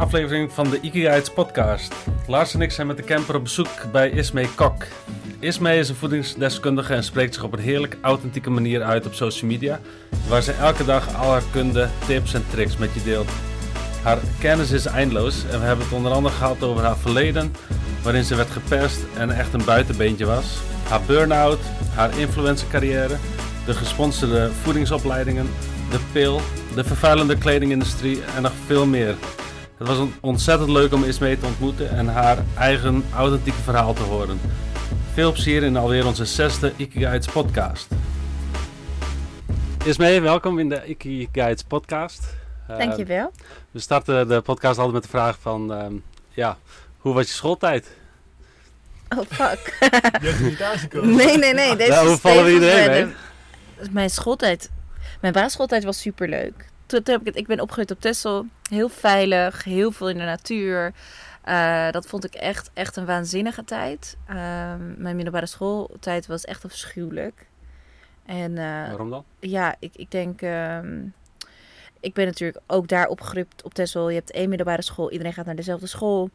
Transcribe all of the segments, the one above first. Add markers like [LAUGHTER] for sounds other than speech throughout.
aflevering van de Ikigaits podcast. Lars en ik zijn met de camper op bezoek bij Ismee Kok. Ismee is een voedingsdeskundige en spreekt zich op een heerlijk authentieke manier uit op social media, waar ze elke dag al haar kunde, tips en tricks met je deelt. Haar kennis is eindeloos en we hebben het onder andere gehad over haar verleden, waarin ze werd gepest en echt een buitenbeentje was. Haar burn-out, haar influencercarrière, de gesponsorde voedingsopleidingen, de pil, de vervuilende kledingindustrie en nog veel meer. Het was ontzettend leuk om Ismee te ontmoeten en haar eigen authentieke verhaal te horen. Veel plezier in alweer onze zesde Ikigaits podcast. Ismee, welkom in de Ikigaits podcast. Uh, Dankjewel. We starten de podcast altijd met de vraag van, uh, ja, hoe was je schooltijd? Oh fuck. [LAUGHS] je hebt niet aangekomen. Nee, nee, nee. Deze nou, hoe vallen we iedereen mee? Mijn schooltijd mijn basisschooltijd was super Toen heb ik, het, ik ben opgegroeid op Texel. Heel veilig, heel veel in de natuur. Uh, dat vond ik echt, echt een waanzinnige tijd. Uh, mijn middelbare schooltijd was echt afschuwelijk. En, uh, Waarom dan? Ja, ik, ik denk... Um, ik ben natuurlijk ook daar opgegroeid op Texel. Je hebt één middelbare school. Iedereen gaat naar dezelfde school.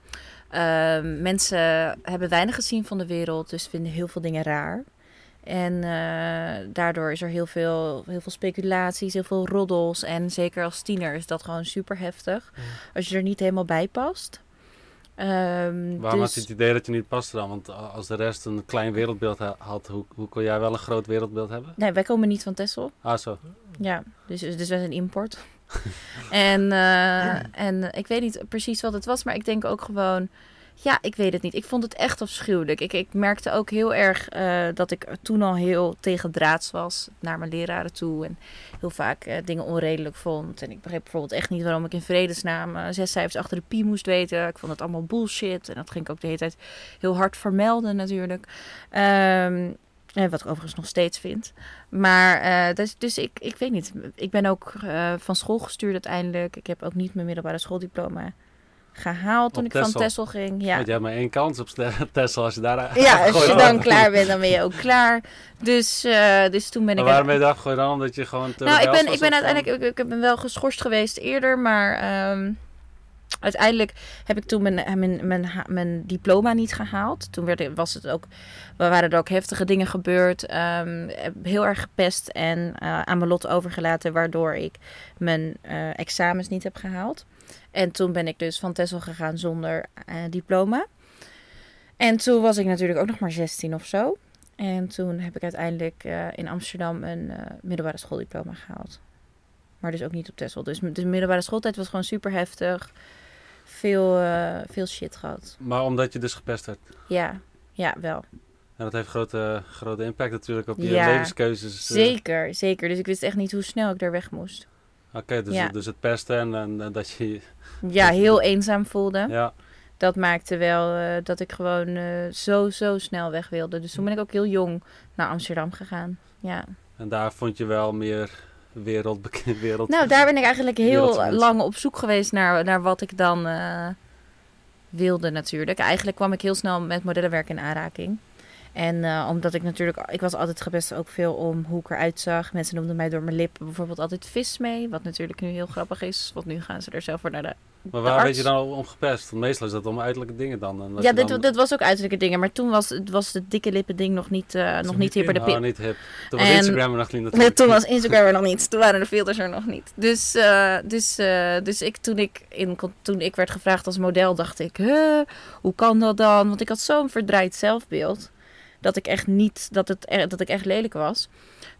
Ehm, mensen hebben weinig gezien van de wereld. Dus vinden heel veel dingen raar. En uh, daardoor is er heel veel, heel veel speculaties, heel veel roddels. En zeker als tiener is dat gewoon super heftig. Als je er niet helemaal bij past. Um, Waarom dus... had je het idee dat je niet paste dan? Want als de rest een klein wereldbeeld had, hoe, hoe kon jij wel een groot wereldbeeld hebben? Nee, wij komen niet van Texel. Ah, zo. Ja, dus, dus wij zijn import. [LAUGHS] en, uh, en ik weet niet precies wat het was, maar ik denk ook gewoon... Ja, ik weet het niet. Ik vond het echt afschuwelijk. Ik, ik merkte ook heel erg uh, dat ik toen al heel tegendraads was naar mijn leraren toe. En heel vaak uh, dingen onredelijk vond. En ik begreep bijvoorbeeld echt niet waarom ik in vredesnaam uh, zes cijfers achter de pi moest weten. Ik vond het allemaal bullshit. En dat ging ik ook de hele tijd heel hard vermelden natuurlijk. Um, en wat ik overigens nog steeds vind. Maar dus, dus ik, ik weet niet. Ik ben ook van school gestuurd uiteindelijk. Ik heb ook niet mijn middelbare schooldiploma gehaald toen Op ik Texel. van Tessel ging. Ja. Want je hebt maar één kans op [LAUGHS] Tessel als je daar Ja, als je dan klaar bent, dan ben je ook klaar. Dus, uh, dus toen ben maar ik... waarom ben je dan? Omdat je gewoon te Nou, ik ben, ik ben uiteindelijk... Ik, ik ben wel geschorst geweest eerder, maar... Um, uiteindelijk heb ik toen mijn, mijn, mijn, mijn, diploma niet gehaald. Toen werd, was het ook, waren er ook heftige dingen gebeurd. Um, heel erg gepest en uh, aan mijn lot overgelaten, waardoor ik mijn uh, examens niet heb gehaald. En toen ben ik dus van Tessel gegaan zonder uh, diploma. En toen was ik natuurlijk ook nog maar 16 of zo. En toen heb ik uiteindelijk uh, in Amsterdam een uh, middelbare schooldiploma gehaald. Maar dus ook niet op Tessel. Dus de middelbare schooltijd was gewoon super heftig. Veel, veel shit gehad. Maar omdat je dus gepest werd? Ja, ja wel. En dat heeft grote, grote impact natuurlijk op je ja, levenskeuzes. Zeker, zeker. Dus ik wist echt niet hoe snel ik daar weg moest. Oké, okay, dus, ja. dus het pesten en, en, en, dat je... Ja, heel eenzaam voelde. Ja. Dat maakte wel uh, dat ik gewoon uh, zo, zo snel weg wilde. Dus toen ben ik ook heel jong naar Amsterdam gegaan. Ja. En daar vond je wel meer wereldbekend [LAUGHS] wereld. Nou, daar ben ik eigenlijk heel lang op zoek geweest naar, naar wat ik dan uh, wilde natuurlijk. Eigenlijk kwam ik heel snel met modellenwerk in aanraking. En uh, omdat ik natuurlijk, ik was altijd gepest ook veel om hoe ik eruit zag. Mensen noemden mij door mijn lippen bijvoorbeeld altijd vis mee. Wat natuurlijk nu heel grappig is. Want nu gaan ze er zelf voor naar de. Maar waar werd je dan om gepest? Want meestal is dat om uiterlijke dingen dan. En ja, dan... dit, dit, was ook uiterlijke dingen. Maar toen was, was het dikke lippen ding nog niet, uh, nog niet hip bij de pip. Oh, niet hip. Toen was en, Instagram er nog niet natuurlijk. [LAUGHS] Toen was Instagram er nog niet. Toen waren de filters er nog niet. Dus, uh, dus, dus ik, toen, ik in, toen ik werd gevraagd als model, dacht ik, huh, hoe kan dat dan? Want ik had zo'n verdraaid zelfbeeld dat ik echt niet, dat, het, dat ik echt lelijk was.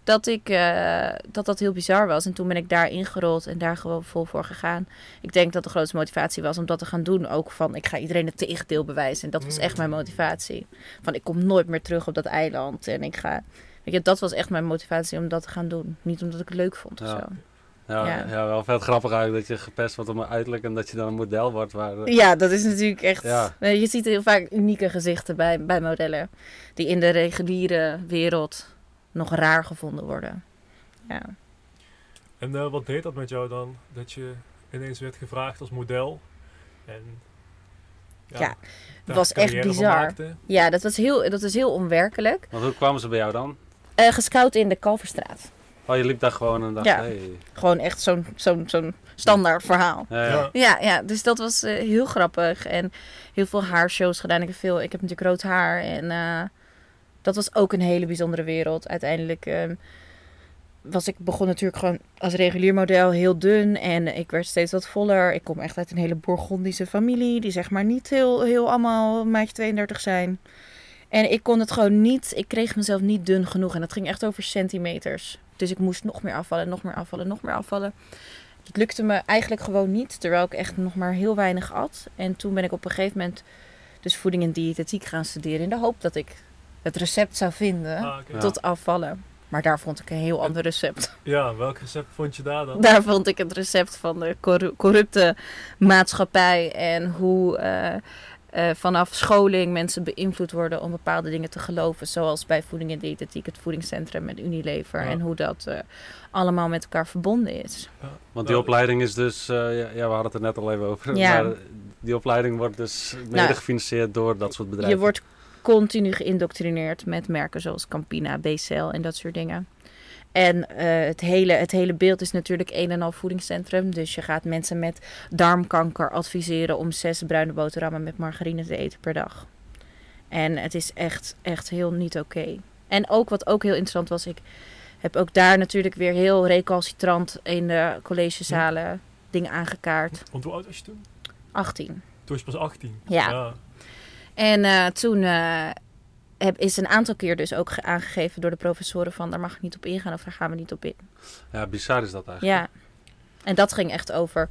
Dat, ik, uh, dat dat heel bizar was. En toen ben ik daar ingerold en daar gewoon vol voor gegaan. Ik denk dat de grootste motivatie was om dat te gaan doen. Ook van, ik ga iedereen het tegendeel bewijzen. En dat was echt mijn motivatie. Van, ik kom nooit meer terug op dat eiland. En ik ga... Weet je, dat was echt mijn motivatie om dat te gaan doen. Niet omdat ik het leuk vond of zo. Ja, ja. ja, wel vet grappig eigenlijk dat je gepest wordt om een uiterlijk en dat je dan een model wordt. Waar, uh... Ja, dat is natuurlijk echt... Ja. Je ziet heel vaak unieke gezichten bij, bij modellen. Die in de reguliere wereld nog raar gevonden worden. Ja. En uh, wat deed dat met jou dan? Dat je ineens werd gevraagd als model. En ja, ja het was echt bizar. Ja, dat was, heel, dat was heel onwerkelijk. Want hoe kwamen ze bij jou dan? Uh, gescout in de Kalverstraat. Oh, je liep daar gewoon en dacht, Ja. hey. Gewoon echt zo'n zo'n zo'n standaard verhaal. Ja, ja. Ja. Ja, ja, dus dat was eh, heel grappig. En heel veel haarshows gedaan. Ik heb, veel, ik heb natuurlijk rood haar. En eh, dat was ook een hele bijzondere wereld. Uiteindelijk ehm, was ik begon natuurlijk gewoon als regulier model heel dun. En ik werd steeds wat voller. Ik kom echt uit een hele Bourgondische familie. Die zeg maar niet heel, heel allemaal maatje 32 zijn. En ik kon het gewoon niet. Ik kreeg mezelf niet dun genoeg. En dat ging echt over centimeters. Dus ik moest nog meer afvallen, nog meer afvallen, nog meer afvallen. Het lukte me eigenlijk gewoon niet, terwijl ik echt nog maar heel weinig at. En toen ben ik op een gegeven moment dus voeding en diëtetiek gaan studeren in de hoop dat ik het recept zou vinden Ah, tot afvallen. Maar daar vond ik een heel ander recept. Ja, welk recept vond je daar dan? Daar vond ik het recept van de corru- corrupte maatschappij en hoe eh, eh, vanaf scholing mensen beïnvloed worden om bepaalde dingen te geloven. Zoals bij voeding en diëtetiek, het voedingscentrum met Unilever. Ja. En hoe dat eh, allemaal met elkaar verbonden is. Want die Nou, opleiding is dus, eh, ja, ja, we hadden het er net al even over. Ja. Maar die opleiding wordt dus mede Nou, gefinancierd door dat soort bedrijven. Je wordt continu geïndoctrineerd met merken zoals Campina, BCL en dat soort dingen. En eh, het, hele, het hele beeld is natuurlijk een en al voedingscentrum. Dus je gaat mensen met darmkanker adviseren om zes bruine boterhammen met margarine te eten per dag. En het is echt, echt heel niet oké. En ook wat ook heel interessant was, ik heb ook daar natuurlijk weer heel recalcitrant in de collegezalen dingen aangekaart. Want hoe oud was je toen? 18. Toen was je pas 18. Ja. En eh, toen eh, heb, is een aantal keer dus ook ge- aangegeven door de professoren van daar mag ik niet op ingaan of daar gaan we niet op in. Ja, bizar is dat eigenlijk. Ja. En dat ging echt over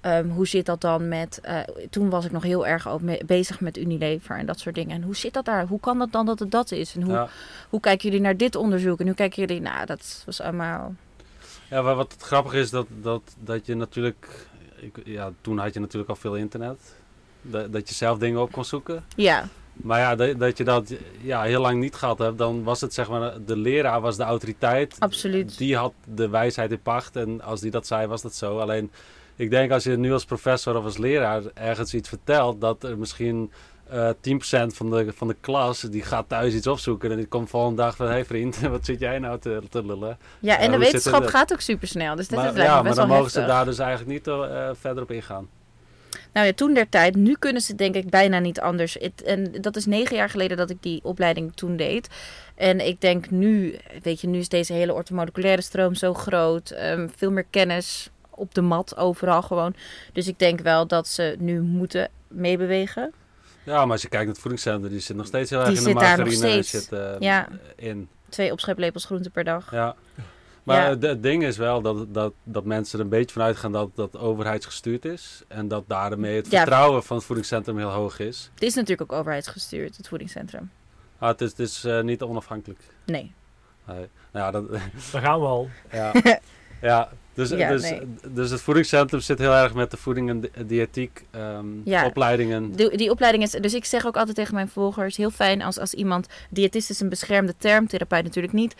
ehm, hoe zit dat dan met. eh, toen was ik nog heel erg ook mee- bezig met Unilever en dat soort dingen. En hoe zit dat daar? Hoe kan dat dan dat het dat is? En hoe, Ja. hoe kijken jullie naar dit onderzoek? En hoe kijken jullie. Nou, dat was allemaal. Ja, maar wat het grappige is dat, dat, dat je natuurlijk... Ik, ja, toen had je natuurlijk al veel internet. Dat, dat je zelf dingen op kon zoeken. Ja, Maar ja, dat, dat je dat ja, heel lang niet gehad hebt. Dan was het zeg maar, de leraar was de autoriteit. absoluut. Die had de wijsheid in pacht. En als die dat zei, was dat zo. Alleen, ik denk als je nu als professor of als leraar ergens iets vertelt... dat er misschien eh 10% van de, van de klas, die gaat thuis iets opzoeken... en die komt volgende dag van... hé hey vriend, [LAUGHS] wat zit jij nou te, te lullen? Ja, en Ja, de wetenschap gaat ook super snel. Dus dat maar is ja, maar dan wel mogen ze daar dus eigenlijk niet eh, verder op ingaan. Nou ja, toen der tijd. Nu kunnen ze denk ik bijna niet anders. En dat is negen jaar geleden dat ik die opleiding toen deed. En ik denk nu, weet je, nu is deze hele orthomoleculaire stroom zo groot. ehm, veel meer kennis op de mat, overal gewoon. Dus ik denk wel dat ze nu moeten meebewegen. Ja, maar als je kijkt naar het voedingscentrum, die zit nog steeds heel erg Die in de zit daar nog margarine. steeds. Zit, eh, Ja. in. Twee opscheplepels groente per dag. Ja. Maar Ja. het- ding is wel dat, dat, dat mensen er een beetje van uitgaan dat dat overheidsgestuurd is. En dat daarmee het Ja. vertrouwen van het voedingscentrum heel hoog is. Het is natuurlijk ook overheidsgestuurd, het voedingscentrum. Maar het is, het is eh, niet onafhankelijk. Nee. Nee. Nou ja, dat, Daar gaan we al. ja. [LAUGHS] ja. Dus, Ja, dus, nee. dus het voedingscentrum zit heel erg met de voeding en di- diëtiek ehm, Ja. opleidingen. Die, die opleiding is, dus ik zeg ook altijd tegen mijn volgers, heel fijn als, als iemand, diëtist is een beschermde term, therapeut natuurlijk niet.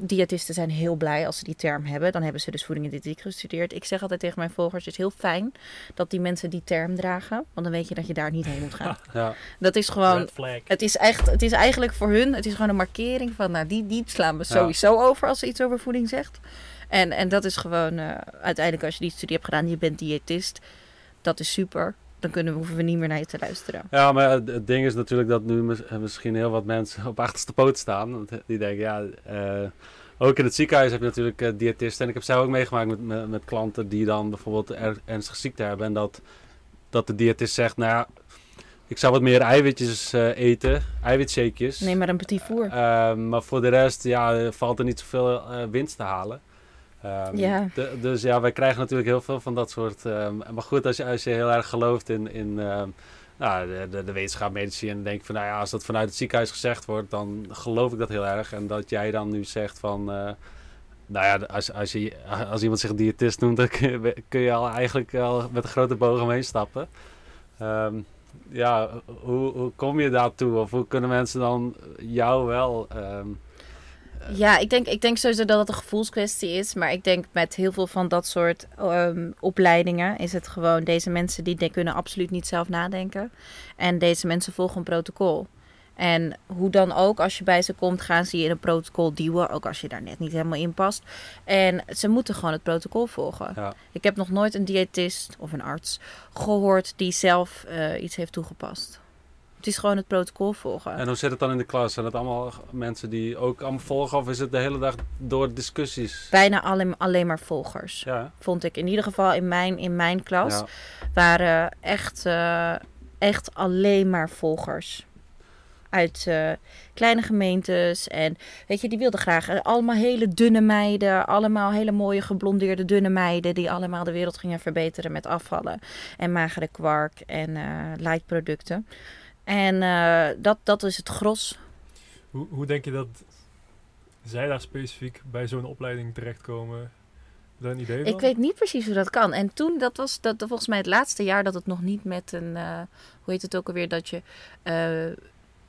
Diëtisten zijn heel blij als ze die term hebben, dan hebben ze dus voeding en diëtiek gestudeerd. Ik zeg altijd tegen mijn volgers, het is heel fijn dat die mensen die term dragen, want dan weet je dat je daar niet heen moet gaan. [LAUGHS] Ja. Dat is gewoon, het is, echt, het is eigenlijk voor hun, het is gewoon een markering van, nou die, die slaan we Ja. sowieso over als ze iets over voeding zegt. En, en dat is gewoon, eh, uiteindelijk als je die studie hebt gedaan, je bent diëtist, dat is super. Dan kunnen we, hoeven we niet meer naar je te luisteren. Ja, maar het, ding is natuurlijk dat nu mis- misschien heel wat mensen op achterste poot staan. Die denken, ja, eh, ook in het ziekenhuis heb je natuurlijk eh, diëtisten. En ik heb zelf ook meegemaakt met, met, met klanten die dan bijvoorbeeld er, ernstige ziekte hebben. En dat, dat de diëtist zegt, nou ja, ik zou wat meer eiwitjes eten, eiwitshakejes. Neem maar een petit four. Eh, maar voor de rest ja, valt er niet zoveel eh, winst te halen. Ehm, Ja. de- dus ja, wij krijgen natuurlijk heel veel van dat soort. ehm, maar goed, als je, als je heel erg gelooft in, in ehm, nou, de, de, de wetenschap, medici, en denk van nou ja, als dat vanuit het ziekenhuis gezegd wordt, dan geloof ik dat heel erg. En dat jij dan nu zegt van. eh, nou ja, als, als, je, als iemand zich diëtist noemt, dan kun je, kun je al eigenlijk al met een grote boog omheen stappen. Ja, hoe, hoe kom je daartoe? Of hoe kunnen mensen dan jou wel... Ja, ik denk, ik denk sowieso dat het een gevoelskwestie is. Maar ik denk met heel veel van dat soort ehm, opleidingen is het gewoon deze mensen die kunnen absoluut niet zelf nadenken. En deze mensen volgen een protocol. En hoe dan ook, als je bij ze komt, gaan ze je in een protocol duwen. Ook als je daar net niet helemaal in past. En ze moeten gewoon het protocol volgen. Ja. Ik heb nog nooit een diëtist of een arts gehoord die zelf eh, iets heeft toegepast. Het is gewoon het protocol volgen. En hoe zit het dan in de klas? Zijn het allemaal mensen die ook allemaal volgen? Of is het de hele dag door discussies? Bijna alleen, alleen maar volgers. Ja. Vond ik in ieder geval in mijn, in mijn klas. ja. waren echt, eh, echt alleen maar volgers. Uit eh, kleine gemeentes. En weet je, die wilden graag eh, allemaal hele dunne meiden. Allemaal hele mooie geblondeerde dunne meiden. Die allemaal de wereld gingen verbeteren met afvallen. En magere kwark en eh light producten. En eh, dat, dat is het gros. Hoe, hoe denk je dat zij daar specifiek bij zo'n opleiding terechtkomen? Een idee van? Ik weet niet precies hoe dat kan. En toen, dat was dat, volgens mij het laatste jaar dat het nog niet met een, eh, hoe heet het ook alweer, dat je, eh,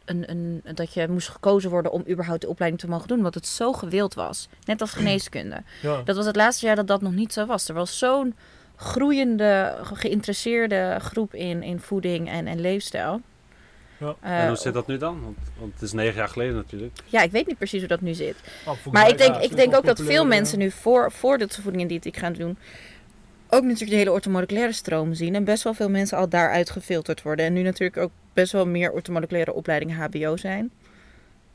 een, een, dat je moest gekozen worden om überhaupt de opleiding te mogen doen, omdat het zo gewild was. Net als geneeskunde. Ja. Dat was het laatste jaar dat dat nog niet zo was. Er was zo'n groeiende, ge- geïnteresseerde groep in, in voeding en, en leefstijl. Ja. Eh, en hoe zit dat nu dan? Want, want het is negen jaar geleden natuurlijk. ja, ik weet niet precies hoe dat nu zit. Volgens Maar mij ik denk, ja, ik denk ook dat veel mensen nu voor, voordat ze voeding en diëtiek gaan doen, ook natuurlijk de hele orthomoleculaire stroom zien. En best wel veel mensen al daaruit gefilterd worden. En nu natuurlijk ook best wel meer orthomoleculaire opleidingen HBO zijn.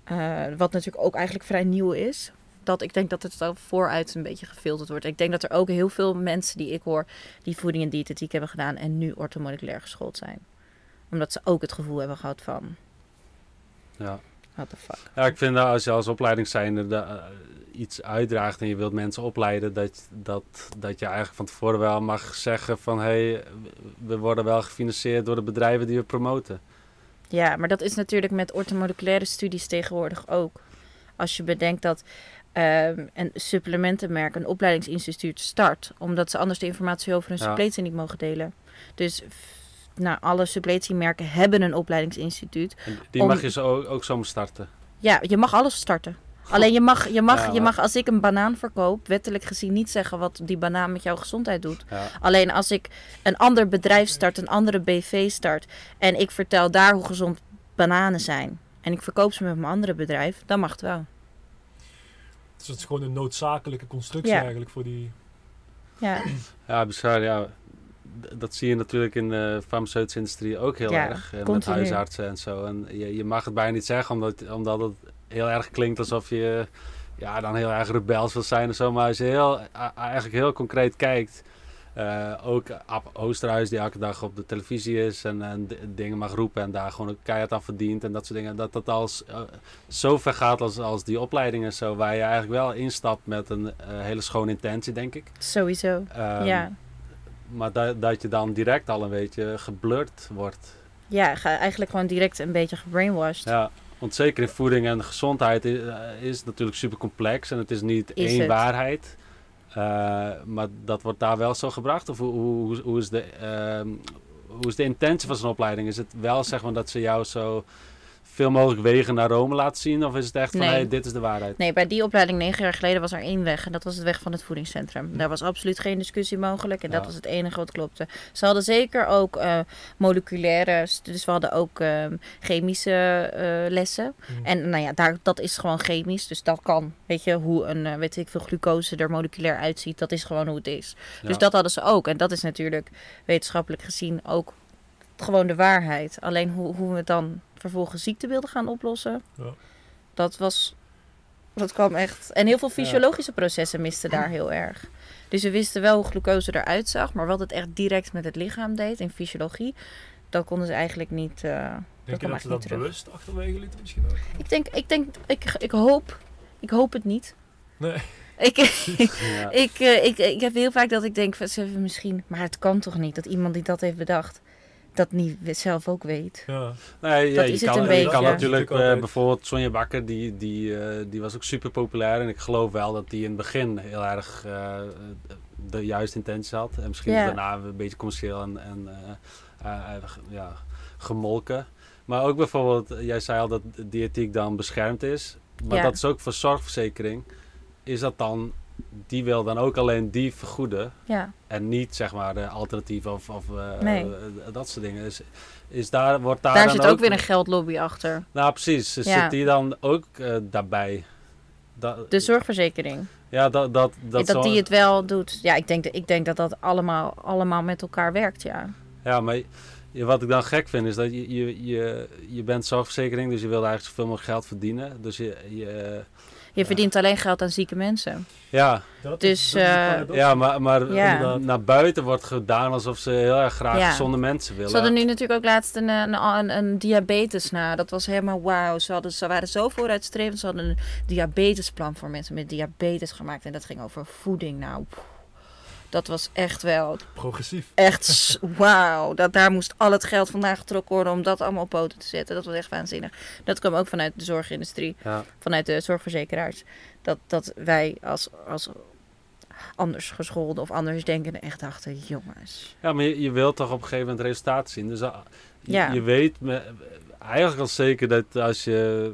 Eh, wat natuurlijk ook eigenlijk vrij nieuw is. Dat ik denk dat het al vooruit een beetje gefilterd wordt. Ik denk dat er ook heel veel mensen die ik hoor, die voeding en diëtetiek hebben gedaan en nu orthomoleculair geschoold zijn. Omdat ze ook het gevoel hebben gehad van, Ja. what the fuck. Ja, ik vind dat als je als opleiding zijnde de, eh, iets uitdraagt en je wilt mensen opleiden, dat, dat, dat je eigenlijk van tevoren wel mag zeggen van hé, hey, we worden wel gefinancierd door de bedrijven die we promoten. Ja, maar dat is natuurlijk met orthomoleculaire studies tegenwoordig ook. Als je bedenkt dat ehm, een supplementenmerk een opleidingsinstituut start, omdat ze anders de informatie over hun Ja. suppletie niet mogen delen. Dus nou, alle suppletiemerken hebben een opleidingsinstituut. En die Om- mag je zo ook, zomaar starten. Ja, je mag alles starten. Alleen je mag, je, mag, Ja, je mag, als ik een banaan verkoop, wettelijk gezien niet zeggen wat die banaan met jouw gezondheid doet. Ja. Alleen als ik een ander bedrijf start, een andere BV start en ik vertel daar hoe gezond bananen zijn en ik verkoop ze met mijn andere bedrijf, dan mag het wel. Dus het is gewoon een noodzakelijke constructie Ja. eigenlijk voor die... Ja, Ja, bizar. Ja. Dat zie je natuurlijk in de farmaceutische industrie ook heel Ja, erg. Met huisartsen en zo. En je, je mag het bijna niet zeggen, omdat, omdat het heel erg klinkt alsof je ja, dan heel erg rebels wil zijn of zo. Maar als je heel, eigenlijk heel concreet kijkt. eh, ook Ab Oosterhuis die elke dag op de televisie is en, en dingen mag roepen en daar gewoon keihard aan verdient en dat soort dingen. Dat dat als eh, zo ver gaat als, als die opleidingen zo, waar je eigenlijk wel instapt met een eh, hele schone intentie, denk ik. sowieso. Ehm, ja. Maar dat, dat je dan direct al een beetje geblurred wordt. ja, eigenlijk gewoon direct een beetje gebrainwashed. Ja, want zeker in voeding en gezondheid is, eh, is het natuurlijk super complex en het is niet Is één het. waarheid. Eh, maar dat wordt daar wel zo gebracht? Of hoe, hoe, hoe- hoe is, de, ehm, hoe is de intentie van zo'n opleiding? Is het wel zeg maar dat ze jou zo veel mogelijk wegen naar Rome laten zien? Of is het echt van, Nee. hey, dit is de waarheid? Nee, bij die opleiding negen jaar geleden was er één weg. En dat was het weg van het voedingscentrum. Daar was absoluut geen discussie mogelijk. En dat was het enige wat klopte. Ze hadden zeker ook eh, moleculaire... Dus we hadden ook ehm, chemische eh, lessen. Mm. En nou ja, daar, dat is gewoon chemisch. Dus dat kan. Weet je, hoe een, eh, weet ik veel, glucose er moleculair uitziet. Dat is gewoon hoe het is. Dus dat hadden ze ook. En dat is natuurlijk wetenschappelijk gezien ook gewoon de waarheid. Alleen hoe, hoe we dan vervolgens ziektebeelden gaan oplossen, Ja. dat was. Dat kwam echt. En heel veel fysiologische processen misten daar heel erg. Dus we wisten wel hoe glucose eruit zag, maar wat het echt direct met het lichaam deed in fysiologie, dat konden ze eigenlijk niet. eh, Denk je dat ze echt dat terug. bewust achterwege lieten misschien ook? Ik denk, ik denk, ik, ik hoop, ik hoop het niet. Nee. Ik, Ja. [LAUGHS] ik, eh, ik, ik heb heel vaak dat ik denk, van, misschien, maar het kan toch niet dat iemand die dat heeft bedacht, dat niet zelf ook weet. Ja. Nee, ja, Dat je is het kan, een je beetje. kan natuurlijk eh, bijvoorbeeld Sonja Bakker, die, die, eh, die was ook super populair. En ik geloof wel dat die in het begin heel erg eh, de juiste intentie had. En misschien Ja. daarna een beetje commercieel en, en eh, eh, ja, gemolken. Maar ook bijvoorbeeld, eh, jij zei al dat diëtiek dan beschermd is. Maar Ja. dat is ook voor zorgverzekering. Is dat dan die wil dan ook alleen die vergoeden. Ja, En niet zeg maar de alternatief of, of eh, Nee. eh, dat soort dingen. Is, is daar, wordt daar, daar dan zit ook weer een geldlobby achter. Nou precies, dus Ja. zit die dan ook eh, daarbij? De zorgverzekering. Ja, dat, dat, dat, Dat, die het wel doet. Ja, ik denk, dat- ik denk dat dat allemaal, allemaal met elkaar werkt, ja. Ja, maar wat ik dan gek vind is dat je, je, je, je bent zorgverzekering, dus je wil eigenlijk zoveel mogelijk geld verdienen. Dus je, je Je Ja. verdient alleen geld aan zieke mensen. ja, Dat Dus, is, dat is een eh, ja, maar, maar Ja. naar buiten wordt gedaan alsof ze heel erg graag Ja. gezonde mensen willen. Ze hadden nu natuurlijk ook laatst een, een, een, een diabetes na. Dat was helemaal wauw. Ze, hadden, ze waren zo vooruitstrevend. Ze hadden een diabetesplan voor mensen met diabetes gemaakt. En dat ging over voeding. Nou, dat was echt wel, Progressief. echt wauw. Dat, daar moest al het geld vandaan getrokken worden om dat allemaal op poten te zetten. Dat was echt waanzinnig. Dat kwam ook vanuit de zorgindustrie. Ja. Vanuit de zorgverzekeraars. Dat, dat wij als, als anders geschoolden of anders denkenden echt dachten, jongens. Ja, maar je, je wilt toch op een gegeven moment resultaat zien. Dus ah, je, Ja. je weet me, eigenlijk al zeker dat als je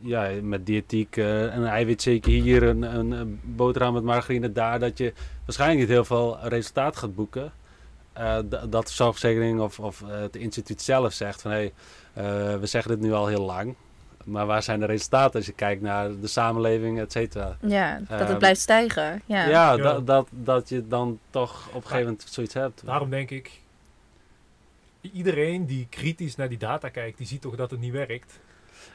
ja, met diëtiek eh, een eiwitshake hier, een, een, een boterham met margarine daar, dat je waarschijnlijk niet heel veel resultaat gaat boeken. Eh, dat de zorgverzekering of, of eh, het instituut zelf zegt van hé, hey, eh, we zeggen dit nu al heel lang. Maar waar zijn de resultaten als je kijkt naar de samenleving, et cetera? Ja, dat het Ehm, blijft stijgen. Ja. Ja, Ja. Dat, dat, dat je dan toch op een gegeven moment zoiets hebt. Daarom denk ik, iedereen die kritisch naar die data kijkt, die ziet toch dat het niet werkt.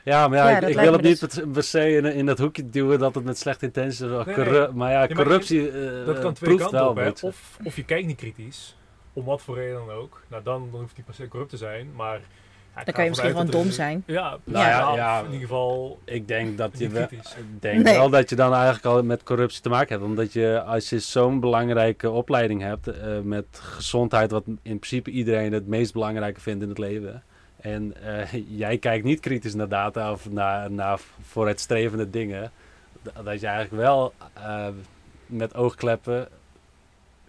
Ja, maar ja, Ja, ik, wil me het dus- niet per- per se in, in dat hoekje duwen dat het met slechte intenties is. of Nee, corru- nee. Maar ja, maar corruptie eh, Dat kan twee proeft kanten wel op. Hè? Of, of je kijkt niet kritisch, om wat voor reden dan ook. Nou, dan, dan hoeft die per se corrupt te zijn. Maar ja, Dan kan je misschien gewoon dom zijn. Ja, Nou ja, ja, in ieder geval Ik denk dat je wel, denk Nee. wel dat je dan eigenlijk al met corruptie te maken hebt. Omdat je, als je zo'n belangrijke opleiding hebt eh, met gezondheid, wat in principe iedereen het meest belangrijke vindt in het leven. En eh, [LAUGHS] jij kijkt niet kritisch naar data of naar, naar vooruitstrevende dingen. Dat je eigenlijk wel eh, met oogkleppen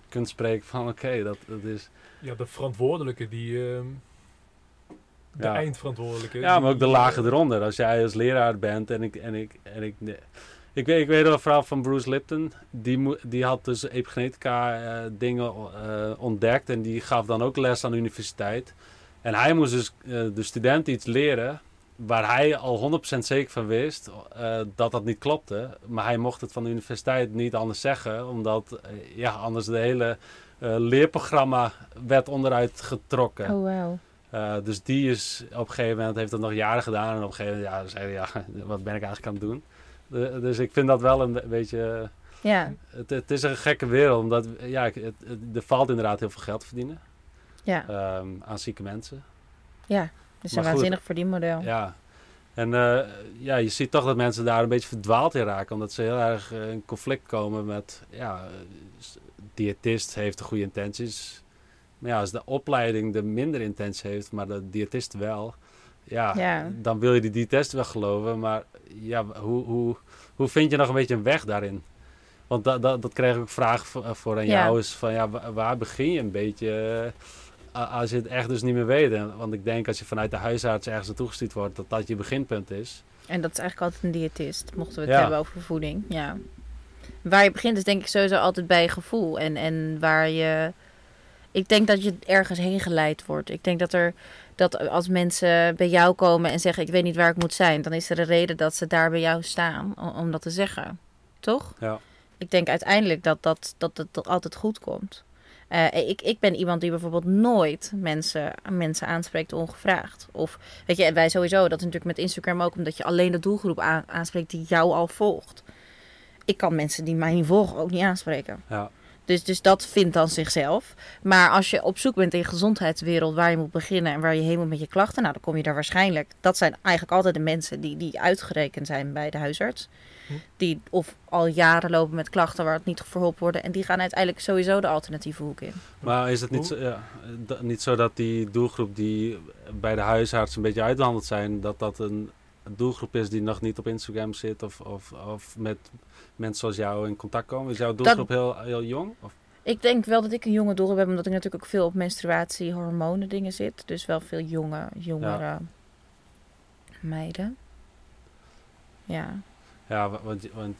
kunt spreken van oké, dat, dat is... Ja, de verantwoordelijke die... ehm, de Ja. eindverantwoordelijke. Ja, maar ook de lagen eronder. Als jij als leraar bent en ik... En ik, en ik, nee. ik, weet, ik weet wel een verhaal van Bruce Lipton. Die, die had dus epigenetica eh, dingen ontdekt. En die gaf dan ook les aan de universiteit. En hij moest dus eh, de studenten iets leren... waar hij al 100% zeker van wist eh, dat dat niet klopte. Maar hij mocht het van de universiteit niet anders zeggen. Omdat eh, ja, anders de hele leerprogramma werd onderuit getrokken. Oh. Uh, dus die is op een gegeven moment, heeft dat nog jaren gedaan. En op een gegeven moment, ja, zei hij, ja, [LAUGHS] wat ben ik eigenlijk aan het doen? De- dus ik vind dat wel een be- beetje, Ja, het, het is een gekke wereld. Omdat, ja, het, het- er valt inderdaad heel veel geld te verdienen ja, ehm, aan zieke mensen. ja. Dat is Maar een goed. waanzinnig verdienmodel. Ja. En eh, ja, je ziet toch dat mensen daar een beetje verdwaald in raken. Omdat ze heel erg eh, in conflict komen met, ja, eh, diëtist heeft de goede intenties. Maar ja, als de opleiding de minder intenties heeft, maar de diëtist wel. Ja, Ja. dan wil je die diëtist wel geloven. Maar ja, hoe, hoe, hoe vind je nog een beetje een weg daarin? Want dat, dat, dat kreeg ik ook vraag voor, voor aan Ja. jou. Is van, ja, wa- waar begin je een beetje eh, als je het echt dus niet meer weet? Want ik denk als je vanuit de huisarts ergens naartoe gestuurd wordt, dat dat je beginpunt is. En dat is eigenlijk altijd een diëtist, mochten we het Ja. hebben over voeding. Ja. Waar je begint is denk ik sowieso altijd bij gevoel. En, en waar je... Ik denk dat je ergens heen geleid wordt. Ik denk dat er... Dat als mensen bij jou komen en zeggen... ik weet niet waar ik moet zijn... dan is er een reden dat ze daar bij jou staan om, om dat te zeggen. Toch? Ja. Ik denk uiteindelijk dat dat, dat, dat, dat altijd goed komt. Eh, ik, ik ben iemand die bijvoorbeeld nooit mensen, mensen aanspreekt ongevraagd. Of weet je, wij sowieso, dat is natuurlijk met Instagram ook, omdat je alleen de doelgroep aan- aanspreekt die jou al volgt. Ik kan mensen die mij niet volgen ook niet aanspreken. Ja. Dus, dus dat vindt dan zichzelf. Maar als je op zoek bent in de gezondheidswereld waar je moet beginnen en waar je heen moet met je klachten, nou dan kom je daar waarschijnlijk. Dat zijn eigenlijk altijd de mensen die, die uitgerekend zijn bij de huisarts. Hm. Die of al jaren lopen met klachten waar het niet verholpen worden. En die gaan uiteindelijk sowieso de alternatieve hoek in. Maar is het niet zo, ja, niet zo dat die doelgroep die bij de huisarts een beetje uitbehandeld zijn, dat dat een doelgroep is die nog niet op Instagram zit of, of, of met mensen zoals jou in contact komen? Is jouw doelgroep heel, heel jong? Of? Ik denk wel dat ik een jonge doelgroep heb, omdat ik natuurlijk ook veel op menstruatie, hormonen dingen zit. Dus wel veel jonge, jongere meiden. Ja. Ja, wa- want, want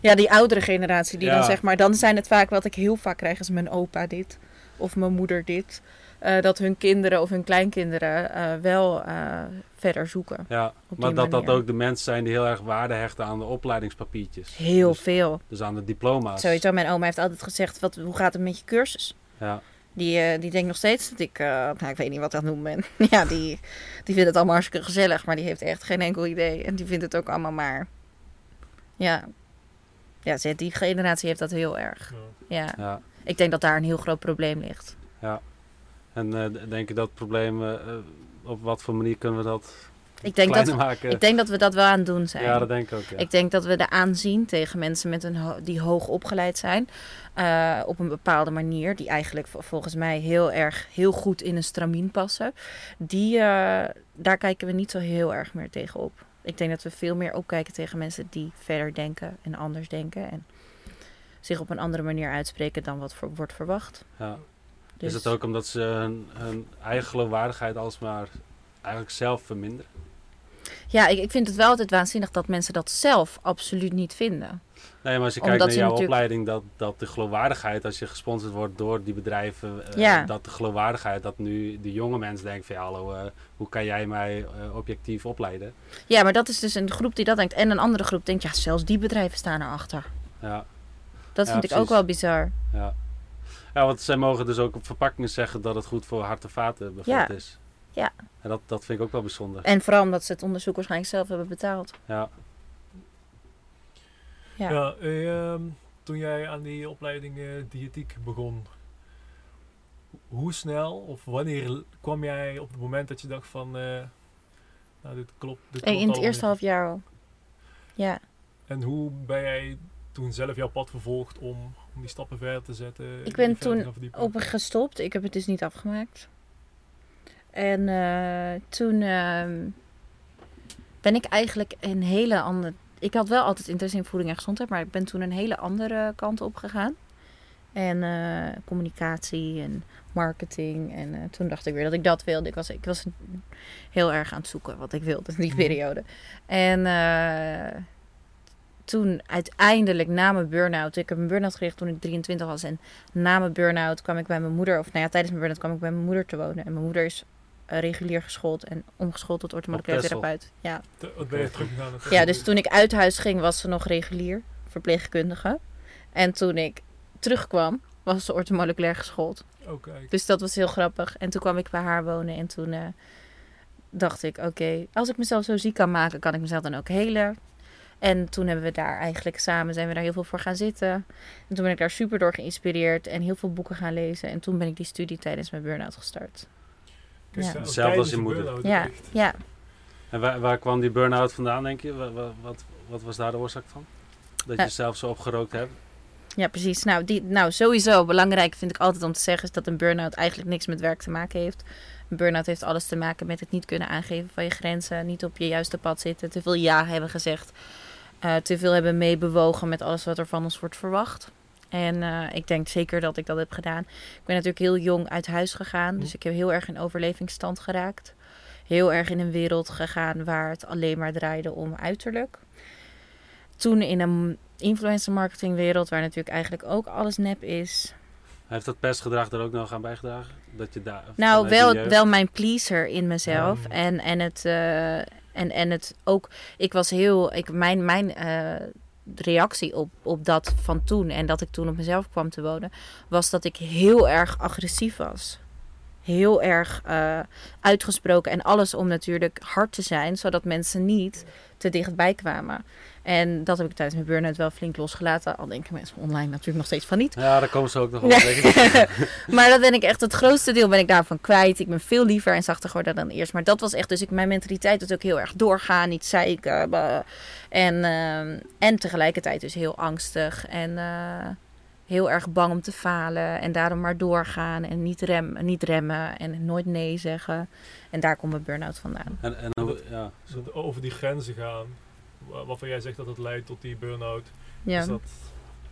Ja, die oudere generatie die Ja. dan zeg maar, dan zijn het vaak wat ik heel vaak krijg is mijn opa dit of mijn moeder dit. Eh, dat hun kinderen of hun kleinkinderen eh, wel eh, verder zoeken. Ja, maar dat dat ook de mensen zijn die heel erg waarde hechten aan de opleidingspapiertjes. Heel dus, veel. dus aan de diploma's. Sowieso, mijn oma heeft altijd gezegd, wat, hoe gaat het met je cursus? Ja, Die, eh, die denkt nog steeds dat ik, eh, nou, ik weet niet wat ik aan het doen ben. [LAUGHS] ja, die, die vindt het allemaal hartstikke gezellig, maar die heeft echt geen enkel idee. En die vindt het ook allemaal maar, ja, ja, ze- die generatie heeft dat heel erg. Ja. Ja, ja. ik denk dat daar een heel groot probleem ligt. En eh, d- denk je dat probleem, eh, eh, op wat voor manier kunnen we dat Ik denk, dat, maken? ik denk dat we dat wel aan het doen zijn. ja, dat denk ik ook. Ja. Ik denk dat we er aanzien tegen mensen met een ho- die hoog opgeleid zijn. eh, op een bepaalde manier. Die eigenlijk vol- volgens mij heel erg heel goed in een stramien passen. Die, eh, daar kijken we niet zo heel erg meer tegen op. Ik denk dat we veel meer opkijken tegen mensen die verder denken en anders denken. En zich op een andere manier uitspreken dan wat voor, wordt verwacht. Ja. Dus, Is het ook omdat ze hun, hun eigen geloofwaardigheid alsmaar eigenlijk zelf verminderen? Ja, ik, ik vind het wel altijd waanzinnig dat mensen dat zelf absoluut niet vinden. Nee, maar als je kijkt naar jouw natuurlijk- opleiding, dat, dat de geloofwaardigheid, als je gesponsord wordt door die bedrijven, eh, Ja. dat de geloofwaardigheid, dat nu de jonge mensen denken van ja, hallo, eh, hoe kan jij mij eh, objectief opleiden? Ja, maar dat is dus een groep die dat denkt. En een andere groep denkt, ja, zelfs die bedrijven staan erachter. Ja, Dat Ja, vind ik ook wel bizar. ja. Ja, want zij mogen dus ook op verpakkingen zeggen dat het goed voor hart en vaten bijvoorbeeld Ja. is. Ja. En dat, dat vind ik ook wel bijzonder. En vooral omdat ze het onderzoek waarschijnlijk zelf hebben betaald. Ja. Ja. Ja, eh, ehm, toen jij aan die opleiding eh, diëtiek begon, hoe snel of wanneer kwam jij op het moment dat je dacht van, eh, nou dit klopt, dit klopt in het eerste half jaar al. Ja. En hoe ben jij toen zelf jouw pad vervolgd om, om die stappen verder te zetten? Ik ben toen? Op gestopt. Ik heb het dus niet afgemaakt. En eh, toen ehm, ben ik eigenlijk een hele andere... Ik had wel altijd interesse in voeding en gezondheid, maar ik ben toen een hele andere kant op gegaan. En eh, communicatie en marketing. En eh, toen dacht ik weer dat ik dat wilde. Ik was, ik was heel erg aan het zoeken wat ik wilde in die Mhm. periode. En toen uiteindelijk na mijn burn-out... Ik heb een burn-out gericht toen ik 23 was. En na mijn burn-out kwam ik bij mijn moeder... Of nou ja, tijdens mijn burn-out kwam ik bij mijn moeder te wonen. En mijn moeder is eh, regulier geschoold en omgeschoold tot orthomoleculair therapeut. Ja. Wat ben je ja, dus toen ik uit huis ging was ze nog regulier verpleegkundige. En toen ik terugkwam was ze orthomoleculair geschoold. Oh, kijk. Dus dat was heel grappig. En toen kwam ik bij haar wonen en toen eh, dacht ik, oké, als ik mezelf zo ziek kan maken, kan ik mezelf dan ook helen. En toen hebben we daar eigenlijk samen, zijn we daar heel veel voor gaan zitten. En toen ben ik daar super door geïnspireerd en heel veel boeken gaan lezen. En toen ben ik die studie tijdens mijn burn-out gestart. Kijk, ja. Hetzelfde als je de moeder. Ja, ja. En waar, waar kwam die burn-out vandaan, denk je? Wat, wat, wat, wat was daar de oorzaak van? Dat je Eh. zelf zo opgerookt hebt? Ja, precies. Nou, die, nou, sowieso belangrijk vind ik altijd om te zeggen... is dat een burn-out eigenlijk niks met werk te maken heeft. Een burn-out heeft alles te maken met het niet kunnen aangeven van je grenzen... niet op je juiste pad zitten, te veel ja hebben gezegd... eh, te veel hebben meebewogen met alles wat er van ons wordt verwacht. En eh, ik denk zeker dat ik dat heb gedaan. Ik ben natuurlijk heel jong uit huis gegaan... dus ik heb heel erg in overlevingsstand geraakt. Heel erg in een wereld gegaan waar het alleen maar draaide om uiterlijk. Toen in een influencer marketing wereld, waar natuurlijk eigenlijk ook alles nep is. Heeft dat pestgedrag er ook nog aan bijgedragen? Dat je daar, Nou, wel, wel mijn pleaser in mezelf. Ja. En, en, het, eh, en, en het ook, ik was heel, ik, mijn, mijn eh, reactie op, op dat van toen en dat ik toen op mezelf kwam te wonen, was dat ik heel erg agressief was. Heel erg eh, uitgesproken en alles om natuurlijk hard te zijn, zodat mensen niet te dichtbij kwamen. En dat heb ik tijdens mijn burn-out wel flink losgelaten. Al denken mensen online natuurlijk nog steeds van niet. Ja, daar komen ze ook nog ik. [LAUGHS] maar dat ben ik echt, het grootste deel ben ik daarvan kwijt. Ik ben veel liever en zachter geworden dan eerst. Maar dat was echt, dus ik, mijn mentaliteit was ook heel erg doorgaan, niet zeiken. bah. En, ehm, en tegelijkertijd dus heel angstig en eh, heel erg bang om te falen. En daarom maar doorgaan en niet, rem, niet remmen en nooit nee zeggen. En daar komt mijn burn-out vandaan. En, en ja. Dus over die grenzen gaan, waarvan jij zegt dat het leidt tot die burn-out. Ja. Is dat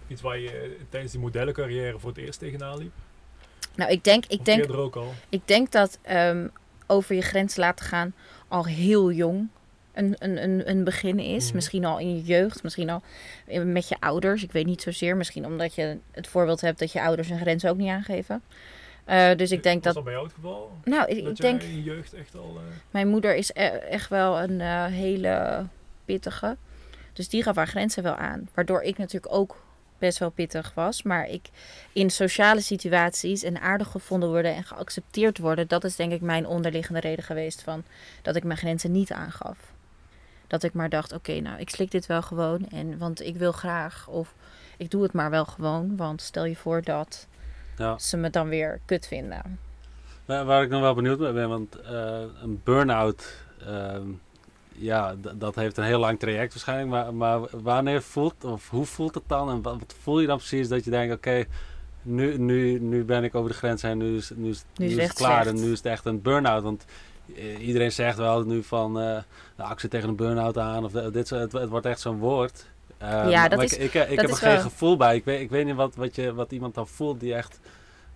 iets waar je tijdens die modellencarrière voor het eerst tegenaan liep? Nou, ik denk, ik denk ook al? Ik denk dat ehm, over je grens laten gaan al heel jong een, een, een, een begin is. Mhm. Misschien al in je jeugd, misschien al met je ouders. Ik weet niet zozeer. Misschien omdat je het voorbeeld hebt dat je ouders hun grenzen ook niet aangeven. Eh, dus ik denk Was dat. dat bij jou het geval? Nou, ik, dat denk. in je jeugd echt al... eh, Mijn moeder is e- echt wel een eh, hele pittige. Dus die gaf haar grenzen wel aan. Waardoor ik natuurlijk ook best wel pittig was. Maar ik in sociale situaties en aardig gevonden worden en geaccepteerd worden. Dat is denk ik mijn onderliggende reden geweest van dat ik mijn grenzen niet aangaf. Dat ik maar dacht, oké, nou, ik slik dit wel gewoon. En, want ik wil graag. Of ik doe het maar wel gewoon. Want stel je voor dat Ja. ze me dan weer kut vinden. Waar, waar ik nog wel benieuwd naar ben, want eh, een burn-out, ehm, ja, dat heeft een heel lang traject waarschijnlijk. Maar, maar wanneer voelt, of hoe voelt het dan? En wat, wat voel je dan precies dat je denkt, oké, nu, nu, nu ben ik over de grens en nu is, nu is, nu is is het klaar slecht. en nu is het echt een burn-out. Want iedereen zegt wel nu van, nou, ik zit tegen een burn-out aan of dit, het, het wordt echt zo'n woord. Eh, Ja, dat maar is- ik, ik, ik dat heb er geen wel- gevoel bij. Ik weet, ik weet niet wat, wat, je, wat iemand dan voelt die echt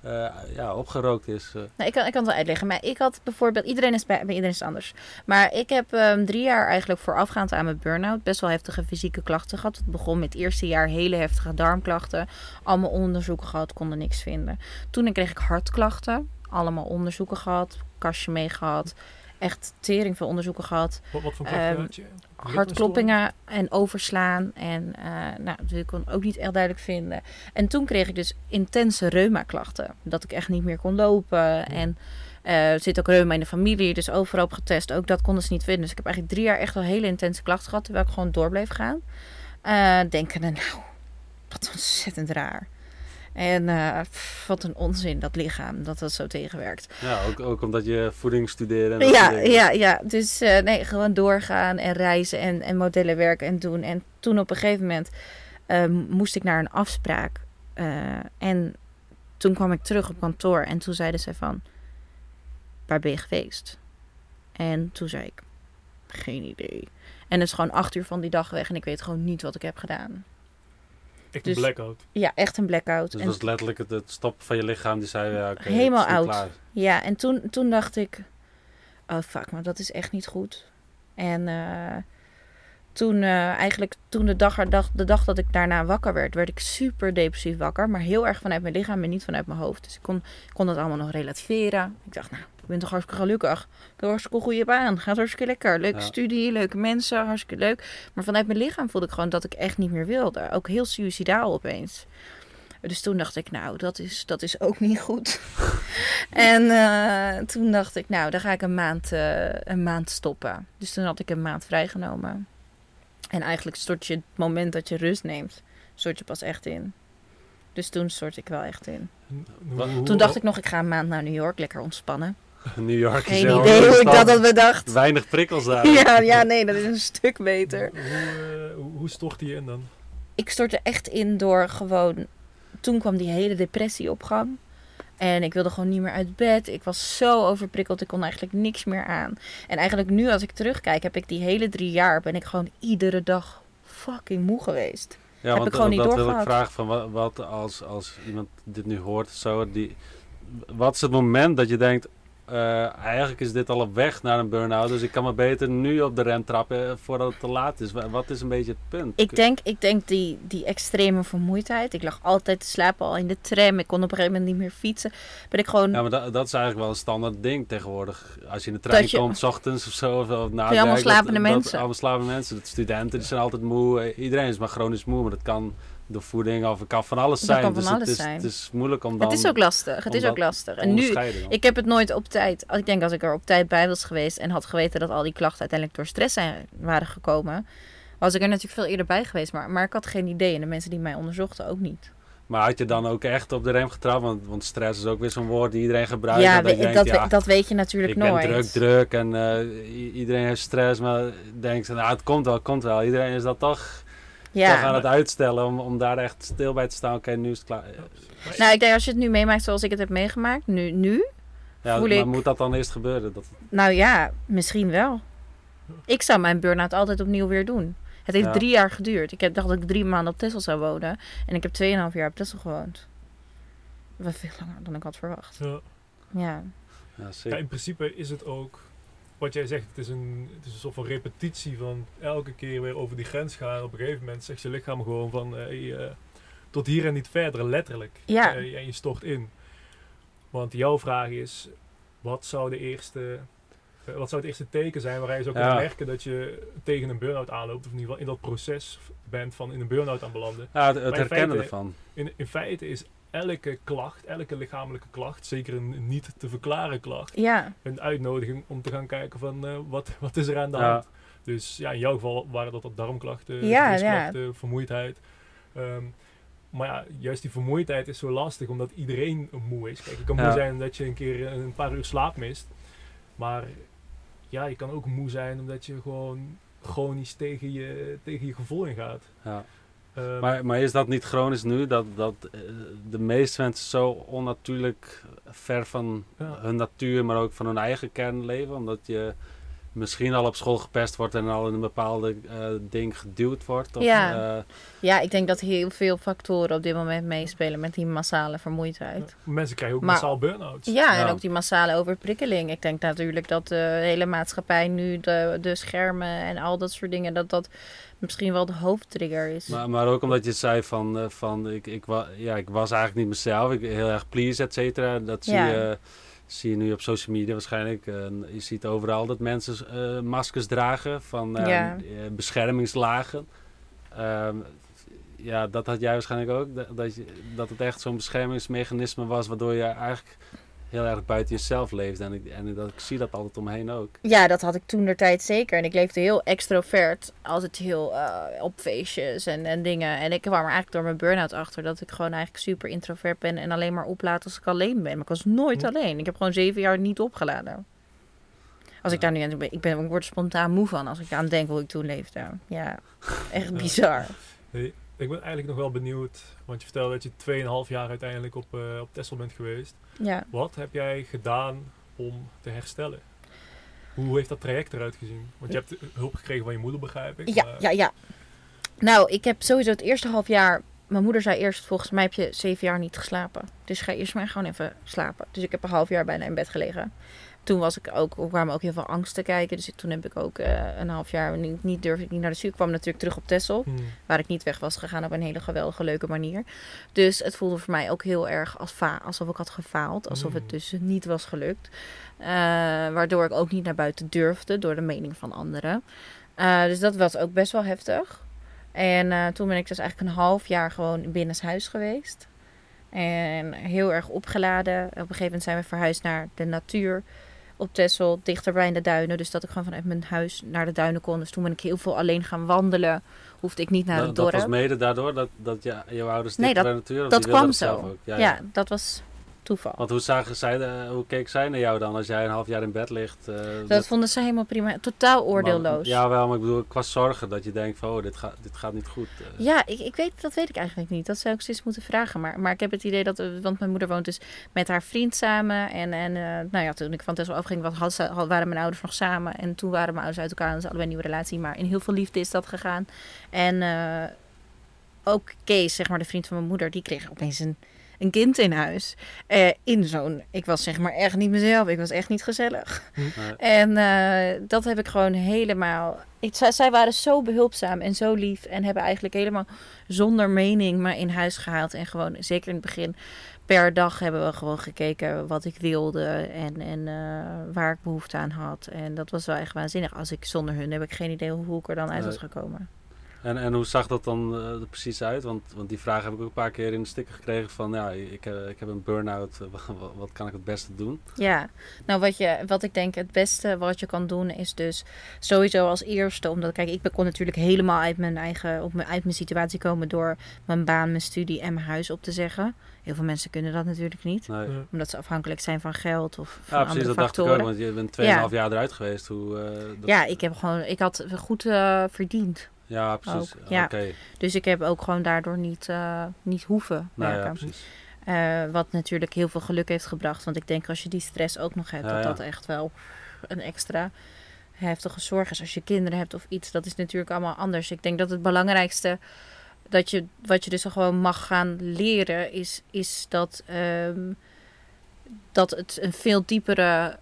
eh, ja, opgerookt is. Nou, ik, kan, ik kan het wel uitleggen. Maar ik had bijvoorbeeld... Iedereen is bij, iedereen is anders. Maar ik heb ehm, drie jaar eigenlijk voorafgaand aan mijn burn-out... best wel heftige fysieke klachten gehad. Het begon met het eerste jaar hele heftige darmklachten. Allemaal onderzoeken gehad, konden niks vinden. Toen kreeg ik hartklachten. Allemaal onderzoeken gehad. Kastje mee gehad. Echt tering veel onderzoeken gehad. wat, wat voor klachten Ehm, had je? Hartkloppingen en overslaan. En eh nou, dus ik kon ook niet echt duidelijk vinden. En toen kreeg ik dus intense reuma-klachten. Dat ik echt niet meer kon lopen. En eh, er zit ook reuma in de familie, dus overal op getest. Ook dat konden ze niet vinden. Dus ik heb eigenlijk drie jaar echt wel hele intense klachten gehad. Terwijl ik gewoon door bleef gaan. Eh denkende, nou, wat ontzettend raar. En eh, pff, wat een onzin, dat lichaam, dat dat zo tegenwerkt. Ja, ook, ook omdat je voeding studeerde. En Ja, ja, ja. Dus eh, nee, gewoon doorgaan en reizen en, en modellen werken en doen. En toen op een gegeven moment eh, moest ik naar een afspraak. En toen kwam ik terug op kantoor en toen zeiden ze van, waar ben je geweest? En toen zei ik, geen idee. En het is gewoon acht uur van die dag weg en ik weet gewoon niet wat ik heb gedaan. Echt dus- een blackout. Ja, echt een blackout. Dus En- dat was letterlijk het, het stoppen van je lichaam. Die zei, ja, Helemaal oud. klaar. Ja, en toen, toen dacht ik, oh fuck, maar dat is echt niet goed. En eh, toen eh, eigenlijk, toen de dag, dag, de dag dat ik daarna wakker werd, werd ik super depressief wakker. Maar heel erg vanuit mijn lichaam en niet vanuit mijn hoofd. Dus ik kon, kon dat allemaal nog relativeren. Ik dacht, nou, ik ben toch hartstikke gelukkig. Ik heb een hartstikke goede baan. Gaat hartstikke lekker. Leuke Ja. studie, leuke mensen, hartstikke leuk. Maar vanuit mijn lichaam voelde ik gewoon dat ik echt niet meer wilde. Ook heel suicidaal opeens. Dus toen dacht ik, nou, dat is, dat is ook niet goed. [LAUGHS] en eh, toen dacht ik, nou, dan ga ik een maand, eh, een maand stoppen. Dus toen had ik een maand vrijgenomen. En eigenlijk stort je het moment dat je rust neemt, stort je pas echt in. Dus toen stort ik wel echt in. Toen dacht ik nog, ik ga een maand naar New York, lekker ontspannen. [LAUGHS] New York is Geen wel idee hoe ik dat had bedacht. Weinig prikkels daar. Ja, ja, nee, dat is een stuk beter. Hoe, eh, hoe, hoe stortte je in dan? ik stortte echt in door gewoon. Toen kwam die hele depressie op gang. En ik wilde gewoon niet meer uit bed. Ik was zo overprikkeld. Ik kon eigenlijk niks meer aan. En eigenlijk nu als ik terugkijk, heb ik die hele drie jaar ben ik gewoon iedere dag fucking moe geweest. Ja, Heb want ik gewoon dat niet wil ik vragen van wat, wat als, als iemand dit nu hoort, zo, die, wat is het moment dat je denkt, eh, eigenlijk is dit al op weg naar een burn-out, dus ik kan maar beter nu op de rem trappen eh, voordat het te laat is. Wa- Wat is een beetje het punt? Ik denk, ik denk die, die extreme vermoeidheid. Ik lag altijd te slapen al in de tram. Ik kon op een gegeven moment niet meer fietsen. Ben ik gewoon. Ja, maar dat, dat is eigenlijk wel een standaard ding tegenwoordig. Als je in de trein je- komt, 's ochtends of zo, of, of na allemaal dat- slapende dat- mensen. allemaal slapende mensen. De studenten die zijn altijd moe. Iedereen is maar chronisch moe, maar dat kan door voeding of het kan van alles Dat zijn. kan van dus alles het, is, zijn. het is moeilijk om dan het is ook lastig. Het is ook lastig. En nu. Ik heb het nooit op tijd. Ik denk als ik er op tijd bij was geweest en had geweten dat al die klachten uiteindelijk door stress zijn, waren gekomen, was ik er natuurlijk veel eerder bij geweest. Maar, maar ik had geen idee en de mensen die mij onderzochten ook niet. Maar had je dan ook echt op de rem getrapt? Want, want stress is ook weer zo'n woord die iedereen gebruikt. ja, dat je we- denkt, dat, ja, we- dat weet je natuurlijk ik ben nooit. druk, druk en eh, iedereen heeft stress. Maar denkt, nou het komt wel, het komt wel. Iedereen is dat toch, toch aan ja. het uitstellen om, om daar echt stil bij te staan. Oké, nu is het klaar. Nou, ik denk als je het nu meemaakt zoals ik het heb meegemaakt, nu, nu, Ja, voel maar ik- moet dat dan eerst gebeuren? Dat, nou ja, misschien wel. Ik zou mijn burn-out altijd opnieuw weer doen. Het heeft Ja. drie jaar geduurd. Ik heb, dacht dat ik drie maanden op Texel zou wonen. En ik heb tweeënhalf jaar op Texel gewoond. Wat veel langer dan ik had verwacht. Ja. Ja. ja, Ja, zeker. in principe is het ook wat jij zegt, het is, een, het is een soort van repetitie van elke keer weer over die grens gaan. Op een gegeven moment zegt je lichaam gewoon van eh, hey, eh, tot hier en niet verder, letterlijk. Ja. Eh, en je stort in. Want jouw vraag is, wat zou de eerste... eh, wat zou het eerste teken zijn waarin je zou kunnen Ja. merken dat je tegen een burn-out aanloopt, of in ieder geval in dat proces bent van in een burn-out aan belanden? Ja, het, herkennen feite- ervan. In, in feite is elke klacht, elke lichamelijke klacht, zeker een niet te verklaren klacht, Ja, een uitnodiging om te gaan kijken van eh, wat, wat is er aan de Ja. hand. Dus ja, in jouw geval waren dat, dat darmklachten, Ja, vermoeidheid. Ehm, maar ja, juist die vermoeidheid is zo lastig omdat iedereen moe is. Kijk, je kan moe zijn omdat je een keer een paar uur slaap mist. Maar ja, je kan ook moe zijn omdat je gewoon chronisch tegen je, tegen je gevoel ingaat. Ja. Ehm, Maar, maar is dat niet chronisch nu? Dat, dat eh, de meeste mensen zo onnatuurlijk ver van Ja. hun natuur, maar ook van hun eigen kern leven? Omdat je misschien al op school gepest wordt en al in een bepaalde eh, ding geduwd wordt? Of, Ja. eh, ja, ik denk dat heel veel factoren op dit moment meespelen met die massale vermoeidheid. mensen krijgen ook Maar- massaal burn-outs. Ja, en ook die massale overprikkeling. Ik denk natuurlijk dat de hele maatschappij nu de, de schermen en al dat soort dingen, dat dat misschien wel de hoofdtrigger is. maar, maar ook omdat je zei van, eh, van ik, ik, wa, ja, ik was eigenlijk niet mezelf, ik heel erg please, et cetera. Dat zie, Ja. Zie je nu op social media waarschijnlijk. Eh, je ziet overal dat mensen eh, maskers dragen van eh, Ja. eh, beschermingslagen. Ehm, ja, dat had jij waarschijnlijk ook. Dat, dat, je, dat het echt zo'n beschermingsmechanisme was, waardoor je eigenlijk heel erg buiten jezelf leefde. En ik, en dat, ik zie dat altijd omheen ook. Ja, dat had ik toen de tijd zeker. En ik leefde heel extrovert. Altijd heel eh, op feestjes en, en dingen. En ik kwam er eigenlijk door mijn burn-out achter dat ik gewoon eigenlijk super introvert ben. En alleen maar oplaat als ik alleen ben. Maar ik was nooit Hm. alleen. Ik heb gewoon zeven jaar niet opgeladen. Als ik daar nu aan ben, ik, ben, ik word spontaan moe van als ik aan denk hoe ik toen leefde. Ja, echt Ja. bizar. Ik ben eigenlijk nog wel benieuwd, want je vertelde dat je 2,5 jaar uiteindelijk op, eh op Texel bent geweest. Ja. Wat heb jij gedaan om te herstellen? Hoe heeft dat traject eruit gezien? Want je hebt hulp gekregen van je moeder, begrijp ik. Ja, maar- ja, ja. Nou, ik heb sowieso het eerste half jaar. Mijn moeder zei eerst: Volgens mij heb je zeven jaar niet geslapen. Dus ga eerst maar gewoon even slapen. Dus ik heb een half jaar bijna in bed gelegen. Toen was ik ook, kwamen ook heel veel angsten kijken. Dus toen heb ik ook eh, een half jaar niet, niet durfde ik niet naar de zuur. Ik kwam natuurlijk terug op Texel. Hmm. Waar ik niet weg was gegaan op een hele geweldige, leuke manier. Dus het voelde voor mij ook heel erg als fa- alsof ik had gefaald. Alsof het dus niet was gelukt. Eh, waardoor ik ook niet naar buiten durfde door de mening van anderen. Eh, dus dat was ook best wel heftig. En toen ben ik dus eigenlijk een half jaar gewoon binnenshuis geweest. En heel erg opgeladen. Op een gegeven moment zijn we verhuisd naar de natuur op Texel, dichterbij in de duinen. Dus dat ik gewoon vanuit mijn huis naar de duinen kon. Dus toen ben ik heel veel alleen gaan wandelen. Hoefde ik niet naar dat, het dat dorp. was mede daardoor dat, dat ja, jouw ouders Nee, bij de natuur dat kwam zo. ja, dat was toeval. Want hoe, zagen zij, de- hoe keek zij naar jou dan als jij een half jaar in bed ligt? eh, dat vonden ze helemaal prima. Totaal oordeelloos. Ja, wel, maar ik bedoel, qua zorgen dat je denkt van, oh, dit, gaat dit gaat niet goed. eh. Ja, ik, ik weet, dat weet ik eigenlijk niet. Dat zou ik steeds moeten vragen. Maar, maar ik heb het idee dat... Want mijn moeder woont dus met haar vriend samen. En, en nou ja, toen ik van Tesla afging, was, had, ze- had- waren mijn ouders nog samen. En toen waren mijn ouders uit elkaar en ze hadden een nieuwe relatie. Maar in heel veel liefde is dat gegaan. En ook Kees, zeg maar de vriend van mijn moeder, die kreeg opeens een, een kind in huis. Eh, in zo'n... Ik was zeg maar echt niet mezelf. Ik was echt niet gezellig. Nee. En eh, dat heb ik gewoon helemaal. Ik, zij, zij waren zo behulpzaam en zo lief. En hebben eigenlijk helemaal zonder mening me in huis gehaald. En gewoon, zeker in het begin, per dag hebben we gewoon gekeken wat ik wilde. En, en eh, waar ik behoefte aan had. En dat was wel echt waanzinnig. Als ik zonder hun heb ik geen idee hoe ik er dan uit was gekomen. En, en hoe zag dat dan eh, er precies uit? Want, want die vraag heb ik ook een paar keer in de sticker gekregen van, ja, ik, eh, ik heb een burn-out, eh, wat, wat kan ik het beste doen? Ja, nou wat, je, wat ik denk het beste wat je kan doen is dus sowieso als eerste. Omdat kijk, ik kon natuurlijk helemaal uit mijn eigen, op mijn, uit mijn situatie komen door mijn baan, mijn studie en mijn huis op te zeggen. Heel veel mensen kunnen dat natuurlijk niet. Nee. Omdat ze afhankelijk zijn van geld of van Ja, precies, andere dat dacht ik ook, want je bent 2,5 Ja. jaar eruit geweest. Hoe, eh, dat- Ja, ik heb gewoon, ik had goed eh, verdiend. Ja, precies. ja. Dus ik heb ook gewoon daardoor niet, eh, niet hoeven nou ja, werken. precies. Eh, wat natuurlijk heel veel geluk heeft gebracht. Want ik denk als je die stress ook nog hebt, Ja, dat ja. dat echt wel een extra heftige zorg is. Als je kinderen hebt of iets, dat is natuurlijk allemaal anders. Ik denk dat het belangrijkste dat je, wat je dus gewoon mag gaan leren, is, is dat, ehm, dat het een veel diepere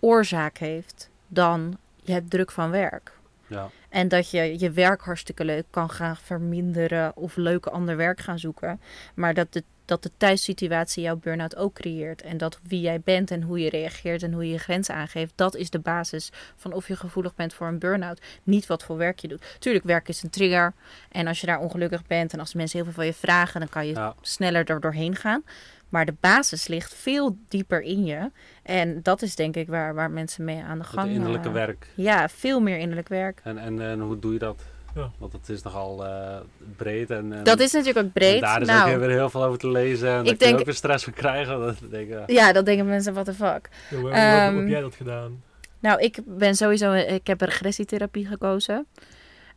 oorzaak heeft dan je hebt druk van werk. Ja. En dat je je werk hartstikke leuk kan gaan verminderen of leuk ander werk gaan zoeken. Maar dat de, dat de thuissituatie jouw burn-out ook creëert. En dat wie jij bent en hoe je reageert en hoe je je grenzen aangeeft, dat is de basis van of je gevoelig bent voor een burn-out. Niet wat voor werk je doet. Tuurlijk, werk is een trigger. En als je daar ongelukkig bent en als mensen heel veel van je vragen, dan kan je Ja. sneller er doorheen gaan. Maar de basis ligt veel dieper in je. En dat is denk ik waar, waar mensen mee aan de gang innerlijke eh, werk. Ja, veel meer innerlijk werk. En, en, en hoe doe je dat? Ja. Want het is nogal eh, breed. En, en, Dat is natuurlijk ook en breed. daar is nou, ook weer heel veel over te lezen. En ik daar kun je denk- ook weer stress van krijgen. [LAUGHS] Dat denk ik, ja. dat denken mensen, what the fuck. Ja, hoe, hoe- hoe Ehm, heb jij dat gedaan? Nou, ik ben sowieso, ik heb regressietherapie gekozen.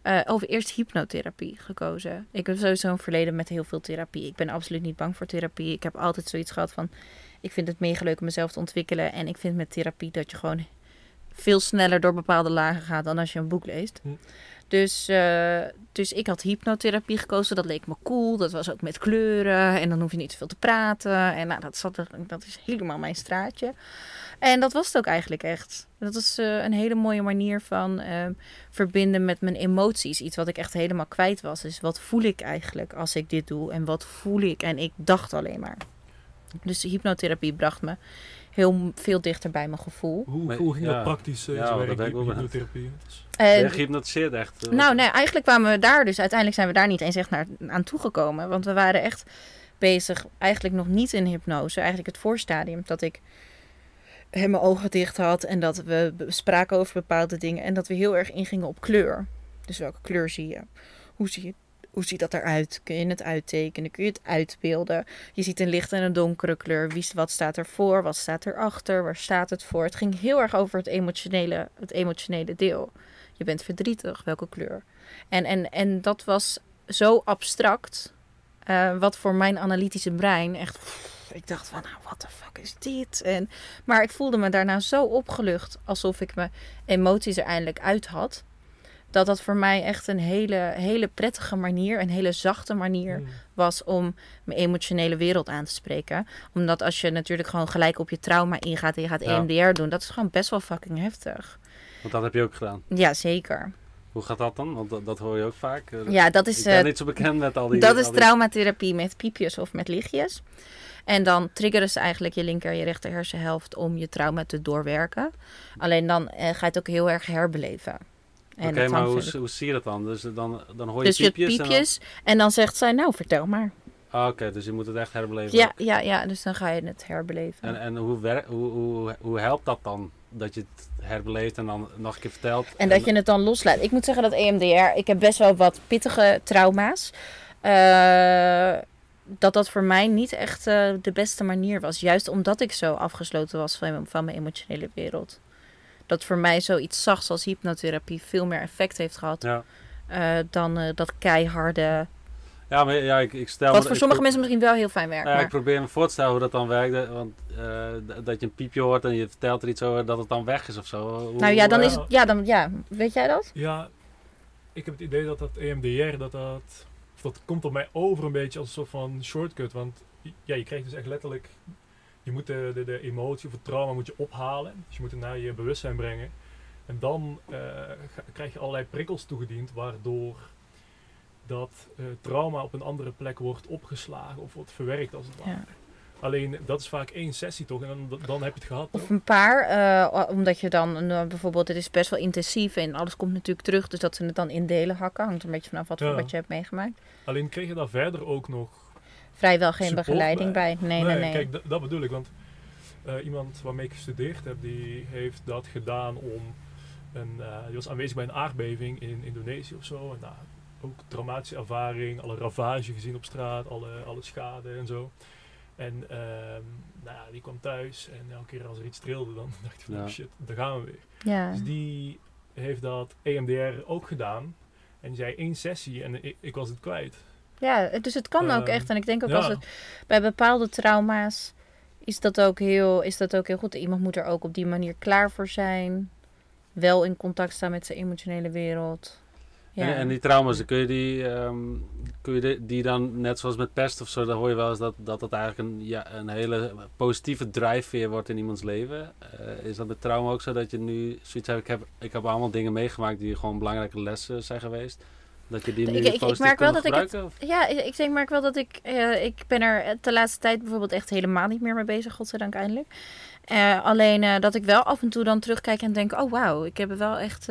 Eh of eerst hypnotherapie gekozen. Ik heb sowieso een verleden met heel veel therapie. Ik ben absoluut niet bang voor therapie. Ik heb altijd zoiets gehad van, ik vind het mega leuk om mezelf te ontwikkelen. En ik vind met therapie dat je gewoon veel sneller door bepaalde lagen gaat dan als je een boek leest. Hm. Dus, eh, dus ik had hypnotherapie gekozen. Dat leek me cool. Dat was ook met kleuren. En dan hoef je niet zoveel te praten. En nou, dat, zat er, dat is helemaal mijn straatje. En dat was het ook eigenlijk echt. Dat is eh, een hele mooie manier van eh, verbinden met mijn emoties. Iets wat ik echt helemaal kwijt was. Dus wat voel ik eigenlijk als ik dit doe? En wat voel ik? En ik dacht alleen maar. Dus de hypnotherapie bracht me heel veel dichter bij mijn gevoel. Hoe, Maar- hoe ging ja. dat praktisch uh, Ja, zo dat ik hypnotherapie? En, gehypnotiseerd echt? eh, nou, nee, eigenlijk kwamen we daar dus. Uiteindelijk zijn we daar niet eens echt naar, aan toegekomen. Want we waren echt bezig, eigenlijk nog niet in hypnose. Eigenlijk het voorstadium dat ik mijn ogen dicht had. En dat we spraken over bepaalde dingen. En dat we heel erg ingingen op kleur. Dus welke kleur zie je? Hoe zie je? Hoe ziet dat eruit? Kun je het uittekenen? Kun je het uitbeelden? Je ziet een lichte en een donkere kleur. Wie, wat staat er voor? Wat staat erachter? Waar staat het voor? Het ging heel erg over het emotionele, het emotionele deel. Je bent verdrietig, welke kleur? En, en, en dat was zo abstract, eh, wat voor mijn analytische brein echt... Ik dacht van, nou, what the fuck is dit? En, maar ik voelde me daarna zo opgelucht, alsof ik mijn emoties er eindelijk uit had. Dat dat voor mij echt een hele, hele prettige manier, een hele zachte manier Hmm. was om mijn emotionele wereld aan te spreken. Omdat als je natuurlijk gewoon gelijk op je trauma ingaat en je gaat Ja. EMDR doen, dat is gewoon best wel fucking heftig. Want dat heb je ook gedaan. Ja, zeker. Hoe gaat dat dan? Want dat, dat hoor je ook vaak. Eh, Ja, dat is, ik ben eh, niet zo bekend met al die... dat is die- traumatherapie met piepjes of met lichtjes. En dan triggeren ze eigenlijk je linker en je rechter hersenhelft om je trauma te doorwerken. Alleen dan eh, ga je het ook heel erg herbeleven. En Oké, maar hoe, zie je dat dan? Dus dan, dan hoor je Dus je piepjes. hebt piepjes en dan... zegt zij, nou vertel maar. Ah, Oké, dus je moet het echt herbeleven. Ja, ja, ja, dus dan ga je het herbeleven. En, en hoe, wer- hoe, hoe, hoe helpt dat dan? Dat je het herbeleeft en dan nog een keer vertelt. En dat je het dan loslaat. Ik moet zeggen dat EMDR, ik heb best wel wat pittige trauma's. Eh, dat dat voor mij niet echt eh, de beste manier was. Juist omdat ik zo afgesloten was van, van mijn emotionele wereld. Dat voor mij zoiets zachts als hypnotherapie veel meer effect heeft gehad Ja, eh, dan dat keiharde. Ja maar ja, ik, ik stel... Wat me- voor sommige pro- mensen misschien wel heel fijn werkt. Nou ja, ik probeer me voor te stellen hoe dat dan werkt. eh, Want eh, dat je een piepje hoort en je vertelt er iets over dat het dan weg is of zo. Hoe- Nou ja, dan hoe- is het. Ja, dan, ja, weet jij dat? Ja, ik heb het idee dat dat EMDR, dat dat, of dat komt op mij over een beetje als een soort van shortcut. Want ja, je krijgt dus echt letterlijk, je moet de, de, de emotie of het trauma moet je ophalen. Dus je moet het naar je bewustzijn brengen. En dan eh, ga- krijg je allerlei prikkels toegediend, waardoor dat eh, trauma op een andere plek wordt opgeslagen of wordt verwerkt als het ware. Ja. Alleen dat is vaak één sessie toch? En dan, dan heb je het gehad. Of een paar, eh, omdat je dan eh, bijvoorbeeld, het is best wel intensief en alles komt natuurlijk terug, dus dat ze het dan in delen hakken. Hangt een beetje vanaf wat, voor Ja. wat je hebt meegemaakt. Alleen kreeg je daar verder ook nog Vrijwel geen begeleiding bij. Nee, nee, nee. Kijk, d- dat bedoel ik. Want iemand waarmee ik gestudeerd heb, die heeft dat gedaan om... Een, die was aanwezig bij een aardbeving in Indonesië of zo. En ook traumatische ervaring, alle ravage gezien op straat, alle, alle schade en zo. En ehm, nou ja, die kwam thuis en elke keer als er iets trilde, dan [LAUGHS] dacht hij van Ja. oh shit, daar gaan we weer. Ja. Dus die heeft dat EMDR ook gedaan. En die zei één sessie en ik, ik was het kwijt. ja, dus het kan ook Ehm, echt. En ik denk ook ja. als het bij bepaalde trauma's is dat, ook heel, is dat ook heel goed. Iemand moet er ook op die manier klaar voor zijn. Wel in contact staan met zijn emotionele wereld. Ja. En, en die trauma's, kun je die, ehm, kun je die, die dan, net zoals met pest of zo, dan hoor je wel eens dat dat, dat eigenlijk een, ja, een hele positieve drijfveer wordt in iemands leven. Eh, is dat met trauma ook zo dat je nu zoiets hebt, ik heb, ik heb allemaal dingen meegemaakt die gewoon belangrijke lessen zijn geweest. Dat je die nu Ik- ik- merk wel dat ik het-? Ja, ik, ik merk wel dat ik... eh, ik ben er de laatste tijd bijvoorbeeld echt helemaal niet meer mee bezig, godzijdank eindelijk. Eh, alleen eh, dat ik wel af en toe dan terugkijk en denk... Oh, wauw, ik heb er wel echt...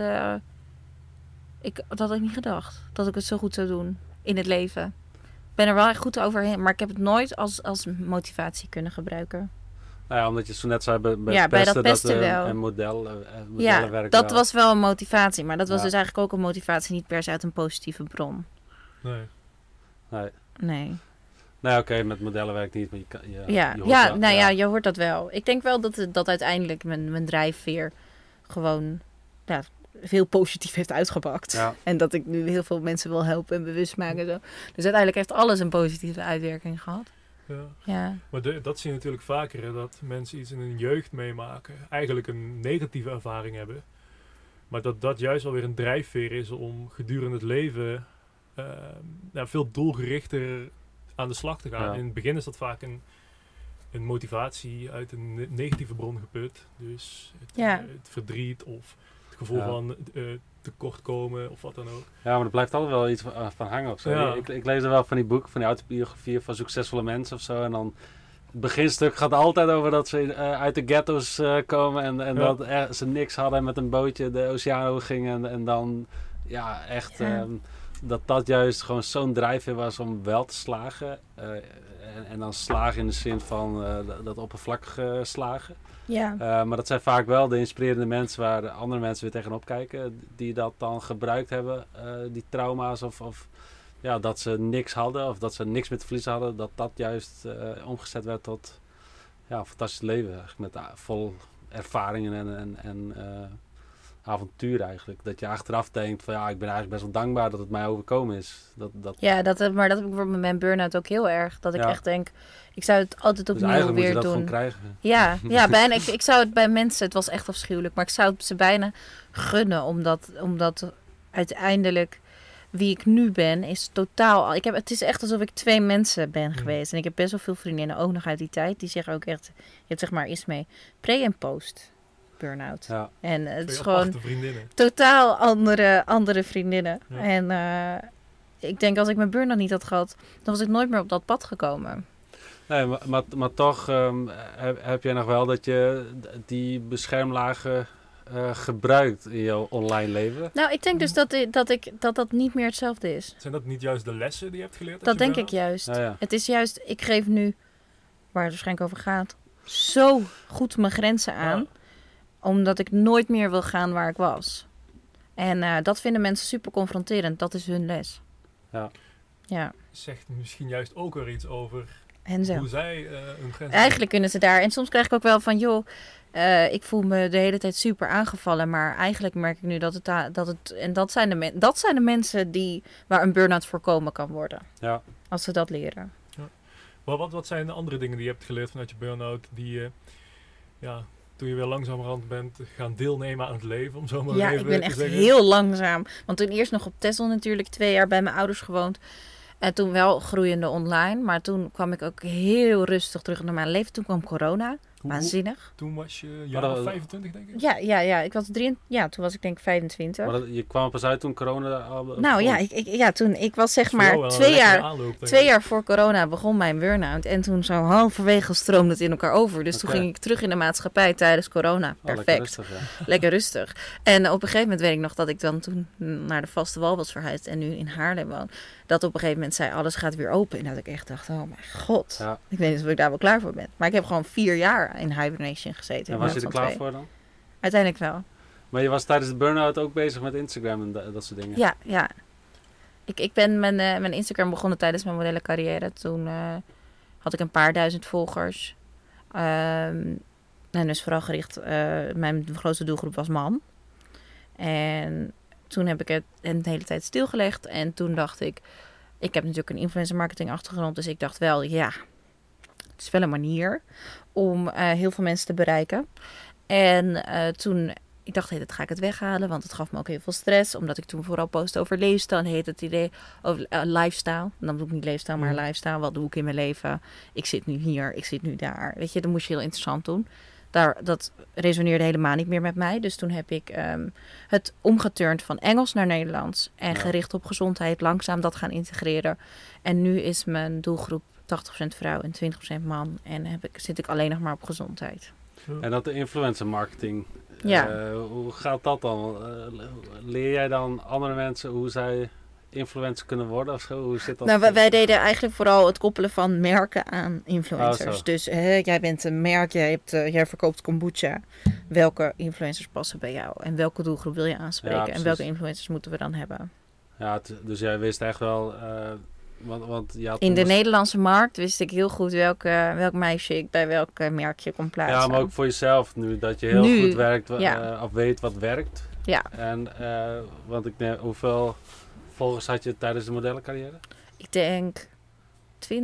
ik, dat had ik niet gedacht, dat ik het zo goed zou doen in het leven. Ik ben er wel echt goed overheen, maar ik heb het nooit als, als motivatie kunnen gebruiken. Nou ja, omdat je zo net zei bij, bij Ja, bij dat pesten, eh, wel. En model, eh, Ja, dat wel. was wel een motivatie, maar dat was Ja. dus eigenlijk ook een motivatie niet per se uit een positieve bron. Nee. Nee. Nee. Nou, oké, met modellenwerk niet, maar je kan... Ja, Ja, je ja, nou ja. je hoort dat wel. Ik denk wel dat, het- dat uiteindelijk mijn, mijn drijfveer gewoon ja, veel positief heeft uitgepakt. Ja. En dat ik nu heel veel mensen wil helpen en bewust maken. en Zo. Dus uiteindelijk heeft alles een positieve uitwerking gehad. Ja. Ja, Maar de- dat zie je natuurlijk vaker, hè, dat mensen iets in hun jeugd meemaken, eigenlijk een negatieve ervaring hebben. Maar dat dat juist alweer een drijfveer is om gedurende het leven eh, nou, veel doelgerichter aan de slag te gaan. Ja. In het begin is dat vaak een, een motivatie uit een ne- negatieve bron geput. Dus het, Ja. eh, het verdriet of gevoel Ja. van eh, tekortkomen of wat dan ook. Ja, maar er blijft altijd wel iets van, eh, van hangen of zo. Ja. Ik, ik lees er wel van die boeken, van die autobiografieën van succesvolle mensen of zo. En dan het beginstuk gaat altijd over dat ze eh, uit de ghetto's komen en, en Ja. dat er, ze niks hadden en met een bootje de oceaan gingen. En, en dan, ja, echt, Ja. ehm, dat dat juist gewoon zo'n drijfveer was om wel te slagen. Eh, en, en dan slagen in de zin van eh, dat- oppervlakkige slagen. ja. Uh, maar dat zijn vaak wel de inspirerende mensen waar de andere mensen weer tegenop kijken. Die dat dan gebruikt hebben, die trauma's of, of ja, dat ze niks hadden of dat ze niks meer te verliezen hadden. Dat dat juist omgezet werd tot ja, een fantastisch leven. Eigenlijk, met vol ervaringen en, en, en avontuur eigenlijk. Dat je achteraf denkt van ja, ik ben eigenlijk best wel dankbaar dat het mij overkomen is. Dat, dat, ja dat, heb- maar dat heb ik bijvoorbeeld met mijn burn-out ook heel erg. Dat ik Ja. echt denk, ik zou het altijd dus opnieuw weer dat doen. krijgen. Ja, [LAUGHS] ja bijna, ik, ik zou het bij mensen, het was echt afschuwelijk, maar ik zou het ze bijna gunnen, omdat, omdat uiteindelijk wie ik nu ben is totaal. Ik heb, het is echt alsof ik twee mensen ben Ja. geweest. En ik heb best wel veel vriendinnen, ook nog uit die tijd, die zeggen ook echt, je hebt zeg maar is mee pre- en post burn-out. Ja. En het is gewoon totaal andere, andere vriendinnen. Ja. En eh, ik denk als ik mijn burn-out niet had gehad, dan was ik nooit meer op dat pad gekomen. Nee, maar, maar, maar toch ehm, heb, heb jij nog wel dat je die beschermlagen eh, gebruikt in jouw online leven. Nou, ik denk dus dat, i- dat, ik, dat dat niet meer hetzelfde is. Zijn dat niet juist de lessen die je hebt geleerd? Dat denk ik juist. Ja, ja. Het is juist, ik geef nu, waar het waarschijnlijk over gaat, zo goed mijn grenzen aan. Ja. Omdat ik nooit meer wil gaan waar ik was. En eh, dat vinden mensen super confronterend. Dat is hun les. Ja. Ja, Zegt misschien juist ook weer iets over hoe zij eh hun grenzen... Eigenlijk kunnen ze daar. En soms krijg ik ook wel van, joh, eh, ik voel me de hele tijd super aangevallen. Maar eigenlijk merk ik nu dat het. da- Dat het en dat zijn, de men, dat zijn de mensen die, waar een burn-out voorkomen kan worden. Ja. Als ze dat leren. Maar wat, wat zijn de andere dingen die je hebt geleerd vanuit je burn-out die je, ja, toen je weer langzamerhand bent gaan deelnemen aan het leven, om zo maar Ja, even ik ben te echt zeggen? heel langzaam. Want toen eerst nog op Texel natuurlijk twee jaar bij mijn ouders gewoond. En toen wel groeiende online. Maar toen kwam ik ook heel rustig terug naar mijn leven. Toen kwam corona. Hoe- hoe- Waanzinnig. toen was je jaar dat- of 25, denk ik? Ja, ja, ja. Ik was drie, ja, toen was ik denk ik 25. Maar dat- je kwam pas uit toen corona Nou ja, ik, ik, ja, toen ik was zeg maar twee jaar, aanloop, twee jaar voor corona begon mijn burn-out. En toen zo halverwege stroomde het in elkaar over. Dus toen ging ik terug in de maatschappij tijdens corona. Oh, lekker Perfect. rustig, ja. [LAUGHS] Lekker rustig. En op een gegeven moment weet ik nog dat ik dan toen naar de vaste wal was verhuisd en nu in Haarlem woon. Dat op een gegeven moment zei alles gaat weer open. En dat ik echt dacht, oh mijn god. Ja. Ik weet niet of ik daar wel klaar voor ben. Maar ik heb gewoon vier jaar in hibernation gezeten. En was je er klaar twee. voor dan? Uiteindelijk wel. Maar je was tijdens de burn-out ook bezig met Instagram en da- dat soort dingen. Ja, ja. Ik, ik ben mijn, eh, mijn Instagram begonnen tijdens mijn modellencarrière. Toen eh, had ik een paar duizend volgers. Ehm, en dus vooral gericht, eh, mijn grootste doelgroep was man. En toen heb ik het een hele tijd stilgelegd. En toen dacht ik, ik heb natuurlijk een influencer marketing achtergrond. Dus ik dacht wel, ja, het is wel een manier om eh, heel veel mensen te bereiken. En eh, toen ik dacht, hey, dat ga ik het weghalen, want het gaf me ook heel veel stress. Omdat ik toen vooral post over leefstijl. En heet het idee over eh, lifestyle. Dan doe ik niet leefstijl, maar Mm. lifestyle. Wat doe ik in mijn leven? Ik zit nu hier, ik zit nu daar. Weet je, dat moest je heel interessant doen. Daar, dat resoneerde helemaal niet meer met mij. Dus toen heb ik ehm, het omgeturnd van Engels naar Nederlands. En Ja. gericht op gezondheid, langzaam dat gaan integreren. En nu is mijn doelgroep 80% vrouw en 20% man. En heb ik, zit ik alleen nog maar op gezondheid. En dat de influencer marketing. Ja. eh, hoe gaat dat dan? Eh, leer jij dan andere mensen hoe zij influencer kunnen worden of zo? Hoe zit dat? Nou, wij, wij deden eigenlijk vooral het koppelen van merken aan influencers. Oh, dus hè, jij bent een merk, jij, hebt, eh, jij verkoopt kombucha. Welke influencers passen bij jou? En welke doelgroep wil je aanspreken? Ja, en welke influencers moeten we dan hebben? Ja, dus jij wist echt wel. Want, want je had In de Nederlandse markt wist ik heel goed welke, welk meisje ik bij welk eh, merkje kon plaatsen. Ja, maar ook voor jezelf nu dat je heel Nu, goed werkt, ja. eh, of weet wat werkt. Ja. En eh, want ik neem, hoeveel volgers had je tijdens de modellencarrière? Ik denk 20.000.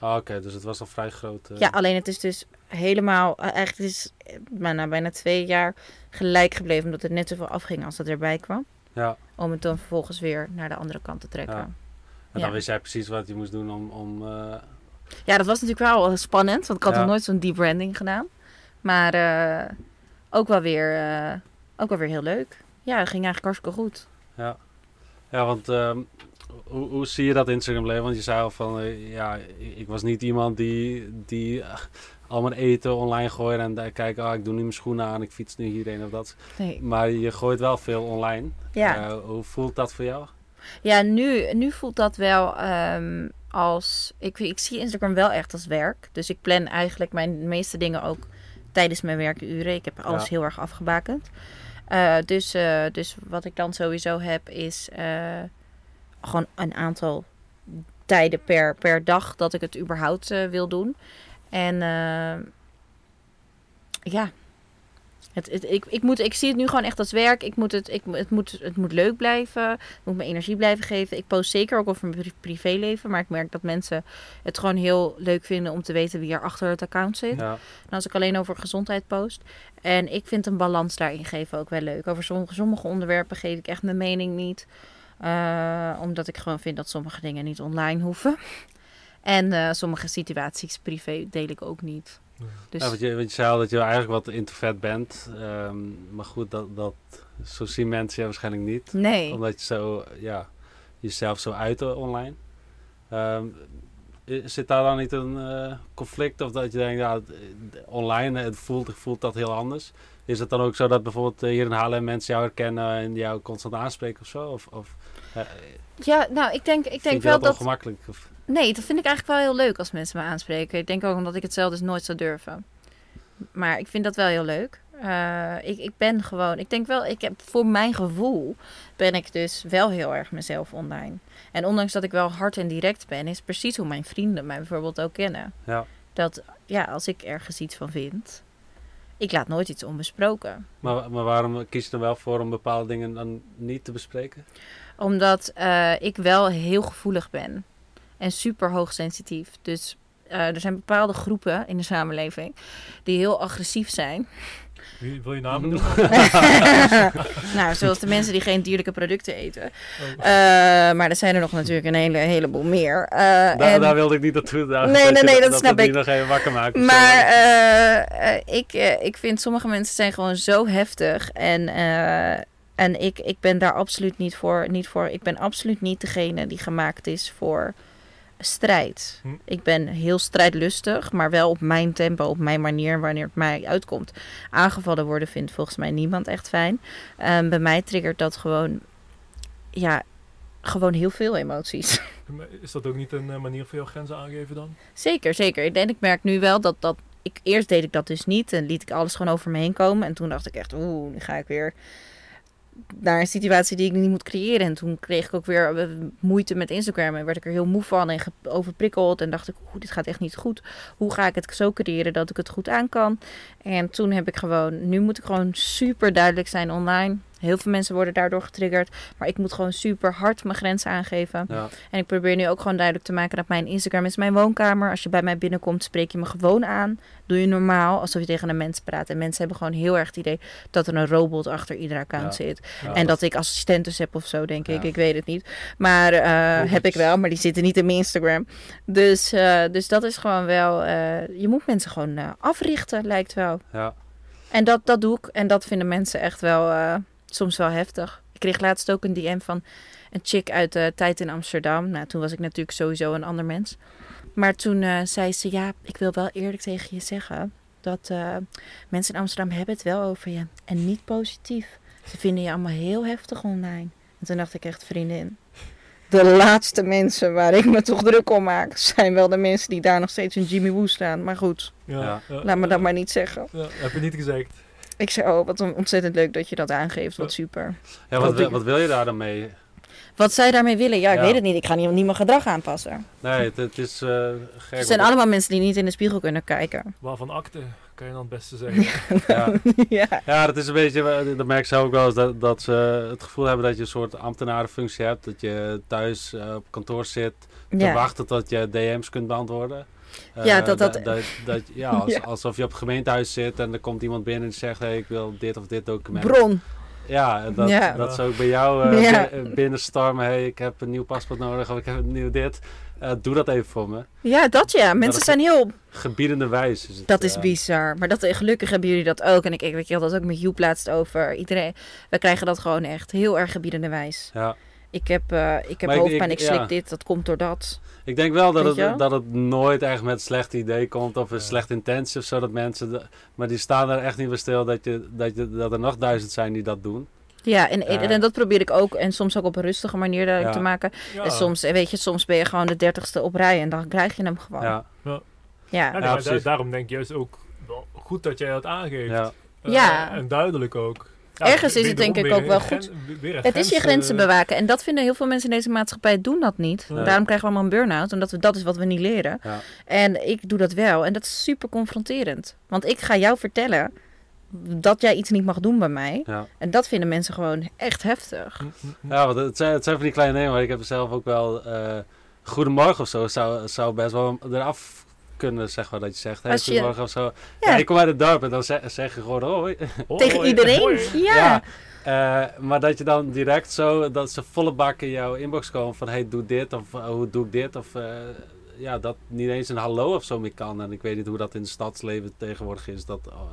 Ah, Oké, dus het was al vrij groot. Ja, alleen het is dus helemaal, eigenlijk is bijna, bijna twee jaar gelijk gebleven. Omdat het net zoveel afging als dat erbij kwam. ja. Om het dan vervolgens weer naar de andere kant te trekken. Ja. Ja, En dan Ja. wist jij precies wat je moest doen om. om eh, dat was natuurlijk wel eh, spannend. Want ik had Ja. nog nooit zo'n deep branding gedaan. Maar eh, ook, wel weer, ook wel weer heel leuk. Ja, het ging eigenlijk hartstikke goed. ja. ja, want ehm, hoe, hoe zie je dat Instagram leven? Want je zei al van ja, ik, was niet iemand die, die eh, al mijn eten online gooit en daar kijken, ah, ik doe nu mijn schoenen aan, ik fiets nu hierheen of dat. Nee. Maar je gooit wel veel online. Ja. Hoe voelt dat voor jou? Ja, nu, nu voelt dat wel ehm, als. Ik, ik zie Instagram wel echt als werk. Dus ik plan eigenlijk mijn meeste dingen ook tijdens mijn werkuren. Ik heb alles Ja. heel erg afgebakend. Eh, dus, eh, dus wat ik dan sowieso heb is eh, gewoon een aantal tijden per, per dag dat ik het überhaupt wil doen. En ja. Het, het, ik, ik, moet, ik zie het nu gewoon echt als werk. Ik moet het, ik, het, moet, het moet leuk blijven. Ik moet mijn energie blijven geven. Ik post zeker ook over mijn pri- privéleven. Maar ik merk dat mensen het gewoon heel leuk vinden om te weten wie er achter het account zit. Ja. En als ik alleen over gezondheid post. En ik vind een balans daarin geven ook wel leuk. Over sommige, sommige onderwerpen geef ik echt mijn mening niet. Eh, omdat ik gewoon vind dat sommige dingen niet online hoeven. En eh, sommige situaties privé deel ik ook niet. Dus, Ja, want, je, want je zei al dat je eigenlijk wat introvert bent. Ehm, maar goed, dat, dat, zo zien mensen je waarschijnlijk niet. nee. Omdat je zo, ja, jezelf zo uit online. Ehm, zit daar dan niet een eh, conflict? Of dat je denkt, ja, online, het voelt, voelt dat heel anders. Is het dan ook zo dat bijvoorbeeld eh, hier in Haarlem mensen jou herkennen en jou constant aanspreken of zo? Of, of eh, Ja, nou, ik denk, ik vind denk wel dat dat... ongemakkelijk? Of, Nee, dat vind ik eigenlijk wel heel leuk als mensen me aanspreken. Ik denk ook omdat ik het zelf dus nooit zou durven. Maar ik vind dat wel heel leuk. Eh, ik, ik ben gewoon, ik denk wel, ik heb voor mijn gevoel ben ik dus wel heel erg mezelf online. En ondanks dat ik wel hard en direct ben, is precies hoe mijn vrienden mij bijvoorbeeld ook kennen. ja. Dat ja, als ik ergens iets van vind, ik laat nooit iets onbesproken. maar, maar waarom kies je dan wel voor om bepaalde dingen dan niet te bespreken? Omdat eh, ik wel heel gevoelig ben. En super hoogsensitief. Dus eh, er zijn bepaalde groepen in de samenleving die heel agressief zijn. Wie, wil je namen [LAUGHS] noemen? [LAUGHS] nou, zoals de mensen die geen dierlijke producten eten. Oh. Eh, maar er zijn er nog natuurlijk een hele, heleboel meer. Eh, Daar, en- daar wilde ik niet naartoe. Daar, Nee, nee, nee, dat we snap ik. nog even wakker maken. Maar ik, ik vind sommige mensen zijn gewoon zo heftig. En, eh, en ik, ik ben daar absoluut niet voor, niet voor. Ik ben absoluut niet degene die gemaakt is voor strijd. Hm. Ik ben heel strijdlustig, maar wel op mijn tempo, op mijn manier, wanneer het mij uitkomt. Aangevallen worden vindt volgens mij niemand echt fijn. Ehm, bij mij triggert dat gewoon, ja, gewoon heel veel emoties. [LAUGHS] Is dat ook niet een eh, manier voor jouw grenzen aangeven dan? Zeker, zeker. En ik merk nu wel dat dat. Ik, eerst deed ik dat dus niet en liet ik alles gewoon over me heen komen. En toen dacht ik echt, oeh, nu ga ik weer naar een situatie die ik niet moet creëren. En toen kreeg ik ook weer eh, moeite met Instagram en werd ik er heel moe van en overprikkeld. En dacht ik, dit gaat echt niet goed. Hoe ga ik het zo creëren dat ik het goed aan kan? En toen heb ik gewoon, nu moet ik gewoon super duidelijk zijn online. Heel veel mensen worden daardoor getriggerd. Maar ik moet gewoon super hard mijn grenzen aangeven. Ja, En ik probeer nu ook gewoon duidelijk te maken dat mijn Instagram is mijn woonkamer. Als je bij mij binnenkomt, spreek je me gewoon aan. Doe je normaal, alsof je tegen een mens praat. En mensen hebben gewoon heel erg het idee dat er een robot achter ieder account Ja. zit. ja, en dat ik assistentes heb of zo, denk ik. Ik weet het niet. Maar eh, heb ik wel, maar die zitten niet in mijn Instagram. Dus, eh, dus dat is gewoon wel... eh, je moet mensen gewoon africhten, lijkt wel. ja. En dat, dat doe ik. En dat vinden mensen echt wel soms wel heftig. Ik kreeg laatst ook een DM van een chick uit de tijd in Amsterdam. Nou, toen was ik natuurlijk sowieso een ander mens. Maar toen eh, zei ze, ja, ik wil wel eerlijk tegen je zeggen... dat eh, mensen in Amsterdam hebben het wel over je. En niet positief. Ze vinden je allemaal heel heftig online. En toen dacht ik echt, vriendin... De laatste mensen waar ik me toch druk om maak... zijn wel de mensen die daar nog steeds in Jimmy Woo staan. Maar goed, Ja, laat me ja, dat maar niet zeggen. ja, heb je niet gezegd. Ik zei, oh, wat ontzettend leuk dat je dat aangeeft. Wat super. ja wat, Wat wil- wat wil je daar dan mee? Wat zij daarmee willen, ja, ik Ja. weet het niet. Ik ga niet, niet mijn gedrag aanpassen. Nee, het, het is eh gek. Het zijn allemaal mensen die niet in de spiegel kunnen kijken. Waarvan akte, kan je dan het beste zeggen. [LAUGHS] [LAUGHS] ja. ja. Ja, dat is een beetje, dat merk ik zelf ook wel eens, dat, dat ze het gevoel hebben dat je een soort ambtenarenfunctie hebt. Dat je thuis eh, op kantoor zit, te Ja. wachten tot je DM's kunt beantwoorden. Eh, Ja, dat- dat- dat, dat, [LAUGHS] ja, als- Ja. alsof je op het gemeentehuis zit en er komt iemand binnen en zegt, hey, ik wil dit of dit document. Bron. Ja, dat, Ja. dat ze ook bij jou eh, Ja. bi- binnenstormen, hey, ik heb een nieuw paspoort nodig of ik heb een nieuw dit. Eh, doe dat even voor me. Ja, dat ja. Mensen Dat- zijn heel... Gebiedende wijs is het. Dat is eh, bizar. Maar dat, gelukkig hebben jullie dat ook. En ik, ik, ik had dat ook met Joep laatst over. Iedereen, we krijgen dat gewoon echt heel erg gebiedende wijs. Ja. Ik heb, eh, ik heb Maar hoofdpijn, ik, ik- slik ja. dit, dat komt door dat. Ik denk wel dat Weet je het, dat het nooit echt met een slecht idee komt of een Ja. slechte intentie of zo. Dat mensen, de- maar die staan er echt niet bij stil dat, je, dat, je, dat er nog duizend zijn die dat doen. Ja, en, en, Ja. en dat probeer ik ook. En soms ook op een rustige manier duidelijk Ja. te maken. Ja. En soms, eh, weet je, soms ben je gewoon de dertigste op rij en dan krijg je hem gewoon. Ja. Ja, nee, daarom denk ik juist ook wel goed dat jij dat aangeeft. ja. Eh, Ja. En duidelijk ook. Ergens is het denk ik ook wel goed. Het is je grenzen eh, bewaken. En dat vinden heel veel mensen in deze maatschappij doen dat niet. Nee. Daarom krijgen we allemaal een burn-out. Omdat we, dat is wat we niet leren. Ja. En ik doe dat wel. En dat is super confronterend. Want ik ga jou vertellen dat jij iets niet mag doen bij mij. Ja. En dat vinden mensen gewoon echt heftig. ja, want het zijn, het zijn van die kleine dingen, maar ik heb zelf ook wel... eh goedemorgen of zo zou, zou best wel eraf kunnen, zeg maar, dat je zegt. Hey, Als je- of zo. Ja. Ja, ik kom uit het dorp en dan zeg, zeg je gewoon hoi. Tegen [LAUGHS] hoi, iedereen. [LAUGHS] hoi. Ja. Eh, maar dat je dan direct zo, dat ze volle bak in jouw inbox komen van hey, doe dit of eh, hoe doe ik dit of eh, ja, dat niet eens een hallo of zo meer kan. En ik weet niet hoe dat in het stadsleven tegenwoordig is. Dat, oh,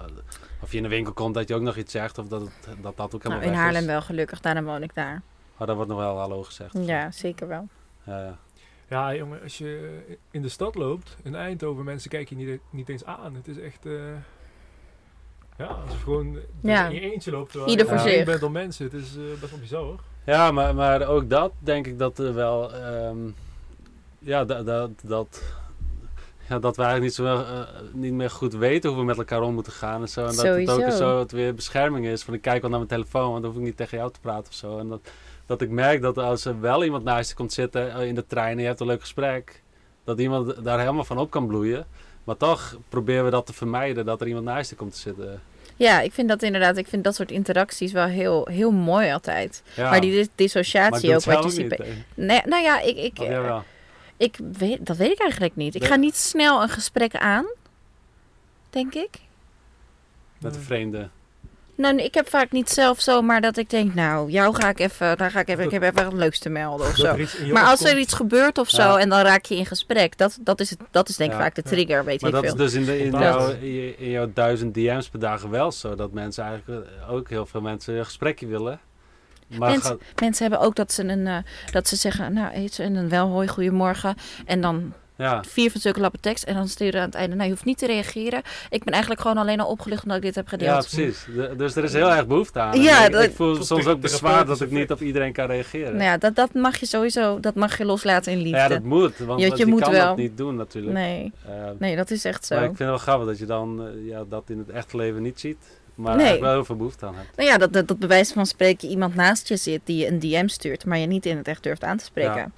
of je in de winkel komt dat je ook nog iets zegt of dat het, dat, dat ook helemaal Nou, in Haarlem is. wel gelukkig. Daarom woon ik daar. Maar daar wordt nog wel hallo gezegd. Ja, zeker wel. Ja, ja. Ja, jongen, als je in de stad loopt, in Eindhoven, mensen kijken je niet, niet eens aan. Het is echt... eh, ja, als je gewoon Ja. in je eentje loopt, terwijl Ieder je voor omringd zich. bent door mensen. Het is eh, best wel bizar, hoor. ja maar, maar ook dat denk ik dat er wel... ehm, ja, dat... dat, dat ja, dat we eigenlijk niet, zo, eh, niet meer goed weten hoe we met elkaar om moeten gaan en zo. En dat het ook zo het weer bescherming is. Van ik kijk wel naar mijn telefoon, want dan hoef ik niet tegen jou te praten of zo. En dat, dat ik merk dat als er wel iemand naast je komt zitten eh, in de trein en je hebt een leuk gesprek, dat iemand daar helemaal van op kan bloeien. Maar toch proberen we dat te vermijden, dat er iemand naast je komt te zitten. Ja, ik vind dat inderdaad. Ik vind dat soort interacties wel heel, heel mooi altijd. Ja, maar die dis- maar ik dissociatie ook. eh. Nee, nou ja, ik, ik, wel? ik weet, dat weet ik eigenlijk niet. Ik Nee. ga niet snel een gesprek aan, denk ik. Met een vreemde. Nou, ik heb vaak niet zelf zomaar dat ik denk, nou, jou ga ik even, daar ga ik even, ik heb even het leukste melden of zo. Maar als er iets gebeurt of zo Ja. en dan raak je in gesprek, dat, dat, is, het, dat is denk ik Ja. vaak de trigger, weet Maar ik dat is veel. dus in, de, in, Dat. jouw, in, jouw duizend DM's per dag wel zo. Dat mensen eigenlijk ook heel veel mensen een gesprekje willen. Maar Mensen- gaat- Mensen hebben ook dat ze, een, eh, dat ze zeggen, nou, heet ze, en een wel hoi, goedemorgen. En dan ja, vier van zulke lappen tekst en dan sturen aan het einde, nou, je hoeft niet te reageren. Ik ben eigenlijk gewoon alleen al opgelucht omdat ik dit heb ja, gedeeld. precies. De- dus er is heel erg behoefte aan. Ja, ik, dat- ik voel soms ook bezwaar dat ik niet op iedereen kan reageren. Nou ja, dat, dat mag je sowieso, dat mag je loslaten in liefde. Ja, dat moet, want, Je- moet kan wel. dat niet doen natuurlijk. Nee, Eh, nee, dat is echt zo. maar ik vind het wel grappig dat je dan eh, ja, dat in het echte leven niet ziet. Maar Nee. eigenlijk wel heel veel behoefte aan hebt. Nou ja, dat, dat, dat bewijs van spreken iemand naast je zit die je een DM stuurt, maar je niet in het echt durft aan te spreken. Ja.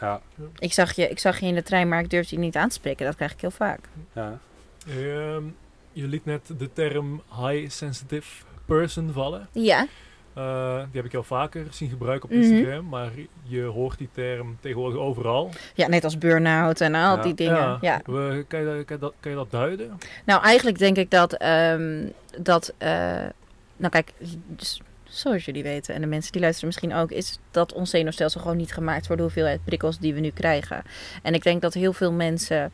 Ja, Ik, zag je, ik zag je in de trein, maar ik durfde je niet aan te spreken. Dat krijg ik heel vaak. ja. Ehm, je liet net de term high sensitive person vallen. Ja, Eh, die heb ik heel vaker zien gebruiken op Mhm. Instagram. Maar je hoort die term tegenwoordig overal. Ja, net als burn-out en al Ja. die dingen. Ja. We, kan, je, dat- kan, je dat, kan je dat duiden? Nou, eigenlijk denk ik dat, ehm, dat eh, nou kijk, dus, zoals jullie weten en de mensen die luisteren misschien ook, is dat ons zenuwstelsel gewoon niet gemaakt voor de hoeveelheid prikkels die we nu krijgen. En ik denk dat heel veel mensen,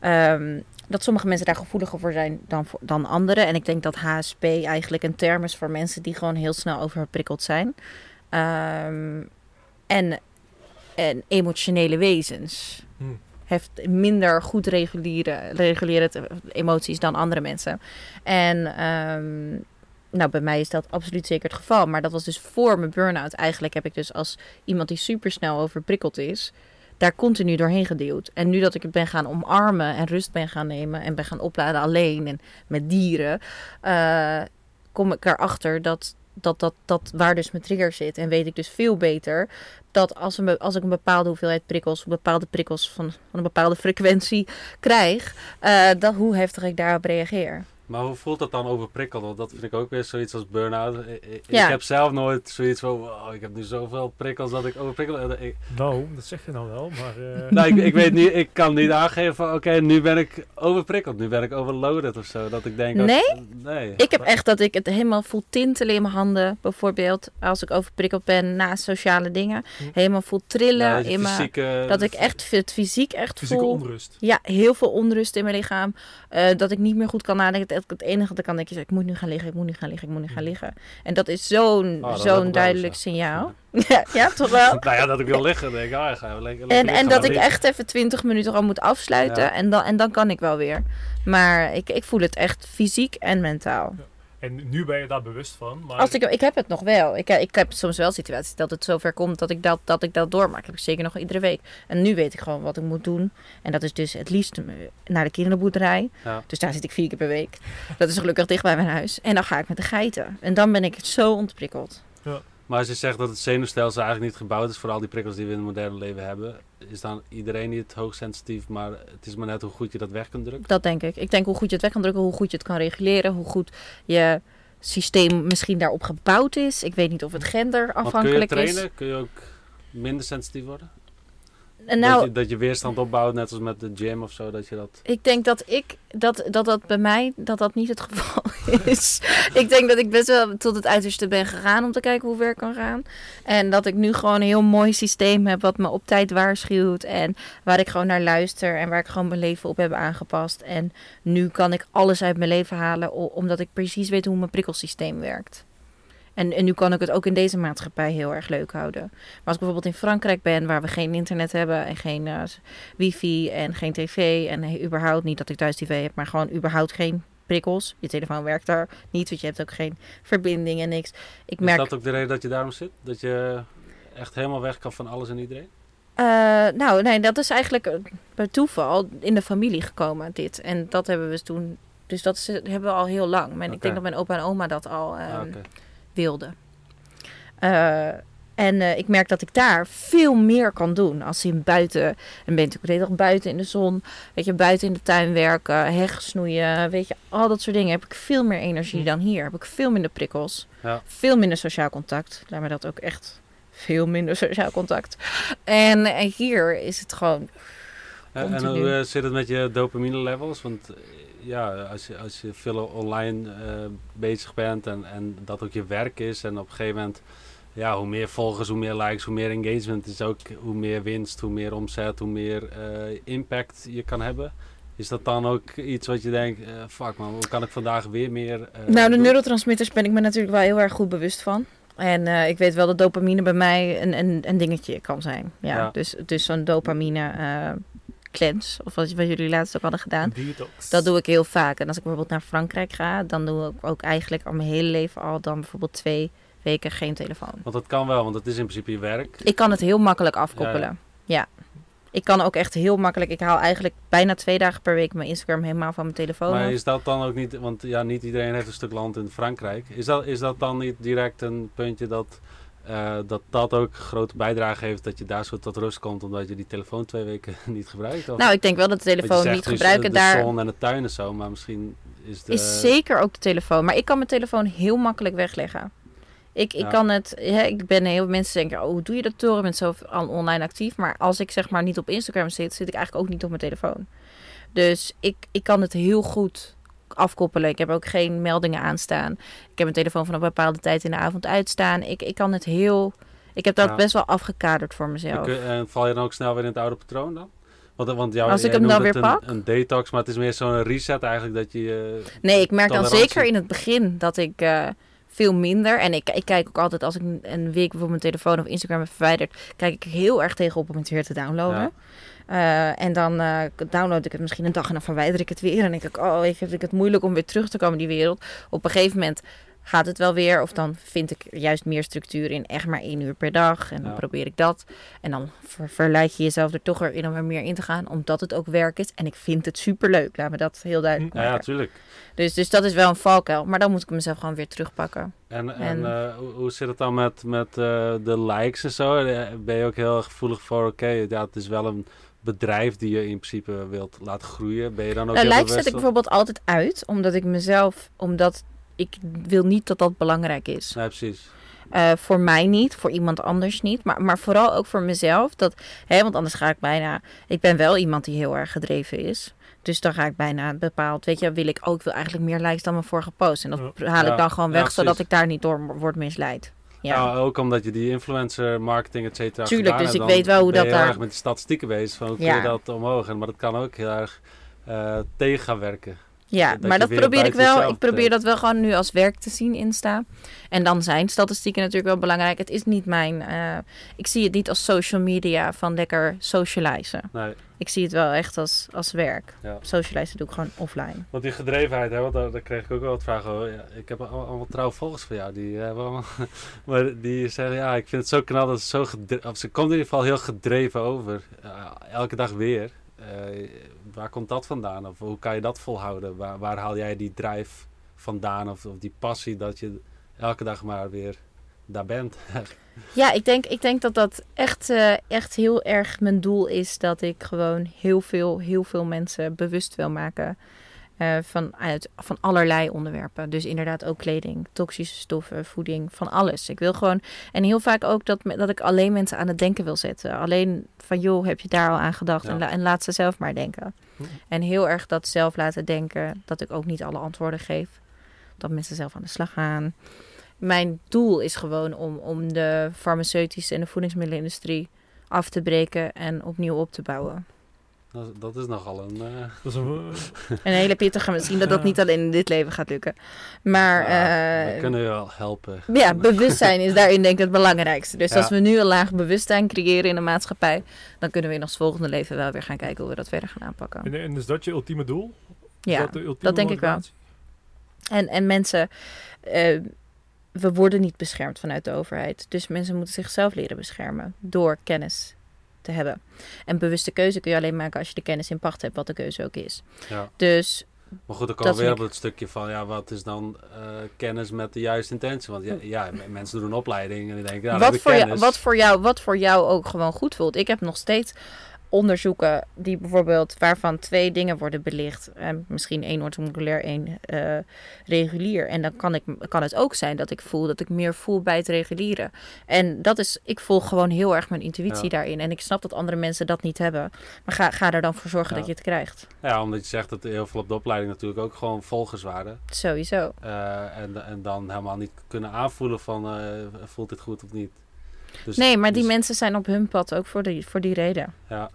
ehm, dat sommige mensen daar gevoeliger voor zijn dan, dan anderen. En ik denk dat HSP eigenlijk een term is voor mensen die gewoon heel snel overprikkeld zijn. Ehm, en, en emotionele wezens Hm. heeft minder goed reguleren, emoties dan andere mensen. En ehm, nou, bij mij is dat absoluut zeker het geval. Maar dat was dus voor mijn burn-out. Eigenlijk heb ik dus als iemand die supersnel overprikkeld is, daar continu doorheen geduwd. En nu dat ik het ben gaan omarmen en rust ben gaan nemen en ben gaan opladen alleen en met dieren, eh, kom ik erachter dat, dat, dat, dat waar dus mijn trigger zit. En weet ik dus veel beter dat als, een, als ik een bepaalde hoeveelheid prikkels, bepaalde prikkels van, van een bepaalde frequentie krijg, eh, dat, hoe heftig ik daarop reageer. Maar hoe voelt dat dan overprikkeld? Want dat vind ik ook weer zoiets als burn-out. Ik Ja. heb zelf nooit zoiets van, wow, ik heb nu zoveel prikkels dat ik overprikkel. Ik- Nou, dat zeg je nou wel, maar... eh, [LAUGHS] nou, ik, ik weet niet, ik kan niet aangeven van, oké, nu ben ik overprikkeld. Nu ben ik overloaded of zo. Dat ik denk, als- Nee? nee. Ik heb echt dat ik het helemaal voel tintelen in mijn handen, bijvoorbeeld, als ik overprikkeld ben na sociale dingen. Hm. Helemaal voel trillen je in mijn... fysieke- Dat ik echt het fysiek echt fysieke voel. onrust. Ja, heel veel onrust in mijn lichaam. Eh, dat ik niet meer goed kan nadenken. Het, het enige dat kan denk je, ik moet nu gaan liggen, ik moet nu gaan liggen, ik moet nu gaan liggen. En dat is zo'n Oh, dat zo'n ik duidelijk signaal. [LAUGHS] ja, ja, toch wel? [LAUGHS] Nou ja, dat ik wil liggen. Denk ik, ah, ik ga lekker, En, en dat ik echt even 20 minuten al moet afsluiten. Ja. En, dan, en dan kan ik wel weer. Maar ik, ik voel het echt fysiek en mentaal. En nu ben je daar bewust van. Maar Als ik, ik heb het nog wel. Ik, ik heb soms wel situaties dat het zover komt dat ik dat, dat, ik dat doormaak. heb ik zeker nog iedere week. En nu weet ik gewoon wat ik moet doen. En dat is dus het liefst eh, naar de kinderboerderij. Ja. Dus daar zit ik vier keer per week. Dat is gelukkig dicht bij mijn huis. En dan ga ik met de geiten. En dan ben ik zo ontprikkeld. Maar als je zegt dat het zenuwstelsel eigenlijk niet gebouwd is voor al die prikkels die we in het moderne leven hebben, is dan iedereen niet hoogsensitief, maar het is maar net hoe goed je dat weg kunt drukken. Dat denk ik. Ik denk hoe goed je het weg kan drukken, hoe goed je het kan reguleren, hoe goed je systeem misschien daarop gebouwd is. Ik weet niet of het gender Want kun je trainen, is. kun je ook minder sensitief worden? En dat, nou, je, dat je weerstand opbouwt, net als met de gym of zo, dat je dat... ik denk dat ik dat, dat dat bij mij dat dat niet het geval [LAUGHS] is. ik denk dat ik best wel tot het uiterste ben gegaan om te kijken hoe ver ik kan gaan. En dat ik nu gewoon een heel mooi systeem heb wat me op tijd waarschuwt en waar ik gewoon naar luister en waar ik gewoon mijn leven op heb aangepast. En nu kan ik alles uit mijn leven halen omdat ik precies weet hoe mijn prikkelsysteem werkt. En, en nu kan ik het ook in deze maatschappij heel erg leuk houden. Maar als ik bijvoorbeeld in Frankrijk ben, waar we geen internet hebben en geen eh, wifi en geen tv en eh, überhaupt niet dat ik thuis tv heb, maar gewoon überhaupt geen prikkels. Je telefoon werkt daar niet, want je hebt ook geen verbinding en niks. Ik Is merk, dat ook de reden dat je daarom zit? Dat je echt helemaal weg kan van alles en iedereen? Eh, nou, nee, dat is eigenlijk bij toeval in de familie gekomen, dit. En dat hebben we toen, dus dat is, hebben we al heel lang. Ik denk dat mijn opa en oma dat al ehm, Ah. Wilde. Eh, en eh, ik merk dat ik daar veel meer kan doen. Als in buiten, en ben de hele dag buiten in de zon, weet je, buiten in de tuin werken, heg snoeien, weet je, al dat soort dingen. Heb ik veel meer energie dan hier. Heb ik veel minder prikkels, Ja. veel minder sociaal contact. Laat me dat ook echt veel minder sociaal contact. En, en hier is het gewoon En, hoe eh, zit het met je dopamine levels? Want eh, ja, als je, als je veel online eh, bezig bent en, en dat ook je werk is en op een gegeven moment, ja, hoe meer volgers, hoe meer likes, hoe meer engagement is ook, hoe meer winst, hoe meer omzet, hoe meer eh, impact je kan hebben. Is dat dan ook iets wat je denkt, eh, fuck man, hoe kan ik vandaag weer meer Nou, de neurotransmitters ben ik me natuurlijk wel heel erg goed bewust van. En ik weet wel dat dopamine bij mij een, een, een dingetje kan zijn. Ja, Ja. Dus, dus zo'n dopamine eh cleanse, of wat, wat jullie laatst ook hadden gedaan. Detox. Dat doe ik heel vaak. En als ik bijvoorbeeld naar Frankrijk ga, dan doe ik ook eigenlijk al mijn hele leven al dan bijvoorbeeld twee weken geen telefoon. Want dat kan wel, want het is in principe je werk. Ik kan het heel makkelijk afkoppelen. Ja, Ik kan ook echt heel makkelijk. Ik haal eigenlijk bijna twee dagen per week mijn Instagram helemaal van mijn telefoon. Maar af. is dat dan ook niet, want ja, niet iedereen heeft een stuk land in Frankrijk. Is dat, is dat dan niet direct een puntje dat, eh, dat dat ook grote bijdrage heeft dat je daar zo tot rust komt omdat je die telefoon twee weken [LAUGHS] niet gebruikt? Of, Nou, ik denk wel dat de telefoon zegt niet dus, gebruiken de daar zon en de tuin en zo, maar misschien is de... is zeker ook de telefoon. Maar ik kan mijn telefoon heel makkelijk wegleggen. Ik, ik Ja. kan het, hè, ik ben heel veel mensen denken, oh, hoe doe je dat toch? Je bent zo on- online actief. Maar als ik zeg maar niet op Instagram zit, zit ik eigenlijk ook niet op mijn telefoon. Dus ik, ik kan het heel goed afkoppelen. Ik heb ook geen meldingen aanstaan. Ik heb mijn telefoon van een bepaalde tijd in de avond uitstaan. Ik, ik kan het heel, ik heb dat Ja. best wel afgekaderd voor En mezelf. kun- En val je dan ook snel weer in het oude patroon dan? Want, want jou, Als ik hem dan weer een, pak? een detox, maar het is meer zo'n reset eigenlijk dat je... eh, Nee, ik merk dan zeker in het begin dat ik eh, veel minder. En ik, ik kijk ook altijd als ik een- week bijvoorbeeld mijn telefoon of Instagram heb verwijderd, kijk ik heel erg tegenop om het weer te downloaden. Ja. Eh, en dan eh, download ik het misschien een dag en dan verwijder ik het weer. En denk ik, oh, ik heb ik het moeilijk om weer terug te komen in die wereld. Op een gegeven moment gaat het wel weer. Of dan vind ik juist meer structuur in echt maar één uur per dag. En dan Ja. probeer ik dat. En dan ver- verleid je jezelf er toch weer in om er meer in te gaan. Omdat het ook werk is. En ik vind het superleuk. Laat me dat heel duidelijk Ja, ja, maken. tuurlijk. Dus, dus dat is wel een valkuil. Maar dan moet ik mezelf gewoon weer terugpakken. En, en, En- eh, hoe, zit het dan met, met de likes en zo? Ben je ook heel erg gevoelig voor, oké, ja, het is wel een bedrijf die je in principe wilt laten groeien. Ben je dan ook Nou, likes zet ik bijvoorbeeld altijd uit. Omdat ik mezelf... Omdat ik wil niet dat dat belangrijk is. Nee, precies. Eh, voor mij niet, voor iemand anders niet. Maar, maar vooral ook voor mezelf. Dat, hè, want anders ga ik bijna. Ik ben wel iemand die heel erg gedreven is. Dus dan ga ik bijna bepaald. Weet je, wil ik ook. Wil eigenlijk meer likes dan mijn vorige post. En dat haal Ja, ik dan gewoon weg, zodat ik daar niet door word misleid. Ja. Ja. ook omdat je die influencer marketing, et cetera, Tuurlijk, dus ik weet wel hoe dat heel daar- erg met die statistieken bezig, van hoe kun je dat omhoog. En, maar dat kan ook heel erg eh, tegen gaan werken. Ja, dat maar dat probeer ik wel. Ik probeer trekt. dat wel gewoon nu als werk te zien instaan. En dan zijn statistieken natuurlijk wel belangrijk. Het is niet mijn. eh, ik zie het niet als social media van lekker socializen. Nee, Ik zie het wel echt als, als werk. ja. Socializen doe ik gewoon offline. Want die gedrevenheid, hè, want daar, daar kreeg ik ook wel wat vragen over. Ja, ik heb allemaal, allemaal volgers van jou. Die, hebben allemaal, [LAUGHS] maar die zeggen, ja, ik vind het zo knal dat ze zo gedreven... Of ze komt in ieder geval heel gedreven over. Ja, elke dag weer. Eh, waar komt dat vandaan? Of hoe kan je dat volhouden? Waar, waar haal jij die drijf vandaan? Of, of die passie dat je elke dag maar weer daar bent? [LAUGHS] Ja, ik denk, ik denk dat dat echt, eh, echt heel erg mijn doel is. Dat ik gewoon heel veel, heel veel mensen bewust wil maken. eh, van, uit, van allerlei onderwerpen. Dus inderdaad ook kleding, toxische stoffen, voeding, van alles. Ik wil gewoon. En heel vaak ook dat, dat ik alleen mensen aan het denken wil zetten. Alleen van joh, heb je daar al aan gedacht? Ja. En, la- en laat ze zelf maar denken. Mhm. En heel erg dat zelf laten denken. Dat ik ook niet alle antwoorden geef. Dat mensen zelf aan de slag gaan. Mijn doel is gewoon om, om de farmaceutische en de voedingsmiddelenindustrie af te breken en opnieuw op te bouwen. Dat, dat is nogal een... eh, [LAUGHS] Dat is een, [LAUGHS] Een hele pittige, misschien dat dat niet alleen in dit leven gaat lukken. Maar ja, eh, we kunnen je wel helpen. ja, bewustzijn is daarin denk ik het belangrijkste. Dus Ja. als we nu een laag bewustzijn creëren in de maatschappij, dan kunnen we in ons volgende leven wel weer gaan kijken hoe we dat verder gaan aanpakken. en, en is dat je ultieme doel? Is Ja, dat, de ultieme dat denk ik wel. En, en mensen, eh, we worden niet beschermd vanuit de overheid. Dus mensen moeten zichzelf leren beschermen door kennis te hebben. En bewuste keuze kun je alleen maken als je de kennis in pacht hebt, wat de keuze ook is. Ja. Dus Maar goed, dan komen we weer op het stukje van, ja, wat is dan eh, kennis met de juiste intentie? Want ja, ja, mensen doen een opleiding en die denken, ja, wat, dat voor jou, wat, voor jou, wat voor jou ook gewoon goed voelt. Ik heb nog steeds onderzoeken die bijvoorbeeld waarvan twee dingen worden belicht. Eh, misschien één orthomoleculair, één eh, regulier. En dan kan, ik, kan het ook zijn dat ik voel dat ik meer voel bij het regulieren. En dat is, ik volg gewoon heel erg mijn intuïtie Ja. daarin. En ik snap dat andere mensen dat niet hebben. Maar ga, ga er dan voor zorgen Ja. dat je het krijgt. Ja, omdat je zegt dat heel veel op de opleiding natuurlijk ook gewoon volgers waren. Sowieso. Eh, en, en dan helemaal niet kunnen aanvoelen van, eh, voelt dit goed of niet. Dus, Nee, maar die dus- mensen zijn op hun pad ook voor die, voor die reden. Ja,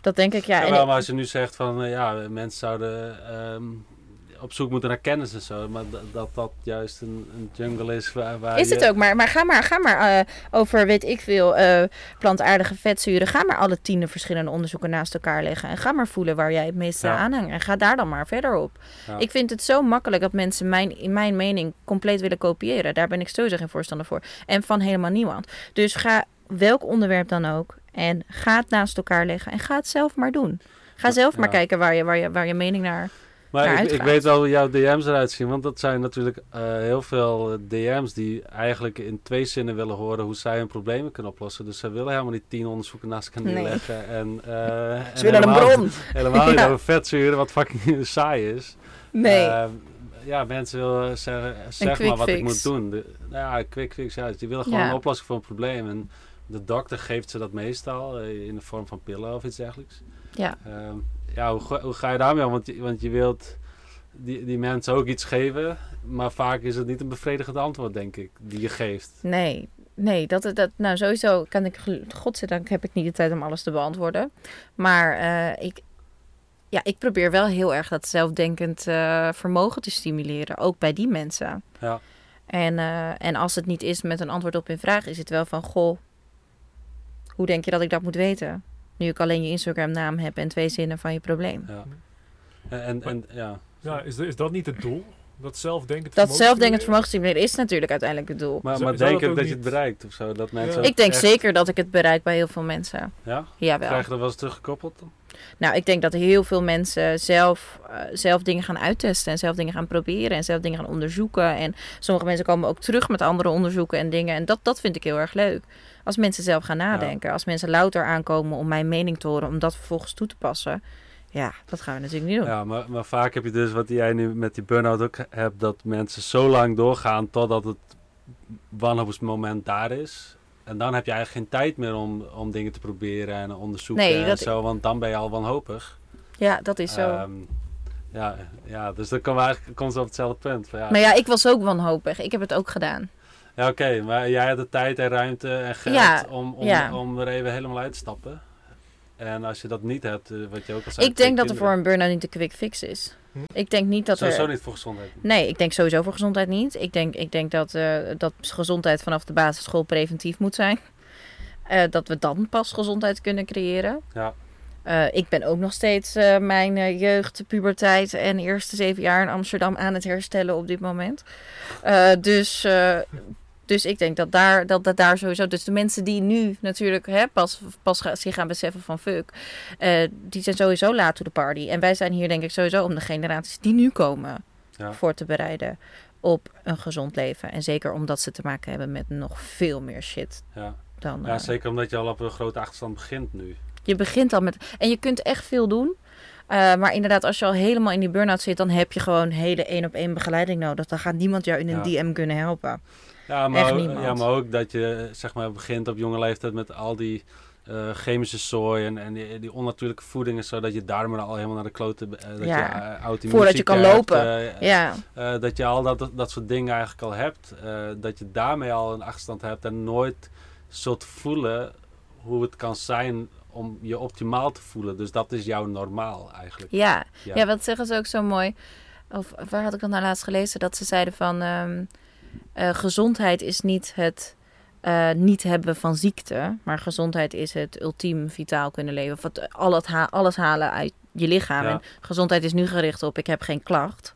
Dat denk ik, ja. En maar als je nu zegt van, eh, ja, mensen zouden ehm, op zoek moeten naar kennis en zo. Maar dat dat, juist een, een jungle is waar, waar Is je... het ook, maar, maar ga maar, ga maar eh, over, weet ik veel, eh, plantaardige vetzuren. Ga maar alle tien verschillende onderzoeken naast elkaar leggen. En ga maar voelen waar jij het meeste Ja. aan hangt. En ga daar dan maar verder op. Ja. Ik vind het zo makkelijk dat mensen mijn, in mijn mening compleet willen kopiëren. Daar ben ik sowieso geen voorstander voor. En van helemaal niemand. Dus ga welk onderwerp dan ook. En ga het naast elkaar leggen. En ga het zelf maar doen. Ga zelf maar kijken waar je, waar, je, waar je mening naar... Maar naar ik, weet wel hoe jouw DM's eruit zien. Want dat zijn natuurlijk eh, heel veel eh, DM's die eigenlijk in twee zinnen willen horen hoe zij hun problemen kunnen oplossen. Dus ze willen helemaal niet tien onderzoeken naast elkaar Nee. neerleggen. En, en Ze willen een helemaal- bron. Helemaal niet [LAUGHS] Ja. over vetzuren, wat fucking [LAUGHS] saai is. Nee. Ja, mensen willen zeggen, zeg maar wat ik moet doen. De, nou ja, quick fix, ja. Die willen gewoon Ja. een oplossing voor een probleem. En de dokter geeft ze dat meestal eh, in de vorm van pillen of iets dergelijks. Ja. Ehm, ja, hoe, ga- hoe ga je daarmee om? Want je, want je wilt die, die mensen ook iets geven, maar vaak is het niet een bevredigend antwoord, denk ik, die je geeft. Nee, nee, dat, dat, nou sowieso kan ik, godzijdank heb ik niet de tijd om alles te beantwoorden. Maar eh, ik, ja, ik probeer wel heel erg dat zelfdenkend eh, vermogen te stimuleren, ook bij die mensen. Ja. En, en als het niet is met een antwoord op hun vraag, is het wel van, goh, hoe denk je dat ik dat moet weten? Nu ik alleen je Instagram naam heb en twee zinnen van je probleem. Ja. En, en, en ja. Ja, is, is dat niet het doel? Dat zelfdenkend Dat stimuleren? vermogen stimuleren is natuurlijk uiteindelijk het doel. Maar, maar denk dat ook dat je het bereikt of zo? Dat mensen Ja. Ik denk echt- zeker dat ik het bereik bij heel veel mensen. Ja? Jawel. Krijg je dat wel eens teruggekoppeld? dan? Nou, ik denk dat heel veel mensen zelf, eh, zelf dingen gaan uittesten en zelf dingen gaan proberen en zelf dingen gaan onderzoeken. En sommige mensen komen ook terug met andere onderzoeken en dingen. En dat, dat vind ik heel erg leuk. Als mensen zelf gaan nadenken, als mensen louter aankomen om mijn mening te horen, om dat vervolgens toe te passen. Ja, dat gaan we natuurlijk niet doen. Ja, maar, maar vaak heb je dus wat jij nu met die burn-out ook hebt, dat mensen zo lang doorgaan totdat het wanhoopsmoment daar is. En dan heb je eigenlijk geen tijd meer om, om dingen te proberen en onderzoeken Nee, en zo, want dan ben je al wanhopig. Ja, dat is zo. Ehm, ja, ja, dus dan komen we eigenlijk constant op hetzelfde punt. Van, ja, maar ja, ik was ook wanhopig. Ik heb het ook gedaan. ja oké, maar jij hebt de tijd en ruimte en geld Ja, om, om, ja. om er even helemaal uit te stappen. En als je dat niet hebt, eh, wat je ook al zei... Ik denk dat er voor een burn-out niet de quick fix is. Hm. Ik denk niet dat Sowieso er... niet voor gezondheid. Nee, ik denk sowieso voor gezondheid niet. Ik denk, ik denk dat, eh, dat gezondheid vanaf de basisschool preventief moet zijn. Eh, dat we dan pas gezondheid kunnen creëren. Ja. Eh, ik ben ook nog steeds eh, mijn jeugd, puberteit en eerste zeven jaar in Amsterdam aan het herstellen op dit moment. Eh, dus, eh, dus ik denk dat daar, dat, dat daar sowieso. Dus de mensen die nu natuurlijk hè, pas, pas zich gaan beseffen van fuck, eh, die zijn sowieso laat to the party. En wij zijn hier denk ik sowieso om de generaties die nu komen Ja. voor te bereiden op een gezond leven. En zeker omdat ze te maken hebben met nog veel meer shit Ja. dan. ja, eh, zeker omdat je al op een grote achterstand begint nu. je begint al met. En je kunt echt veel doen. Eh, maar inderdaad, als je al helemaal in die burn-out zit, dan heb je gewoon hele één op één begeleiding nodig. Dan gaat niemand jou in een Ja. DM kunnen helpen. Ja maar, Echt ook, niemand. ja, maar ook dat je zeg maar, begint op jonge leeftijd met al die eh, chemische zooi en, en die, die onnatuurlijke voeding en zo, dat je darmen al helemaal naar de kloten... eh, dat Ja. je uh, oud Voordat je kan lopen. eh, Ja, eh, dat je al dat, dat soort dingen eigenlijk al hebt. eh, dat je daarmee al een achterstand hebt en nooit zult voelen hoe het kan zijn om je optimaal te voelen. Dus dat is jouw normaal eigenlijk. ja. Ja. ja, wat zeggen ze ook zo mooi? Of waar had ik dat nou laatst gelezen? Dat ze zeiden van ehm, eh, gezondheid is niet het eh, niet hebben van ziekte, maar gezondheid is het ultiem vitaal kunnen leven. Of het, al het ha- alles halen uit je lichaam. Ja. En gezondheid is nu gericht op ik heb geen klacht.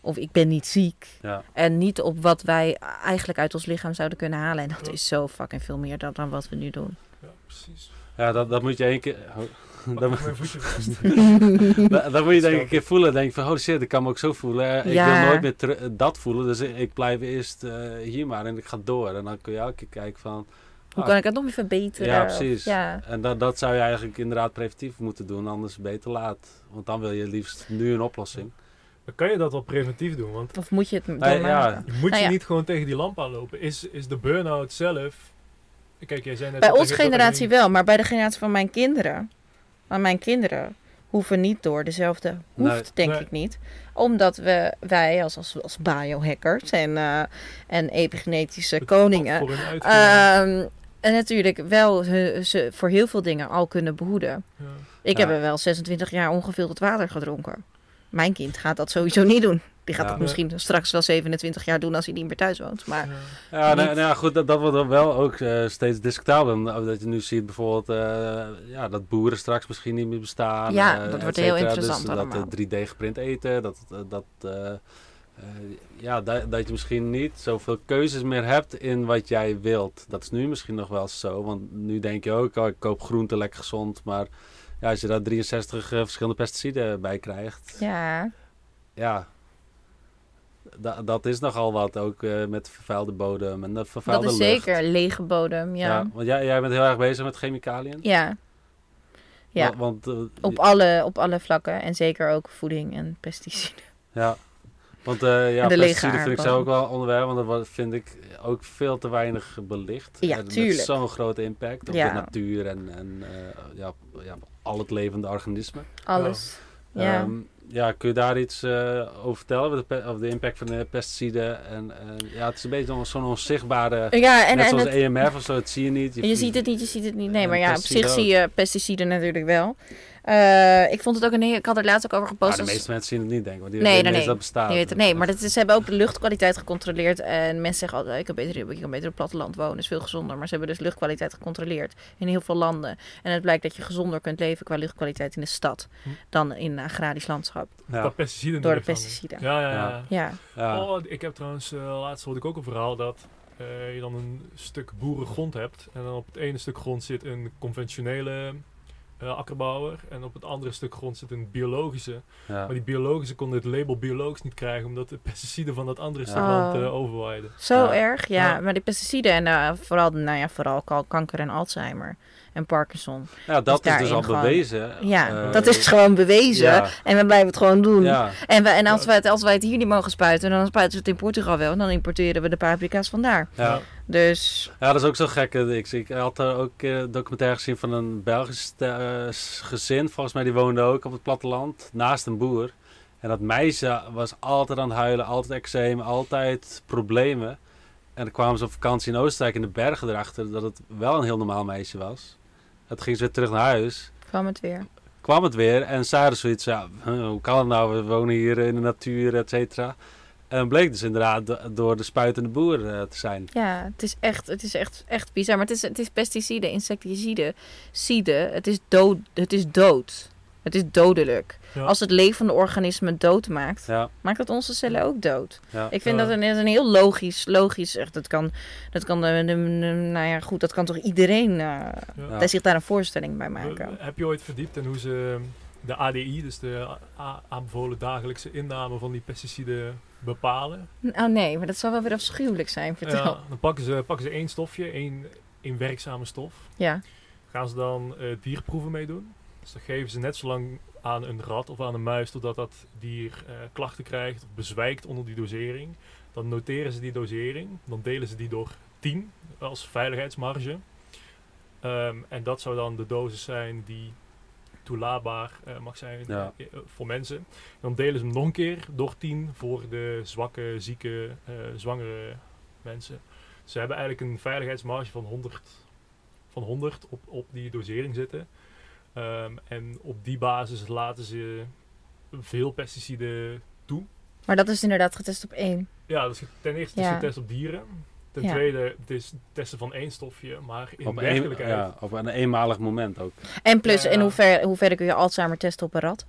Of ik ben niet ziek. Ja. En niet op wat wij eigenlijk uit ons lichaam zouden kunnen halen. En dat is zo fucking veel meer dan, dan wat we nu doen. Ja, precies. Ja, dat, dat moet je één keer... Dat [LAUGHS] [LAUGHS] moet je denk ik een keer voelen. denk je van, oh shit, ik kan me ook zo voelen. Eh, Ik Ja. wil nooit meer dat voelen. Dus ik, ik blijf eerst eh, hier maar en ik ga door. En dan kun je elke keer kijken van... Hoe ah, kan ik het nog meer verbeteren? Ja, Of- precies. ja. En dat, dat zou je eigenlijk inderdaad preventief moeten doen. Anders beter laat. Want dan wil je liefst nu een oplossing. Dan kan je dat wel preventief doen, want Of moet je het Ah, ja. je moet Nou je ja. niet gewoon tegen die lamp aanlopen. Is, is de burn-out zelf... Kijk, jij zei net... Bij onze er- er generatie wel, maar bij de generatie van mijn kinderen. Maar mijn kinderen hoeven niet door dezelfde. Hoeft Nee. denk Nee. ik niet. Omdat we, wij als, als, als biohackers en, eh, en epigenetische het koningen. ehm, en natuurlijk wel hun- ze voor heel veel dingen al kunnen behoeden. Ja. Ik Ja. heb er wel 26 jaar ongefilterd water gedronken. Mijn kind gaat dat sowieso niet doen. Die gaat Ja. dat misschien straks wel 27 jaar doen als hij niet meer thuis woont. Maar Ja. Ja, nou, nou goed, dat, dat wordt wel ook eh, steeds discutabel. Omdat Dat je nu ziet bijvoorbeeld eh, ja, dat boeren straks misschien niet meer bestaan. Ja, eh, dat wordt heel interessant dus allemaal. Dat 3D geprint eten, dat, dat, ja, dat, dat je misschien niet zoveel keuzes meer hebt in wat jij wilt. Dat is nu misschien nog wel zo, want nu denk je ook, oh, ik koop groente lekker gezond. Maar ja, als je daar 63 eh, verschillende pesticiden bij krijgt, ja, ja, da- dat is nogal wat. Ook eh, met vervuilde bodem en de dat vervuilde is lucht. zeker. Lege bodem, ja. Ja. want jij, jij bent heel erg bezig met chemicaliën. ja. Wa- Want, eh, Op, alle, op alle vlakken. En zeker ook voeding en pesticiden. ja. Want eh ja, pesticiden vind ik aardbol. ook wel onderwerp, want dat vind ik ook veel te weinig belicht. Ja, En tuurlijk. zo'n grote impact op Ja. de natuur en, en eh, ja, ja, al het levende organisme. Alles. Ja. Ehm, ja, kun je daar iets eh, over vertellen? Over de, de impact van de pesticiden? En, en ja, het is een beetje zo'n- onzichtbare... ja, en, net en zoals het- EMF of zo, het zie je niet. je ziet het niet, je ziet het niet. Nee, maar ja, op zich zie je pesticiden natuurlijk wel. Eh, ik vond het ook een heel... Ik had er laatst ook over Maar gepost. de als- meeste mensen zien het niet, denk ik. Want die Nee, weten nee, dat bestaat. Die weten, nee, maar dat is, ze hebben ook de luchtkwaliteit gecontroleerd. En mensen zeggen altijd, ik kan, beter, ik kan beter op het platteland wonen, is veel gezonder. Maar ze hebben dus luchtkwaliteit gecontroleerd in heel veel landen. En het blijkt dat je gezonder kunt leven qua luchtkwaliteit in de stad Hm. dan in een agrarisch landschap. Ja, Qua pesticiden. Door de pesticiden. Ja, ja, ja. Ja. Ja, ja. Oh, ik heb trouwens, eh, laatst hoorde ik ook een verhaal dat eh, je dan een stuk boerengrond hebt. En dan op het ene stuk grond zit een conventionele akkerbouwer. En op het andere stuk grond zit een biologische. ja. Maar die biologische konden het label biologisch niet krijgen, omdat de pesticiden van dat andere stuk Oh. land eh, overwaaiden. zo Ja. erg. Ja, Ja. maar die pesticiden en eh, vooral, nou ja, vooral kanker en Alzheimer en Parkinson. ja, dat is dus al gewoon- bewezen. Ja, Eh, dat is gewoon bewezen. Ja, En we blijven het gewoon doen. ja. En, we, en als, wij het, als wij het hier niet mogen spuiten, dan spuiten ze het in Portugal wel. En dan importeren we de paprika's vandaar. ja. Dus Ja, dat is ook zo gek. Ik, ik had er ook een documentaire gezien van een Belgisch eh, gezin. Volgens mij die woonde ook op het platteland, naast een boer. En dat meisje was altijd aan het huilen, altijd eczeem, altijd problemen. En dan kwamen ze op vakantie in Oostenrijk in de bergen erachter dat het wel een heel normaal meisje was. Het ging ze weer terug naar huis. kwam het weer. Kwam het weer en hadden zoiets, ja, hoe kan het nou? We wonen hier in de natuur, et cetera. En bleek dus inderdaad do- door de spuitende boer eh, te zijn. Ja, het is echt, het is echt, echt bizar. Maar het is, het is pesticiden, insecticiden, ciden. Het is dood. Het is dood. Het is dodelijk. Ja. Als het levende organisme dood maakt, Ja, maakt dat onze cellen ook dood. ja. Ik vind dat een, een heel logisch, logisch. Echt, dat kan, dat kan, de, de- de- nou ja, goed, dat kan toch iedereen. Ja. zich daar een voorstelling bij maken. Heb je ooit verdiept in hoe ze de ADI, dus de aanbevolen dagelijkse inname van die pesticiden, bepalen? Oh nee, maar dat zou wel weer afschuwelijk zijn. Vertel. Ja, dan pakken ze, pakken ze één stofje, één, één werkzame stof. Ja. Gaan ze dan eh, dierproeven mee doen. Dus dan geven ze net zo lang aan een rat of aan een muis totdat dat dier eh, klachten krijgt of bezwijkt onder die dosering. Dan noteren ze die dosering. Dan delen ze die door 10 als veiligheidsmarge. Ehm, en dat zou dan de dosis zijn die toelaatbaar eh, mag zijn Ja. eh, voor mensen. Dan delen ze hem nog een keer door 10 voor de zwakke, zieke, zwangere mensen. Ze hebben eigenlijk een veiligheidsmarge van 100, van 100 op, op die dosering zitten. Ehm, en op die basis laten ze veel pesticiden toe. Maar dat is inderdaad getest op één. Ja, dus ten eerste het is Ja. getest op dieren. Ten Ja. tweede, het is testen van één stofje, maar in Op een, werkelijkheid... ja, op een eenmalig moment ook. En plus, Ja. in hoever, hoeverre kun je Alzheimer testen op een rat?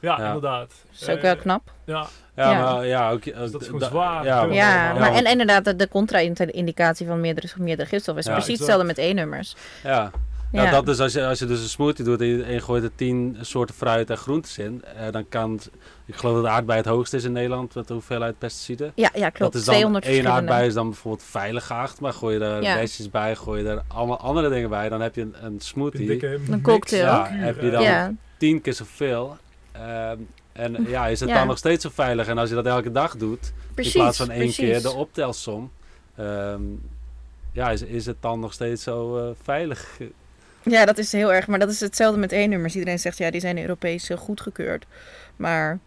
Ja, Ja. inderdaad. Dat is ook wel Eh, knap. Ja, Ja, Ja. maar ja, ook, Dus dat is gewoon zwaar. Ja, dubbel. Ja, Ja, maar en inderdaad, de, de contra-indicatie van meerdere, meerdere gifstoffen is Ja, precies exact. hetzelfde met E-nummers. ja. Ja. Ja, dat is als je, als je dus een smoothie doet en je, en je gooit er tien soorten fruit en groentes in, eh, dan kan ik geloof dat de aardbei het hoogste is in Nederland met de hoeveelheid pesticiden. ja, ja, klopt. dat is dan 200 één aardbei is dan bijvoorbeeld veilig geacht, maar gooi je er Ja. restjes bij, gooi je er allemaal andere dingen bij, dan heb je een, een een smoothie, dikke Een cocktail. Ja, heb je dan- Ja, tien keer zoveel. Ehm, en [LAUGHS] ja, is het Ja. dan nog steeds zo veilig? En als je dat elke dag doet, precies. in plaats van één precies. keer de optelsom, ehm, ja, is, is het dan nog steeds zo eh, veilig? Ja, dat is heel erg. Maar dat is hetzelfde met E-nummers. Iedereen zegt, ja, die zijn Europees eh, goedgekeurd. Maar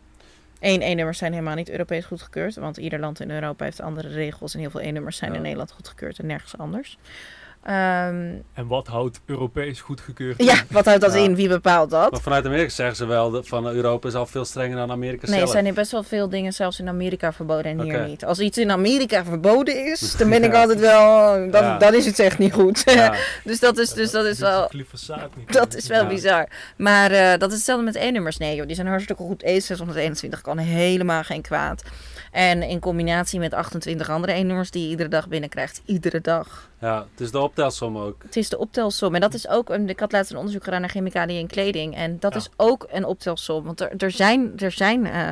één E-nummers zijn helemaal niet Europees goedgekeurd. Want ieder land in Europa heeft andere regels. En heel veel E-nummers zijn Ja. in Nederland goedgekeurd en nergens anders. Ehm, En wat houdt Europees goedgekeurd? ja, wat houdt dat Ja. in? Wie bepaalt dat? Maar vanuit Amerika zeggen ze wel dat van Europa is al veel strenger dan Amerika Nee, er zelf. zijn hier best wel veel dingen zelfs in Amerika verboden en hier niet. Als iets in Amerika verboden is, [LAUGHS] dan ben ik Ja. altijd wel... Dan, Ja. dan is het echt niet goed. Ja, [LAUGHS] dus dat is, dus dat is wel... Glyfosaat niet. [LAUGHS] Dat is wel Ja. bizar. Maar eh, dat is hetzelfde met E-nummers. Nee, joh, die zijn hartstikke goed. E E621 kan helemaal geen kwaad. En in combinatie met 28 andere E-nummers die je iedere dag binnenkrijgt. Iedere dag. ja, het is de optelsom ook. Het is de optelsom. En dat is ook... Een, ik had laatst een onderzoek gedaan naar chemicaliën in kleding. En dat Ja. is ook een optelsom. Want er, er zijn, er zijn eh,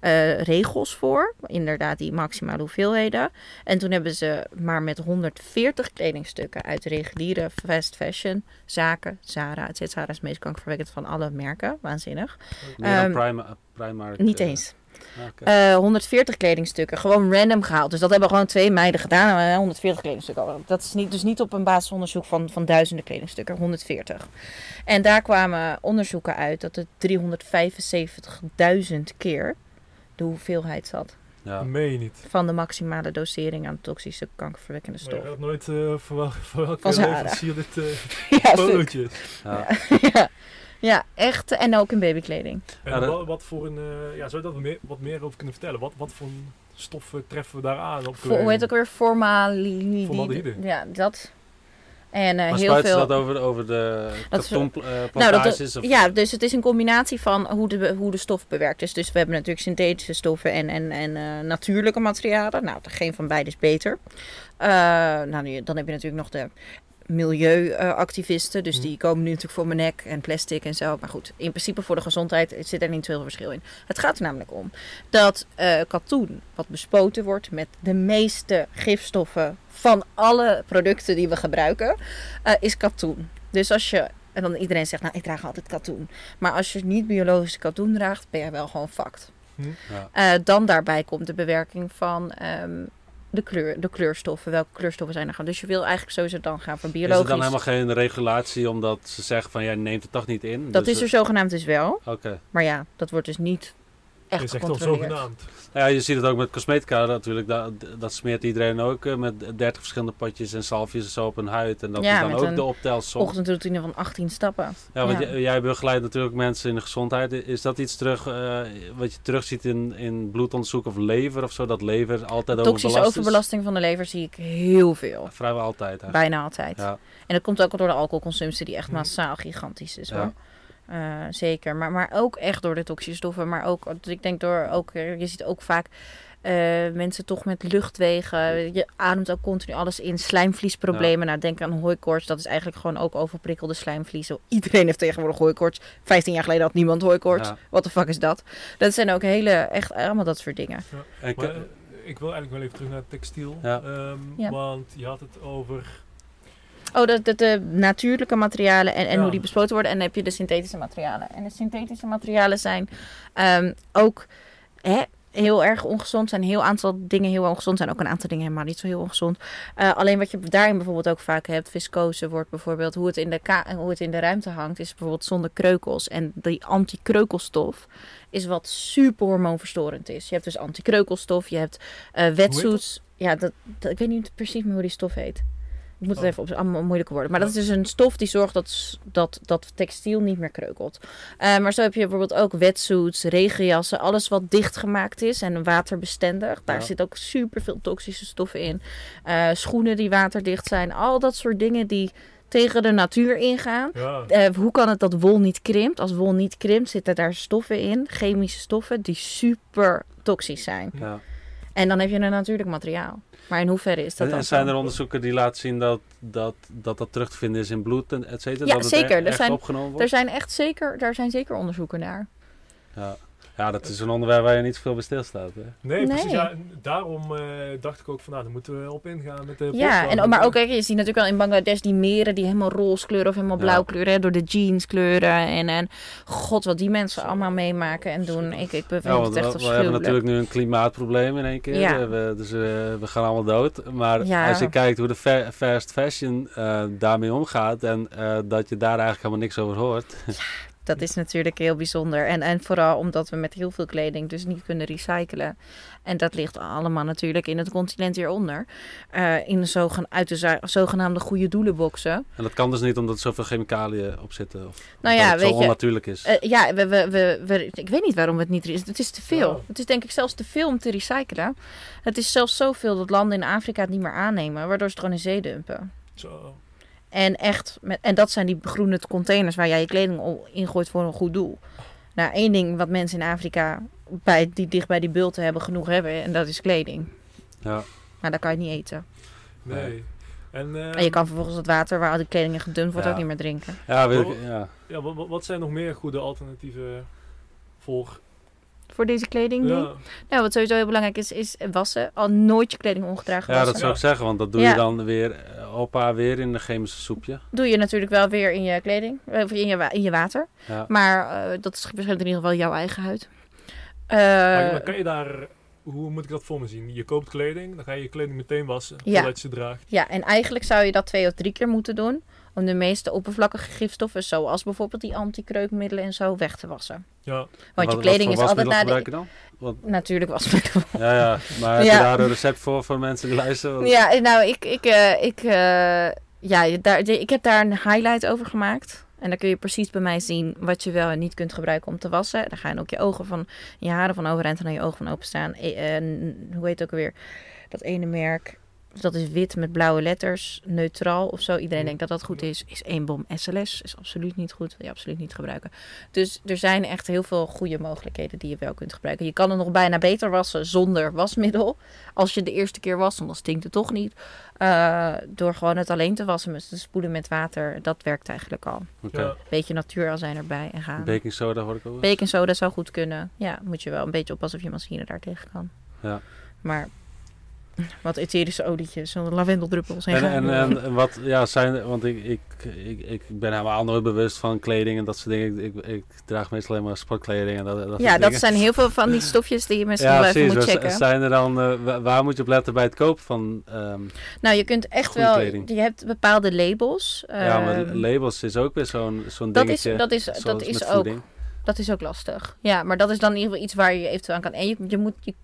eh, regels voor. Inderdaad, die maximale hoeveelheden. En toen hebben ze maar met 140 kledingstukken uit reguliere fast fashion zaken. Zara, et cetera. Zara is het meest kankerverwekkend van alle merken. Waanzinnig. Ehm, Prima, Primark. Niet eh, eens. Oké. Eh, 140 kledingstukken, gewoon random gehaald. Dus dat hebben gewoon twee meiden gedaan. eh, 140 kledingstukken. Dat is niet, dus niet op een basisonderzoek van, van duizenden kledingstukken, 140. En daar kwamen onderzoeken uit dat het 375.000 keer de hoeveelheid zat ja. Meen je niet. van de maximale dosering aan toxische kankerverwekkende Maar je stof. had nooit uh, voor, wel, voor welke leverancier dit uh, [LAUGHS] Ja. Ja. [LAUGHS] ja. Ja, echt. En ook in babykleding. En wat, wat voor een, eh, ja, zou je daar wat meer, wat meer over kunnen vertellen? Wat, wat voor een stoffen treffen we daar aan? Op Vo- hoe heet het ook weer? Formaldehyde. Formaldehyde. Ja, dat. En eh, Maar heel veel. dat over, over de Dat is- katoenplantages? Nou, dat, of... ja, dus het is een combinatie van hoe de, hoe de stof bewerkt is. Dus we hebben natuurlijk synthetische stoffen en, en, en eh, natuurlijke materialen. Nou, geen van beide is beter. Eh, nou, nu- dan heb je natuurlijk nog de milieuactivisten. dus Mhm. die komen nu natuurlijk voor mijn nek en plastic en zo. Maar goed, in principe voor de gezondheid zit er niet zoveel verschil in. Het gaat er namelijk om dat eh, katoen, wat bespoten wordt met de meeste gifstoffen van alle producten die we gebruiken, eh, is katoen. Dus als je, en dan iedereen zegt, nou ik draag altijd katoen. Maar als je niet biologische katoen draagt, ben je wel gewoon fucked. Ja. Eh, dan daarbij komt de bewerking van ehm, de, kleur, de kleurstoffen. Welke kleurstoffen zijn er gaan? Dus je wil eigenlijk sowieso dan gaan voor Is biologisch. er dan helemaal geen regulatie omdat ze zeggen van jij neemt het toch niet in? Dat Dus, is er zogenaamd dus wel. Oké. Maar ja, dat wordt dus niet echt Je zegt al gecontroleerd. zogenaamd. Nou ja, je ziet het ook met cosmetica natuurlijk. Dat, dat smeert iedereen ook eh, met 30 verschillende potjes en salfjes en zo op hun huid. En dat Ja, is dan met ook een de optelsom. Ochtendroutine van 18 stappen. Ja, want ja. jij begeleidt natuurlijk mensen in de gezondheid. Is dat iets terug, eh, wat je terugziet in, in bloedonderzoek of lever of zo? Dat lever altijd Toxische overbelast is? overbelasting van de lever zie ik heel veel. Vrijwel altijd eigenlijk. Bijna altijd. Ja. En dat komt ook door de alcoholconsumptie die echt massaal gigantisch is Ja. hoor. Eh, zeker, maar, maar ook echt door de toxische stoffen. Maar ook, ik denk door ook, je ziet ook vaak eh, mensen toch met luchtwegen. Je ademt ook continu alles in. Slijmvliesproblemen. Nou, denk aan hooikoorts. Dat is eigenlijk gewoon ook overprikkelde slijmvliezen. Iedereen heeft tegenwoordig hooikoorts. 15 jaar geleden had niemand hooikoorts. Ja. What the fuck is dat? Dat zijn ook hele, echt allemaal dat soort dingen. En Maar, ke- eh, ik wil eigenlijk wel even terug naar textiel. Ja. Ehm, Ja. Want je had het over... Oh, dat de, de natuurlijke materialen en, en Ja. hoe die bespoten worden. En dan heb je de synthetische materialen. En de synthetische materialen zijn ehm, ook hè, heel erg ongezond. Zijn een heel aantal dingen heel ongezond. Zijn ook een aantal dingen helemaal niet zo heel ongezond. Eh, alleen wat je daarin bijvoorbeeld ook vaak hebt. Viscose wordt bijvoorbeeld. Hoe het, in de ka- hoe het in de ruimte hangt. Is bijvoorbeeld zonder kreukels. En die antikreukelstof is wat super hormoonverstorend is. Je hebt dus antikreukelstof. Je hebt eh wetsuits. Ja, dat, dat, ik weet niet precies meer hoe die stof heet. Ik moet het Oh. even op allemaal moeilijke woorden. Maar dat is dus een stof die zorgt dat, dat, dat textiel niet meer kreukelt. Eh, maar zo heb je bijvoorbeeld ook wetsuits, regenjassen, alles wat dichtgemaakt is en waterbestendig. Daar Ja. zit ook super veel toxische stoffen in. Eh, schoenen die waterdicht zijn, al dat soort dingen die tegen de natuur ingaan. Ja, Eh, hoe kan het dat wol niet krimpt? Als wol niet krimpt, zitten daar stoffen in, chemische stoffen, die super toxisch zijn. ja. En dan heb je een natuurlijk materiaal. Maar in hoeverre is dat En, dan en zijn er onderzoeken die laten zien dat dat, dat, dat terug te vinden is in bloed en et cetera? Ja, dat zeker. Er zijn- opgenomen wordt? Er zijn echt zeker, daar zijn zeker onderzoeken naar. Ja. Ja, dat is een onderwerp waar je niet veel bij stilstaat. Hè? nee, precies. Nee. Ja, en daarom eh, dacht ik ook van, nou, daar moeten we op ingaan met de Ja, en, maar ook, kijk, je ziet natuurlijk wel in Bangladesh die meren die helemaal roze kleuren of helemaal Ja. blauw kleuren. hè, door de jeans kleuren. En, en god, wat die mensen allemaal meemaken en doen. Ik, ik vind Ja, want het we, echt we hebben natuurlijk nu een klimaatprobleem in één keer. Ja. Eh, We, dus we, we gaan allemaal dood. Maar Ja. als je kijkt hoe de fa- fast fashion eh, daarmee omgaat en eh, dat je daar eigenlijk helemaal niks over hoort. [LAUGHS] Dat is natuurlijk heel bijzonder. En, en vooral omdat we met heel veel kleding dus niet kunnen recyclen. En dat ligt allemaal natuurlijk in het continent hieronder. Eh in de zogen, uit de zogenaamde goede doelenboxen. En dat kan dus niet omdat er zoveel chemicaliën op zitten. Of Nou dat ja, het zo je, onnatuurlijk is. Eh, ja, we, we, we, we- ik weet niet waarom het niet is. Het is te veel. Ja. Het is denk ik zelfs te veel om te recyclen. Het is zelfs zoveel dat landen in Afrika het niet meer aannemen, waardoor ze het gewoon in zee dumpen. Zo. En echt, met, en dat zijn die groene containers waar jij je kleding in gooit voor een goed doel. Nou, één ding wat mensen in Afrika bij, die dicht bij die bulten hebben genoeg hebben, en dat is kleding. Ja. Maar dat kan je niet eten. Nee. En, eh, En je kan vervolgens het water waar al die kleding in gedumpt wordt Ja. ook niet meer drinken. Ja, weet Oh. ik, ja. ja, wat, wat- wat zijn nog meer goede alternatieven voor? Voor deze kleding? Ja, Nou, wat sowieso heel belangrijk is, is wassen. Al nooit je kleding ongedragen ja, wassen. dat zou ik zeggen, want dat doe Ja. je dan weer eh, opa weer in de chemische soepje. doe je natuurlijk wel weer in je kleding, eh, of in je, in je water. Ja. Maar eh, dat is waarschijnlijk in ieder geval jouw eigen huid. Maar, Eh, maar kan je daar, hoe moet ik dat voor me zien? Je koopt kleding, dan ga je je kleding meteen wassen Ja. voordat je ze draagt. ja, en eigenlijk zou je dat twee of drie keer moeten doen. Om de meeste oppervlakkige gifstoffen, zoals bijvoorbeeld die antikreukmiddelen en zo, weg te wassen. Ja, Want Wat- je wat kleding voor is altijd naar de... dan? Want, Natuurlijk wasmiddel. ja, ja, maar heb je Ja. daar een recept voor voor mensen die luisteren? Want- Ja, nou, ik, ik, eh, ik, eh, ja, daar, ik heb daar een highlight over gemaakt. En dan kun je precies bij mij zien wat je wel en niet kunt gebruiken om te wassen. Dan gaan ook je ogen van, je haren van overeind en dan je ogen van openstaan. E- eh, hoe heet het ook alweer? Dat ene merk, dat is wit met blauwe letters, neutraal of zo. Iedereen denkt dat dat goed is. Is één bom SLS, is absoluut niet goed. Wil je absoluut niet gebruiken. Dus er zijn echt heel veel goede mogelijkheden die je wel kunt gebruiken. Je kan het nog bijna beter wassen zonder wasmiddel. Als je de eerste keer wast, want dan stinkt het toch niet. Eh, door gewoon het alleen te wassen, met te spoelen met water, dat werkt eigenlijk al. Oké. ja. Beetje natuurazijn erbij en gaan. Baking soda hoor ik ook. Baking soda zou goed kunnen. Ja, moet je wel een beetje oppassen of je machine daar tegen kan. Ja. Maar wat etherische olietjes, lavendeldruppels en, En, en, en, wat, ja, zijn, want ik, ik, ik, ik ben helemaal nooit bewust van kleding en dat soort dingen. Ik, ik, ik draag meestal alleen maar sportkleding en dat, dat ja, dat dingen. zijn heel veel van die [LAUGHS] stofjes die je misschien ja, wel even moet Maar checken. Zijn er dan, eh, wa- waar moet je op letten bij het kopen van? ehm, Nou, je kunt echt wel, kleding. je hebt bepaalde labels. ja, maar Ehm, labels is ook weer zo'n zo'n dat is, dingetje. dat is, dat is ook voeding. Dat is ook lastig. Ja, maar dat is dan in ieder geval iets waar je eventueel aan kan. En je, je moet. Je,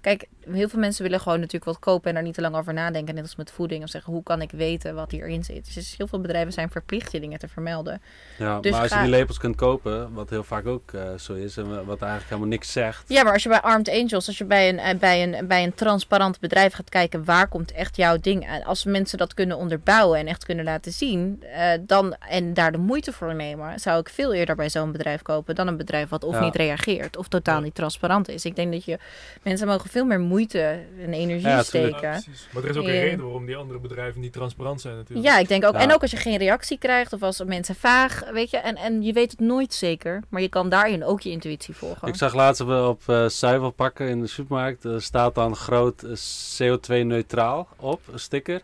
kijk, heel veel mensen willen gewoon natuurlijk wat kopen en daar niet te lang over nadenken. Net als met voeding. Of zeggen, hoe kan ik weten wat hierin zit? Dus heel veel bedrijven zijn verplicht je dingen te vermelden. Ja, dus maar als ga- je die labels kunt kopen, wat heel vaak ook eh, zo is en wa- wat eigenlijk helemaal niks zegt. Ja, maar als je bij Armed Angels, als je bij een, eh, bij een, bij een transparant bedrijf gaat kijken, waar komt echt jouw ding aan? Als mensen dat kunnen onderbouwen en echt kunnen laten zien, eh, dan, en daar de moeite voor nemen, zou ik veel eerder bij zo'n bedrijf kopen dan een bedrijf wat of Ja. niet reageert of totaal Ja. niet transparant is. Ik denk dat je mensen mogen veel meer moeite en energie Ja, steken. Ja. Maar er is ook een reden waarom die andere bedrijven niet transparant zijn natuurlijk. Ja, ik denk ook. Ja. En ook als je geen reactie krijgt of als mensen vaag, weet je, en, en je weet het nooit zeker, maar je kan daarin ook je intuïtie volgen. Ik zag laatst op, op eh, zuivelpakken in de supermarkt, er staat dan groot eh, CO2-neutraal op, een sticker.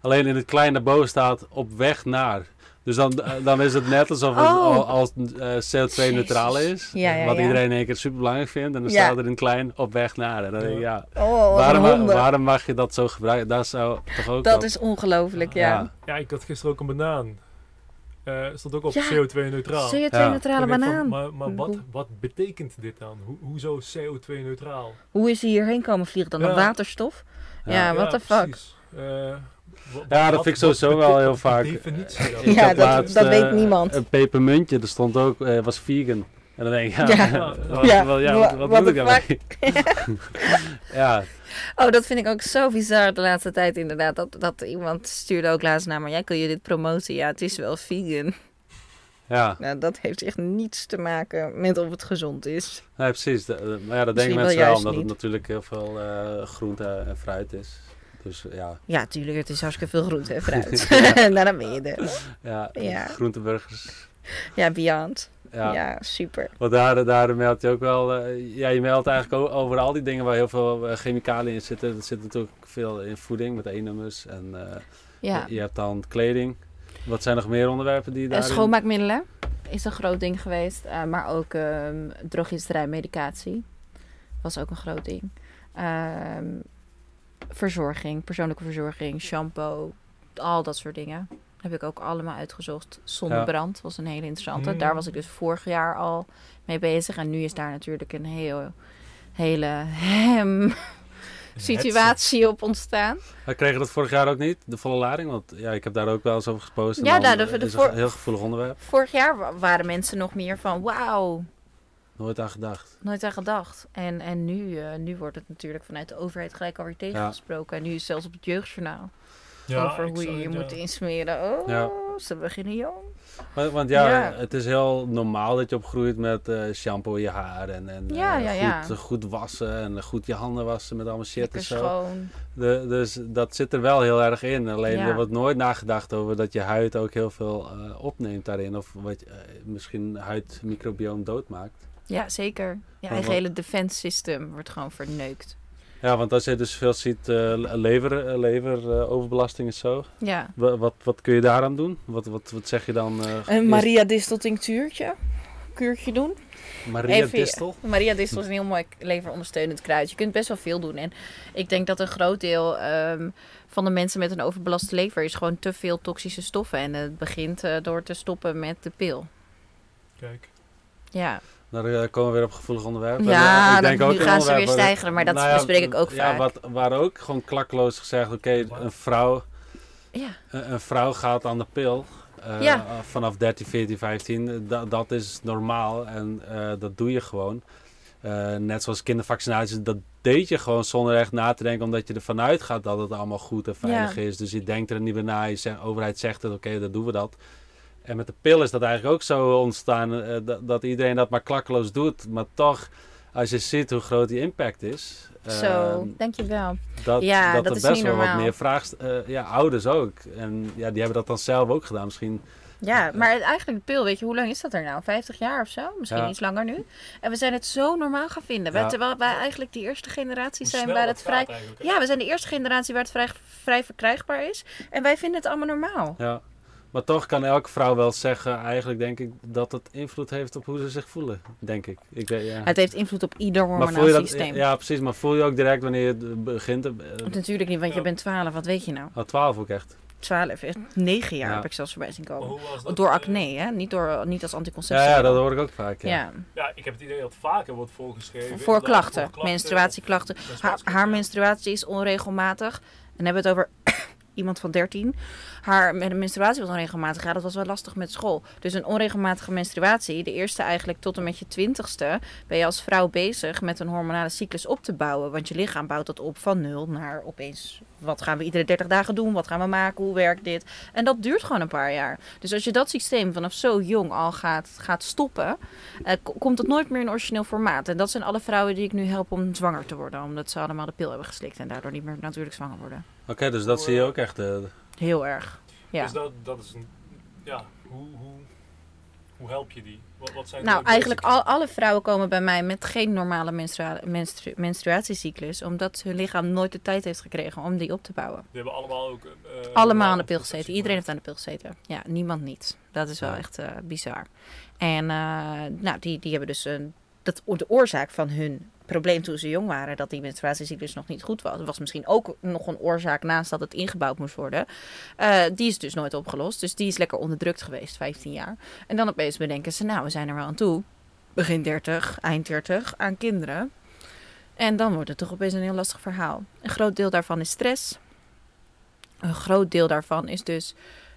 Alleen in het klein daarboven staat op weg naar. Dus dan, eh, dan is het net alsof het Oh. al, als eh, CO2-neutraal Jezus. is. Ja, ja, wat ja. iedereen in één keer super belangrijk vindt. En dan Ja. staat er in klein op weg naar. En dan denk ik, ja, Oh, wat waarom, een waarom mag je dat zo gebruiken? Dat zou toch ook Dat wat- is ongelooflijk, ja. Ja. Ja, ik had gisteren ook een banaan. Eh stond ook op Ja. CO2-neutraal. CO2-neutrale Ik denk van, banaan. Maar, maar wat, wat betekent dit dan? Ho hoezo CO2-neutraal? Hoe is hij hierheen komen vliegen dan? Ja. Op waterstof? Ja, Ja. what the fuck? precies. Eh, Ja, dat wat- vind ik sowieso wel heel vaak. definitie dan? Ja, dat- laatst, dat eh, weet niemand. Een pepermuntje, er stond ook, eh, was vegan. En dan denk ik, ja, Ja. [LAUGHS] wat, Ja, wat- ja, wa- wat, wat what moet ik daarmee? [LAUGHS] ja, Oh, dat vind ik ook zo bizar de laatste tijd inderdaad. Dat, dat iemand stuurde ook laatst naar, maar jij kun je dit promoten? Ja, het is wel vegan. ja. Nou, dat heeft echt niets te maken met of het gezond is. Nee, precies. De- de- maar ja, dat denken wel mensen wel, juist omdat het natuurlijk heel veel eh, groente en fruit is. Dus ja, Ja, tuurlijk, het is hartstikke veel groente en fruit. dan ben je er. ja, Ja. groenteburgers. Ja, beyond. Ja. Ja, super. Want daar, daar meldt je ook wel, eh, ja, je meldt eigenlijk o- over al die dingen waar heel veel eh, chemicaliën in zitten. Er zit natuurlijk veel in voeding met E-nummers en eh, Ja. je hebt dan kleding. Wat zijn nog meer onderwerpen die Eh, daarin... schoonmaakmiddelen is een groot ding geweest. eh, maar ook ehm drogisterij, medicatie was ook een groot ding. Ehm, verzorging, persoonlijke verzorging, shampoo, al dat soort dingen. Heb ik ook allemaal uitgezocht. Zonnebrand was een hele interessante. Mm. Daar was ik dus vorig jaar al mee bezig. En nu is daar natuurlijk een heel, hele hem situatie op ontstaan. Maar kregen we dat vorig jaar ook niet, de volle lading? Want ja, ik heb daar ook wel eens over gepost. Ja, nou, de- de is een heel gevoelig onderwerp. Vorig jaar wa- waren mensen nog meer van wauw, Nooit aan gedacht. Nooit aan gedacht. En, en nu, eh, nu wordt het natuurlijk vanuit de overheid gelijk alweer tegengesproken. En nu is het zelfs op het jeugdjournaal over ik hoe je je ja. moet insmeren. Oh, Ja. ze beginnen jong. Want, want ja, Ja. het is heel normaal dat je opgroeit met eh, shampoo in je haar en, en Ja, eh, ja, ja. goed, goed wassen en goed je handen wassen met allemaal shit Lekker en zo. schoon. De, dus dat zit er wel heel erg in. Alleen Ja. er wordt nooit nagedacht over dat je huid ook heel veel eh, opneemt daarin. Of wat je, misschien huidmicrobioom doodmaakt. Ja, zeker. Eigen wat- hele defense system wordt gewoon verneukt. Ja, want als je dus veel ziet, eh lever, eh, leveroverbelasting en zo. Ja. Wa- Wat, wat kun je daaraan doen? Wat, wat, wat zeg je dan? eh, Een is- Maria Distel tinctuurtje. leverkuurtje doen. Maria Even- Distel. Maria Distel is een heel mooi leverondersteunend kruid. Je kunt best wel veel doen. En ik denk dat een groot deel ehm, van de mensen met een overbelaste lever is gewoon te veel toxische stoffen. En het begint eh, door te stoppen met de pil. Kijk. Ja, Daar eh, komen we weer op gevoelig onderwerp. En, ja eh, dan- nu een gaan ze weer stijgen. Maar dat Nou ja, bespreek ik ook ja, vaak. Wat, waar ook gewoon klakkeloos gezegd, oké, een vrouw Ja, Een een vrouw gaat aan de pil. eh, Ja. Vanaf 13, 14, 15. Da- dat is normaal en eh, dat doe je gewoon. Eh, net zoals kindervaccinaties, dat deed je gewoon zonder echt na te denken, omdat je ervan uitgaat dat het allemaal goed en veilig is. Dus je denkt er niet meer na, je zegt, overheid zegt het, oké, dan doen we dat. En met de pil is dat eigenlijk ook zo ontstaan, eh, dat, dat iedereen dat maar klakkeloos doet. Maar toch, als je ziet hoe groot die impact is, zo, ehm, dankjewel. dat, Ja, dat, dat er is best niet wel wat meer vraagt. eh, ja, ouders ook. En ja, die hebben dat dan zelf ook gedaan. Misschien. Ja, maar het- eigenlijk de pil, weet je, hoe lang is dat er nou? 50 jaar of zo? Misschien Ja. iets langer nu. En we zijn het zo normaal gaan vinden. Ja. Terwijl wij eigenlijk die eerste generatie Hoe zijn waar dat het vrij... Ja, we zijn de eerste generatie waar het vrij, vrij verkrijgbaar is. En wij vinden het allemaal normaal. Ja. Maar toch kan elke vrouw wel zeggen, eigenlijk denk ik dat het invloed heeft op hoe ze zich voelen. Denk ik. ik weet, ja. Het heeft invloed op ieder maar voel hormonaal je dat, systeem. ja, precies. Maar voel je ook direct wanneer je het begint? eh, Natuurlijk niet, want je bent 12. Wat weet je nou? Oh, 12 ook echt. 12, echt 9 jaar Ja. heb ik zelfs voorbij zien komen. hoe was dat, Door acne, hè? Niet, door, niet als anticonceptie. Ja, ja, dat hoor ik ook vaak. Ja. Ja, Ja, ik heb het idee dat het vaker wordt voorgeschreven. voor klachten, voor menstruatieklachten. Haar, menstruatieklachten. haar menstruatie is onregelmatig. En dan hebben we het over iemand van 13. Haar een menstruatie was onregelmatig. Ja, dat was wel lastig met school. Dus een onregelmatige menstruatie, de eerste eigenlijk tot en met je twintigste, ben je als vrouw bezig met een hormonale cyclus op te bouwen. Want je lichaam bouwt dat op van nul naar opeens, wat gaan we iedere 30 dagen doen? Wat gaan we maken? Hoe werkt dit? En dat duurt gewoon een paar jaar. Dus als je dat systeem vanaf zo jong al gaat, gaat stoppen, eh, komt het nooit meer in origineel formaat. En dat zijn alle vrouwen die ik nu help om zwanger te worden. Omdat ze allemaal de pil hebben geslikt en daardoor niet meer natuurlijk zwanger worden. Oké, dus dat zie je ook echt. eh, Heel erg. Ja. Dus dat, dat is een... Ja, hoe, hoe, hoe help je die? Wat, wat zijn Nou, eigenlijk al, alle vrouwen komen bij mij met geen normale menstrua- menstru- menstruatiecyclus. Omdat hun lichaam nooit de tijd heeft gekregen om die op te bouwen. Die hebben allemaal ook... eh, Allemaal aan de pil gezeten. Iedereen heeft aan de pil gezeten. Ja, niemand niet. Dat is wel Ja. echt eh, bizar. En eh, nou, die, die hebben dus een, dat, de oorzaak van hun probleem toen ze jong waren, dat die menstruatiecyclus nog niet goed was, was misschien ook nog een oorzaak naast dat het ingebouwd moest worden. Eh, die is dus nooit opgelost. Dus die is lekker onderdrukt geweest, 15 jaar. En dan opeens bedenken ze, nou, we zijn er wel aan toe. Begin 30, eind 30, aan kinderen. En dan wordt het toch opeens een heel lastig verhaal. Een groot deel daarvan is stress. Een groot deel daarvan is dus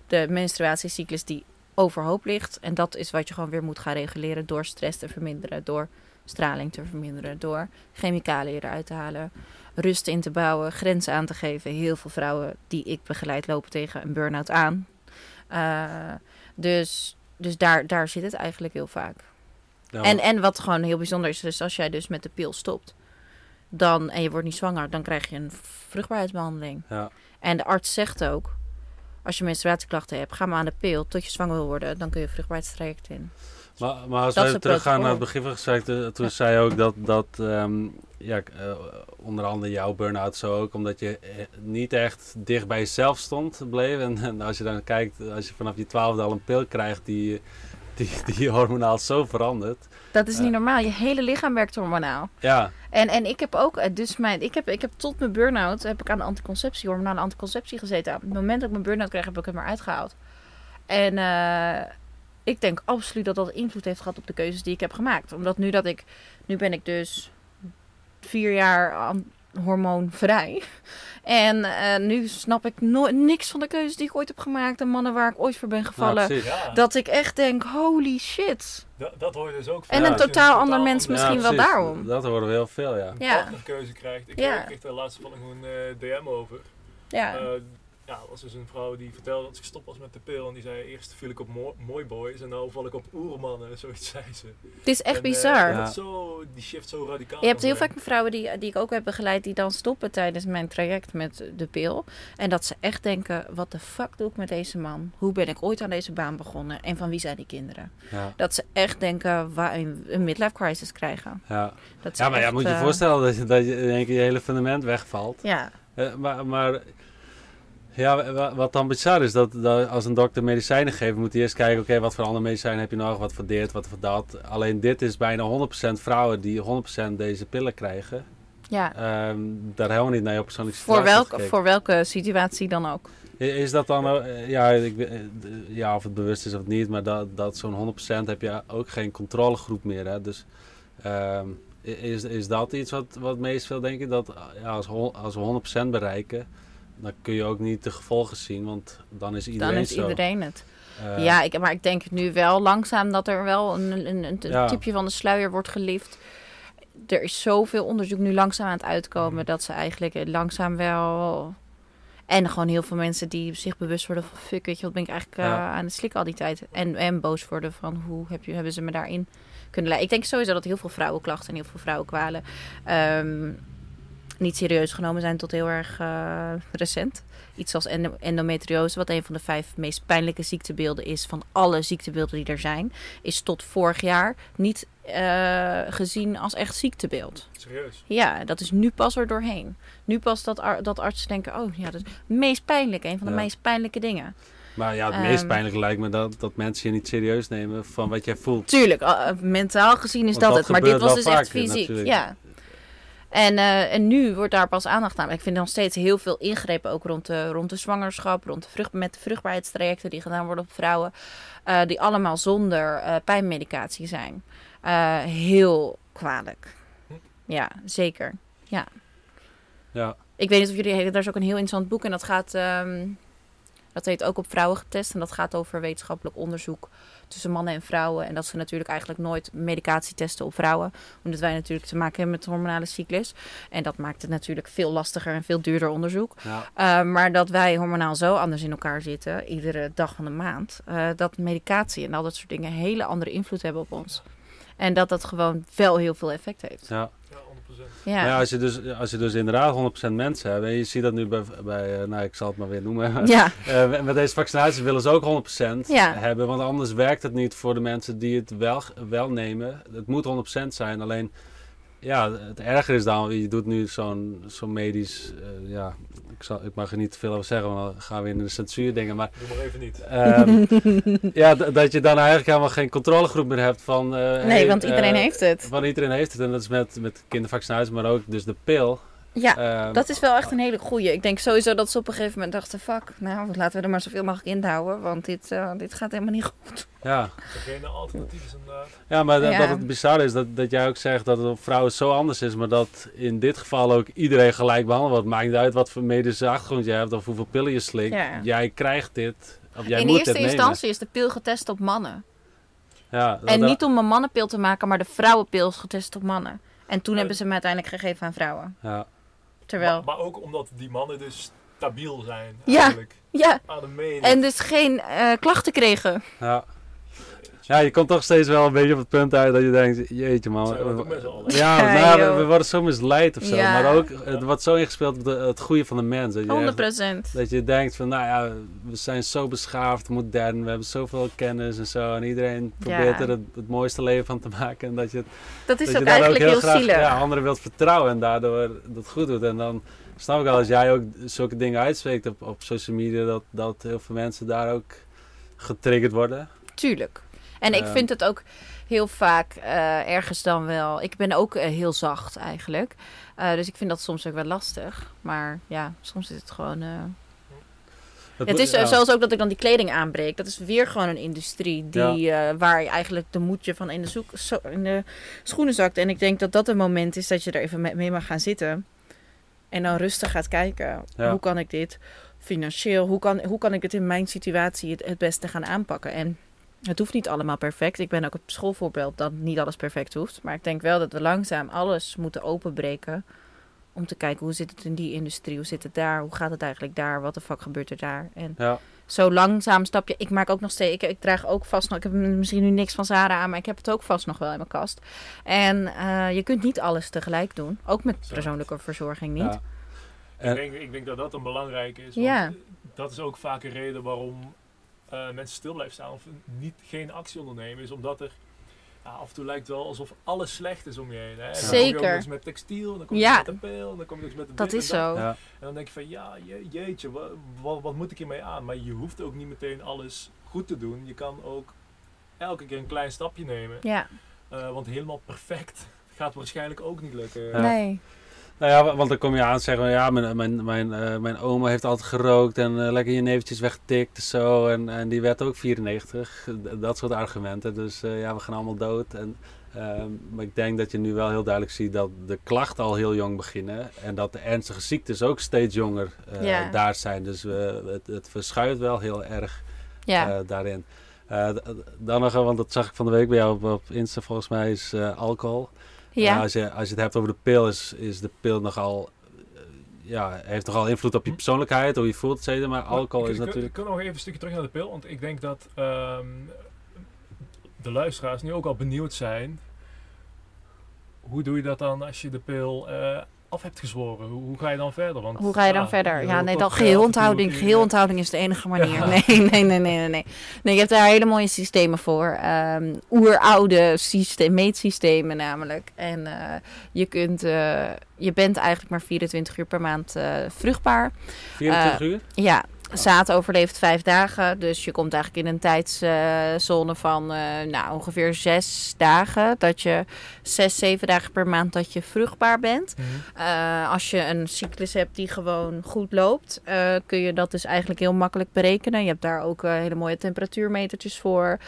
de menstruatiecyclus die overhoop ligt. En dat is wat je gewoon weer moet gaan reguleren door stress te verminderen, door straling te verminderen, door chemicaliën eruit te halen, rust in te bouwen, grenzen aan te geven. Heel veel vrouwen die ik begeleid lopen tegen een burn-out aan. Eh, dus dus daar, daar zit het eigenlijk heel vaak. ja, En, en wat gewoon heel bijzonder is, dus als jij dus met de pil stopt, dan, en je wordt niet zwanger, dan krijg je een vruchtbaarheidsbehandeling. ja. En de arts zegt ook, als je menstruatieklachten hebt, ga maar aan de pil tot je zwanger wil worden. Dan kun je vruchtbaarheidstraject in. Maar, maar als we teruggaan naar het begin van het gesprek, eh, toen zei je ook dat, dat ehm, ja, eh, onder andere jouw burn-out zo ook, omdat je eh, niet echt dicht bij jezelf stond, bleef. En, en als je dan kijkt, als je vanaf je twaalfde al een pil krijgt die, die, die hormonaal zo verandert. Dat is niet Ja. normaal. Je hele lichaam werkt hormonaal. Ja, En, en ik heb ook, eh, dus mijn, ik heb, ik heb tot mijn burn-out, heb ik aan de anticonceptie, hormonale anticonceptie gezeten. Op het moment dat ik mijn burn-out kreeg, heb ik het maar uitgehaald. En eh, ik denk absoluut dat dat invloed heeft gehad op de keuzes die ik heb gemaakt. Omdat nu dat ik, nu ben ik dus vier jaar aan hormoonvrij. [LAUGHS] En eh, nu snap ik no niks van de keuzes die ik ooit heb gemaakt. De mannen waar ik ooit voor ben nou, gevallen. Ja, dat ik echt denk, holy shit. dat, dat hoor je dus ook. En vaak. een totaal ander mens misschien wel daarom. Dat horen we heel veel, ja. Ja. partnerkeuze krijgt. Ik kreeg daar laatst van een eh, DM over. Ja. Eh, ja, was dus een vrouw die vertelde dat ze gestopt was met de pil. En die zei, eerst viel ik op mo mooi boys en nu val ik op oermannen. [LAUGHS] Zoiets zei ze. Het is echt En, eh, bizar. zo, die shift zo radicaal. Je hebt heel vaak vrouwen die, die ik ook heb begeleid, die dan stoppen tijdens mijn traject met de pil. En dat ze echt denken, wat de fuck doe ik met deze man? Hoe ben ik ooit aan deze baan begonnen? En van wie zijn die kinderen? Ja, Dat ze echt denken, waar een, een midlife crisis krijgen. ja. Dat ja maar ja, echt, moet je je eh, voorstellen dat je, dat je in één keer je hele fundament wegvalt. Ja, Eh, maar, maar Ja, wa- wat dan bizar is, dat, dat als een dokter medicijnen geeft, moet hij eerst kijken, oké, wat voor andere medicijnen heb je nodig, wat voor dit, wat voor dat. Alleen dit is bijna 100% vrouwen die 100% deze pillen krijgen. Ja. Ehm, daar helemaal niet naar je persoonlijke Voor, situatie welk, gekeken. voor welke situatie dan ook. Is dat dan, eh, ja, ik, ja, of het bewust is of niet, maar dat, dat zo'n 100% heb je ook geen controlegroep meer. Hè? Dus ehm, is, is dat iets wat, wat meespeelt, denk ik? Dat ja, als, als we 100% bereiken, dan kun je ook niet de gevolgen zien, want dan is iedereen dan is zo. iedereen het. Eh, ja, ik, maar ik denk nu wel langzaam dat er wel een, een, een, Ja. tipje van de sluier wordt gelift. Er is zoveel onderzoek nu langzaam aan het uitkomen dat ze eigenlijk eh, langzaam wel. En gewoon heel veel mensen die zich bewust worden van fuck, weet je, wat ben ik eigenlijk eh, aan het slikken al die tijd. En, en boos worden van hoe heb je, hebben ze me daarin kunnen leiden. Ik denk sowieso dat heel veel vrouwenklachten en heel veel vrouwenkwalen ehm, niet serieus genomen zijn tot heel erg eh, recent. Iets als endo- endometriose, wat een van de vijf meest pijnlijke ziektebeelden is van alle ziektebeelden die er zijn, is tot vorig jaar niet eh, gezien als echt ziektebeeld. Serieus. Ja, dat is nu pas er doorheen. Nu pas dat, ar- dat artsen denken, oh ja, dat is het meest pijnlijke, een van de Ja. meest pijnlijke dingen. Maar ja, het meest Ehm. pijnlijke lijkt me dat, dat mensen je niet serieus nemen van wat jij voelt. Tuurlijk, eh, mentaal gezien is Want dat, dat het. Maar dit was dus echt fysiek. natuurlijk. Ja. En, eh, en nu wordt daar pas aandacht aan. Ik vind nog steeds heel veel ingrepen, ook rond de, rond de zwangerschap, rond de vrucht, met de vruchtbaarheidstrajecten die gedaan worden op vrouwen, eh, die allemaal zonder eh, pijnmedicatie zijn. Heel kwalijk. Ja, zeker. Ja, Ik weet niet of jullie... Er is ook een heel interessant boek en dat gaat... ehm, dat heet ook op vrouwen getest. En dat gaat over wetenschappelijk onderzoek tussen mannen en vrouwen. En dat ze natuurlijk eigenlijk nooit medicatie testen op vrouwen. Omdat wij natuurlijk te maken hebben met de hormonale cyclus. En dat maakt het natuurlijk veel lastiger en veel duurder onderzoek. ja. Uh, maar dat wij hormonaal zo anders in elkaar zitten, iedere dag van de maand, uh, dat medicatie en al dat soort dingen hele andere invloed hebben op ons. En dat dat gewoon wel heel veel effect heeft. ja. Ja, 100%. Ja, Maar ja, als je, dus, als je dus inderdaad 100% mensen hebt, en je ziet dat nu bij, bij eh, nou ik zal het maar weer noemen, ja, [LAUGHS] Eh, met deze vaccinatie willen ze ook 100% Ja. hebben, want anders werkt het niet voor de mensen die het wel, wel nemen. Het moet 100% zijn, alleen ja, het erger is dan, je doet nu zo'n zo'n medisch, eh, ja, ik, zal, ik mag er niet te veel over zeggen, want dan gaan we in de censuur dingen, maar Doe maar even niet. ehm, [LAUGHS] ja, dat je dan eigenlijk helemaal geen controlegroep meer hebt van... eh, nee, hey, want iedereen eh, heeft het. Want iedereen heeft het en dat is met, met kindervaccinatie, maar ook dus de pil. Ja, Ehm, dat is wel echt een hele goeie. Ik denk sowieso dat ze op een gegeven moment dachten, fuck, nou laten we er maar zoveel mogelijk in houden, want dit, eh, dit gaat helemaal niet goed. Ja, geen alternatief is inderdaad. ja maar dat, Ja. dat het bizar is dat, dat jij ook zegt dat het op vrouwen zo anders is, maar dat in dit geval ook iedereen gelijk behandeld wordt. Maakt niet uit wat voor medische achtergrond je hebt of hoeveel pillen je slikt. Ja. Jij krijgt dit, of jij in moet eerste dit nemen. instantie is de pil getest op mannen. Ja, dat- En dat- niet om een mannenpil te maken, maar de vrouwenpil is getest op mannen. En toen Ja. hebben ze hem uiteindelijk gegeven aan vrouwen. Ja, Terwijl, Maar, maar ook omdat die mannen dus stabiel zijn. Ja. Eigenlijk. ja, Aan de mening. en dus geen eh, klachten kregen. ja. Ja, je komt toch steeds wel een beetje op het punt uit dat je denkt, jeetje man. We we-. Ja, Ja, nou, we, joh. we worden zo misleid of zo. Ja. Maar ook, het wordt zo ingespeeld op de, het goede van de mens. Dat je, 100 echt- dat je denkt van, nou ja, we zijn zo beschaafd, modern, we hebben zoveel kennis en zo. En iedereen probeert Ja. er het, het mooiste leven van te maken. En dat je, Dat is dat ook je daar ook eigenlijk heel heel graag zielig. ja, anderen wilt vertrouwen en daardoor dat goed doet. En dan snap ik wel, als jij ook zulke dingen uitspreekt op, op social media, dat, dat heel veel mensen daar ook getriggerd worden. Tuurlijk. En ik vind het ook heel vaak eh, ergens dan wel. Ik ben ook eh, heel zacht eigenlijk. Eh, dus ik vind dat soms ook wel lastig. Maar ja, soms is het gewoon. Het is ja. zoals ook dat ik dan die kleding aanbreek. Dat is weer gewoon een industrie die, waar je eigenlijk de moedje van in de, zoek, zo- in de schoenen zakt. En ik denk dat dat een moment is dat je er even mee, mag gaan zitten. En dan rustig gaat kijken. Hoe kan ik dit financieel, hoe kan, hoe kan ik dit in mijn situatie het, het beste gaan aanpakken? En het hoeft niet allemaal perfect. Ik ben ook het schoolvoorbeeld dat niet alles perfect hoeft. Maar ik denk wel dat we langzaam alles moeten openbreken. Om te kijken hoe zit het in die industrie, hoe zit het daar, hoe gaat het eigenlijk daar, wat de fuck gebeurt er daar. En Ja, zo langzaam stapje. Ik maak ook nog steeds. Ik, ik draag ook vast nog. Ik heb misschien nu niks van Zara aan, maar ik heb het ook vast nog wel in mijn kast. En eh, je kunt niet alles tegelijk doen. Ook met Zo. persoonlijke verzorging niet. ja. En- Ik denk, ik denk dat dat een belangrijke is. Want Ja. Dat is ook vaak een reden waarom eh, mensen stil blijven staan of niet, geen actie ondernemen. Is omdat er ja, af en toe lijkt het wel alsof alles slecht is om je heen. Hè? Dan Zeker. kom je ook met textiel, dan kom je Ja. met een pil, dan kom je met een Dat is zo. Ja. En dan denk je van, ja, je- jeetje, wat, wat, wat moet ik hiermee aan? Maar je hoeft ook niet meteen alles goed te doen. Je kan ook elke keer een klein stapje nemen. Ja, Eh, want helemaal perfect [LAUGHS] gaat waarschijnlijk ook niet lukken. Ja. nee. Nou ja, wa- want dan kom je aan en zeggen, ja, mijn, mijn, mijn, eh, mijn oma heeft altijd gerookt en eh, lekker je neventjes weggetikt en zo. En, en die werd ook 94. D- Dat soort argumenten. Dus eh, ja, we gaan allemaal dood. En, ehm, maar ik denk dat je nu wel heel duidelijk ziet dat de klachten al heel jong beginnen. En dat de ernstige ziektes ook steeds jonger Ja. daar zijn. Dus het, het verschuift wel heel erg Ja, daarin. Dan nog, want dat zag ik van de week bij jou op, op Insta volgens mij, is alcohol. Ja. Ja, als, je, als je het hebt over de pil, is, is de pil nogal. eh, ja, heeft nogal invloed op je Hm. persoonlijkheid, hoe je voelt, etc. Maar Maar alcohol is ik- natuurlijk. Ik kan nog even een stukje terug naar de pil, want ik denk dat ehm, de luisteraars nu ook al benieuwd zijn. Hoe doe je dat dan als je de pil eh, af hebt gezworen? Hoe, hoe ga je dan verder? Want, Hoe ga je dan verder? Ja, nee, dan eh, geheelonthouding. een keer, Geheelonthouding is de enige manier. [LAUGHS] Ja. Nee, nee, nee, nee, nee, nee. Je hebt daar hele mooie systemen voor. Ehm oeroude systeem, meetsystemen namelijk. En eh, je kunt, eh, je bent eigenlijk maar 24 uur per maand eh, vruchtbaar. 24 uur? Ja, zaad overleeft vijf dagen. Dus je komt eigenlijk in een tijdszone van eh, nou, ongeveer zes dagen. Dat je zes, zeven dagen per maand dat je vruchtbaar bent. Mhm. Eh, als je een cyclus hebt die gewoon goed loopt, eh, kun je dat dus eigenlijk heel makkelijk berekenen. Je hebt daar ook hele mooie temperatuurmetertjes voor,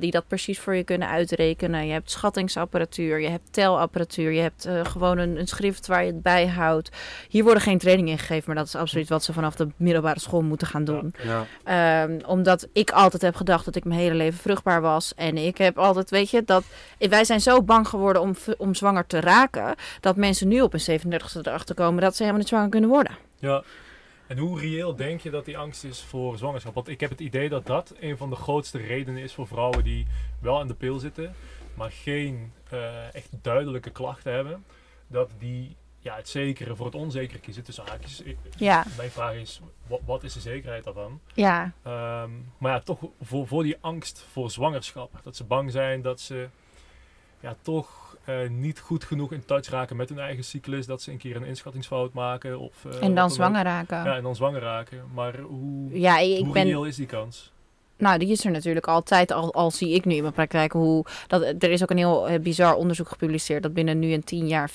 die dat precies voor je kunnen uitrekenen. Je hebt schattingsapparatuur, je hebt telapparatuur, je hebt gewoon een, een schrift waar je het bij houdt. Hier worden geen trainingen in gegeven, maar dat is absoluut wat ze vanaf de middelbare school moeten gaan doen. Ja. Ehm, omdat ik altijd heb gedacht dat ik mijn hele leven vruchtbaar was. En ik heb altijd, weet je, dat wij zijn zo bang geworden om, om zwanger te raken. Dat mensen nu op een 37e erachter komen dat ze helemaal niet zwanger kunnen worden. Ja. En hoe reëel denk je dat die angst is voor zwangerschap? Want ik heb het idee dat dat een van de grootste redenen is voor vrouwen die wel aan de pil zitten, maar geen eh, echt duidelijke klachten hebben. Dat die ja, het zekere voor het onzekere kiezen tussen haakjes. Ja, Mijn vraag is, wat, wat is de zekerheid daarvan? ja, Ehm, maar ja, toch voor, voor die angst voor zwangerschap. Dat ze bang zijn dat ze ja, toch eh, niet goed genoeg in touch raken met hun eigen cyclus. Dat ze een keer een inschattingsfout maken. Of, eh, en dan zwanger raken. Ja, en dan zwanger raken. Maar hoe, Ja, ik hoe ben. reëel is die kans? Nou, die is er natuurlijk altijd. Al, al zie ik nu in mijn praktijk hoe. Dat, er is ook een heel eh, bizar onderzoek gepubliceerd. Dat binnen nu en 10 jaar 54%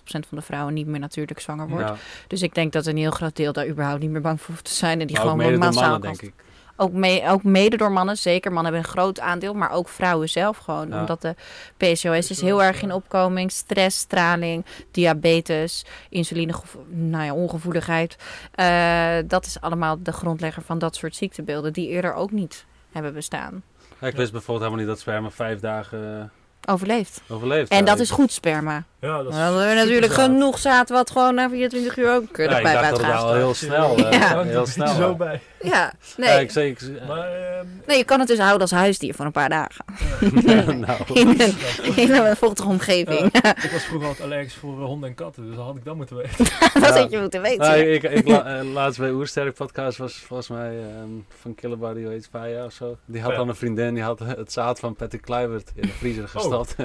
van de vrouwen niet meer natuurlijk zwanger wordt. Ja. Dus ik denk dat een heel groot deel daar überhaupt niet meer bang voor hoeft te zijn. En die Maar gewoon massaal mannen, denk ik. Ook, mee, ook mede door mannen, zeker. Mannen hebben een groot aandeel, maar ook vrouwen zelf gewoon. Ja. Omdat de PCOS is heel erg in opkoming. Stress, straling, diabetes, insuline, nou ja, ongevoeligheid. Eh, dat is allemaal de grondlegger van dat soort ziektebeelden die eerder ook niet hebben bestaan. Ja, ik wist bijvoorbeeld helemaal niet dat sperma vijf dagen eh, Overleeft. overleeft. En Ja, dat is goed sperma. Ja, dat is Dan hebben we natuurlijk genoeg zaad wat gewoon na 24 uur ook Ja, keurig ik bij dacht dat al heel snel, eh, Ja. heel snel Zo bij. Ja, [LAUGHS] Ja, nee. ik zei, ik, Maar, ehm, nee, je kan het dus houden als huisdier voor een paar dagen. [LAUGHS] nou, In een, in een vochtige omgeving. [LAUGHS] ik was vroeger altijd allergisch voor eh, honden en katten. Dus dat had ik dan moeten weten. dat Ja. had je moeten weten. Nou, ik, ik la- eh, laatst bij Oersterk podcast was volgens mij ehm, van Killerbody, hoe heet Faya of zo. Die had Ja. dan een vriendin, die had het zaad van Patrick Kluivert in de vriezer gestopt.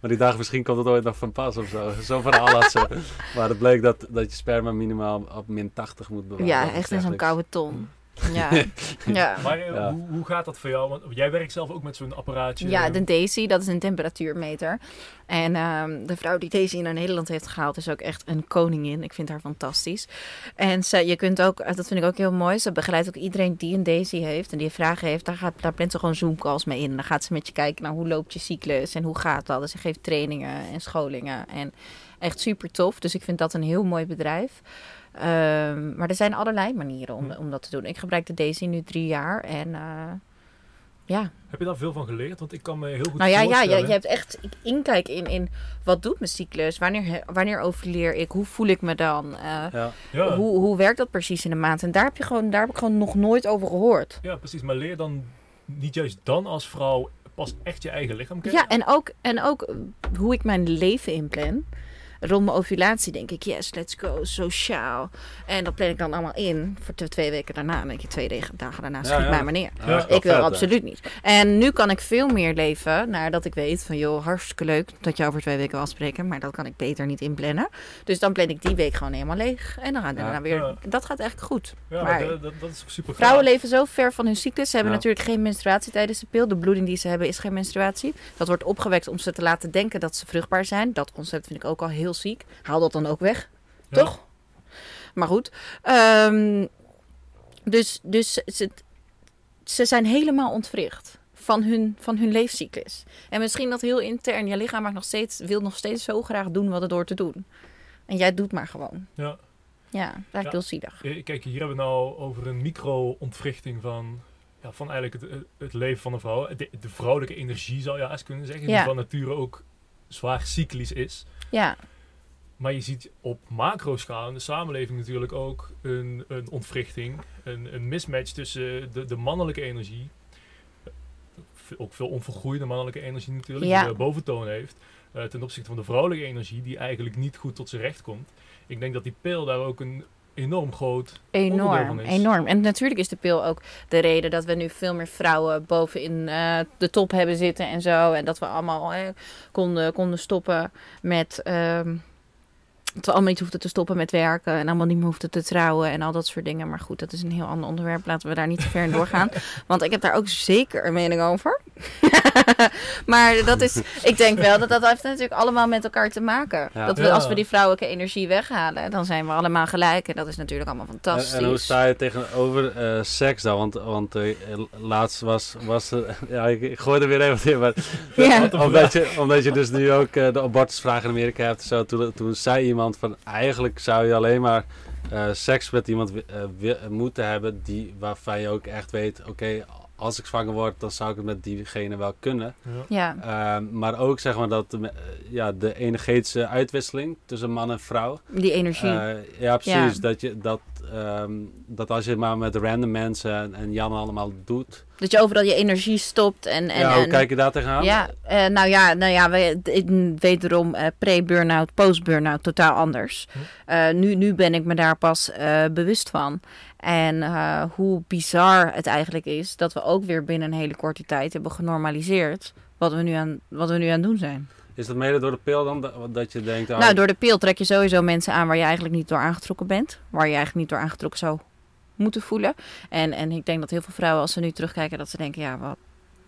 maar die dacht misschien komt het ooit nog van pas of zo. Zo'n verhaal had ze. Maar het bleek dat, dat je sperma minimaal op min 80 moet bewaren. ja, echt in zo'n koude ton. Ja, [LAUGHS] ja. Maar eh, Ja. hoe, hoe gaat dat voor jou? Want jij werkt zelf ook met zo'n apparaatje. Ja, de Daisy, dat is een temperatuurmeter. En ehm, de vrouw die Daisy naar Nederland heeft gehaald is ook echt een koningin. Ik vind haar fantastisch. En ze, je kunt ook, eh, dat vind ik ook heel mooi, ze begeleidt ook iedereen die een Daisy heeft en die vragen heeft. Daar, gaat, daar plant ze gewoon Zoom-calls mee in. Dan gaat ze met je kijken naar hoe loopt je cyclus en hoe gaat dat. Dus ze geeft trainingen en scholingen en echt super tof. Dus ik vind dat een heel mooi bedrijf. Ehm, maar er zijn allerlei manieren om, Hm. om dat te doen. Ik gebruik de Daisy nu drie jaar en eh, ja, Heb je daar veel van geleerd? Want ik kan me heel goed nou ja, ja, je, hebt echt inkijk in, in wat doet mijn cyclus? Wanneer, wanneer overleer ik? Hoe voel ik me dan? Eh, Ja. ja. hoe, hoe werkt dat precies in de maand? En daar heb, je gewoon, daar heb ik gewoon nog nooit over gehoord. ja, precies. Maar leer dan niet juist dan als vrouw pas echt je eigen lichaam kennen? Ja, en ook, en ook hoe ik mijn leven inplan. Rond mijn ovulatie denk ik, yes, let's go, sociaal. En dat plan ik dan allemaal in voor de twee weken daarna. En dan denk je twee dagen daarna schiet mij maar neer. Ik wil vet, hè. absoluut niet. En nu kan ik veel meer leven nadat ik weet van joh, hartstikke leuk dat je over twee weken wil afspreken, maar dat kan ik beter niet inplannen. Dus dan plan ik die week gewoon helemaal leeg en dan gaan we daarna weer. Dat gaat echt goed. Ja, Maar- dat, dat, dat is super Vrouwen gaaf. leven zo ver van hun cyclus. Ze hebben natuurlijk geen menstruatie tijdens de pil. De bloeding die ze hebben is geen menstruatie. Dat wordt opgewekt om ze te laten denken dat ze vruchtbaar zijn. Dat concept vind ik ook al heel ziek. Haal dat dan ook weg. Ja. Toch? Maar goed. Ehm, dus dus ze, ze zijn helemaal ontwricht van hun, van hun leefcyclus. En misschien dat heel intern. Je lichaam maakt nog steeds, wil nog steeds zo graag doen wat het door te doen. En jij doet maar gewoon. Ja. Ja, dat is eigenlijk Ja. heel zielig. Kijk, hier hebben we nou over een micro-ontwrichting van, ja, van eigenlijk het, het leven van een vrouw. De, de vrouwelijke energie zou je eens kunnen zeggen, Ja. die van nature ook zwaar cyclisch is. Ja, Maar je ziet op macro-schaal in de samenleving natuurlijk ook een, een ontwrichting, een, een mismatch tussen de, de mannelijke energie, ook veel onvergroeide mannelijke energie natuurlijk, Ja. die boventoon heeft, eh, ten opzichte van de vrouwelijke energie die eigenlijk niet goed tot zijn recht komt. Ik denk dat die pil daar ook een enorm groot onderdeel Enorm, van is. enorm. En natuurlijk is de pil ook de reden dat we nu veel meer vrouwen bovenin eh de top hebben zitten en zo. En dat we allemaal eh, konden, konden stoppen met. ehm, dat we allemaal niet hoefden te stoppen met werken en allemaal niet meer hoefden te trouwen en al dat soort dingen. Maar goed, dat is een heel ander onderwerp. Laten we daar niet te ver in doorgaan. [LAUGHS] Want ik heb daar ook zeker een mening over. [LAUGHS] maar dat is, ik denk wel dat dat heeft natuurlijk allemaal met elkaar te maken. Ja. Dat we, als we die vrouwelijke energie weghalen, dan zijn we allemaal gelijk. En dat is natuurlijk allemaal fantastisch. En, en hoe sta je tegenover eh, seks dan? Want, want eh, laatst was, was er... [LAUGHS] Ja, ik, ik gooi er weer even in. Maar, Ja. omdat, je, omdat je dus nu ook eh, de abortusvraag in Amerika hebt. Zo, toen, toen zei iemand van... Eigenlijk zou je alleen maar eh, seks met iemand eh, wi- moeten hebben... Die, waarvan je ook echt weet... Oké, als ik zwanger word, dan zou ik het met diegene wel kunnen. Ja. Ja, Ehm, maar ook zeg maar dat eh, ja, de energetische uitwisseling tussen man en vrouw... die energie. Eh, ja, precies. Ja. Dat, je, dat, ehm, dat als je maar met random mensen en, en Jan allemaal doet. dat je overal je energie stopt. En, en, ja, hoe en- kijk je daar tegenaan? Ja, eh, nou ja, nou ja we, wederom eh, pre-burnout, post-burnout totaal anders. Hm. Eh, nu, nu ben ik me daar pas eh, bewust van. En eh, hoe bizar het eigenlijk is dat we ook weer binnen een hele korte tijd hebben genormaliseerd wat we nu aan, wat we nu aan het doen zijn. Is dat mede door de pil dan? Dat, je denkt... ah, Nou, door de pil trek je sowieso mensen aan waar je eigenlijk niet door aangetrokken bent. Waar je eigenlijk niet door aangetrokken zou moeten voelen. En, en ik denk dat heel veel vrouwen, als ze nu terugkijken, dat ze denken, ja, wat,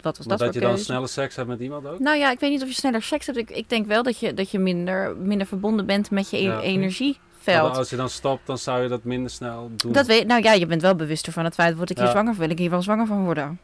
wat was maar dat dat je dan keuze? snelle seks hebt met iemand ook? Nou ja, ik weet niet of je sneller seks hebt. Ik, ik denk wel dat je, dat je minder, minder verbonden bent met je e- Ja. energieveld. Als je dan stopt, dan zou je dat minder snel doen. Dat weet, nou ja, je bent wel bewuster van het feit, word ik hier Ja. zwanger van? Wil ik hier wel zwanger van worden?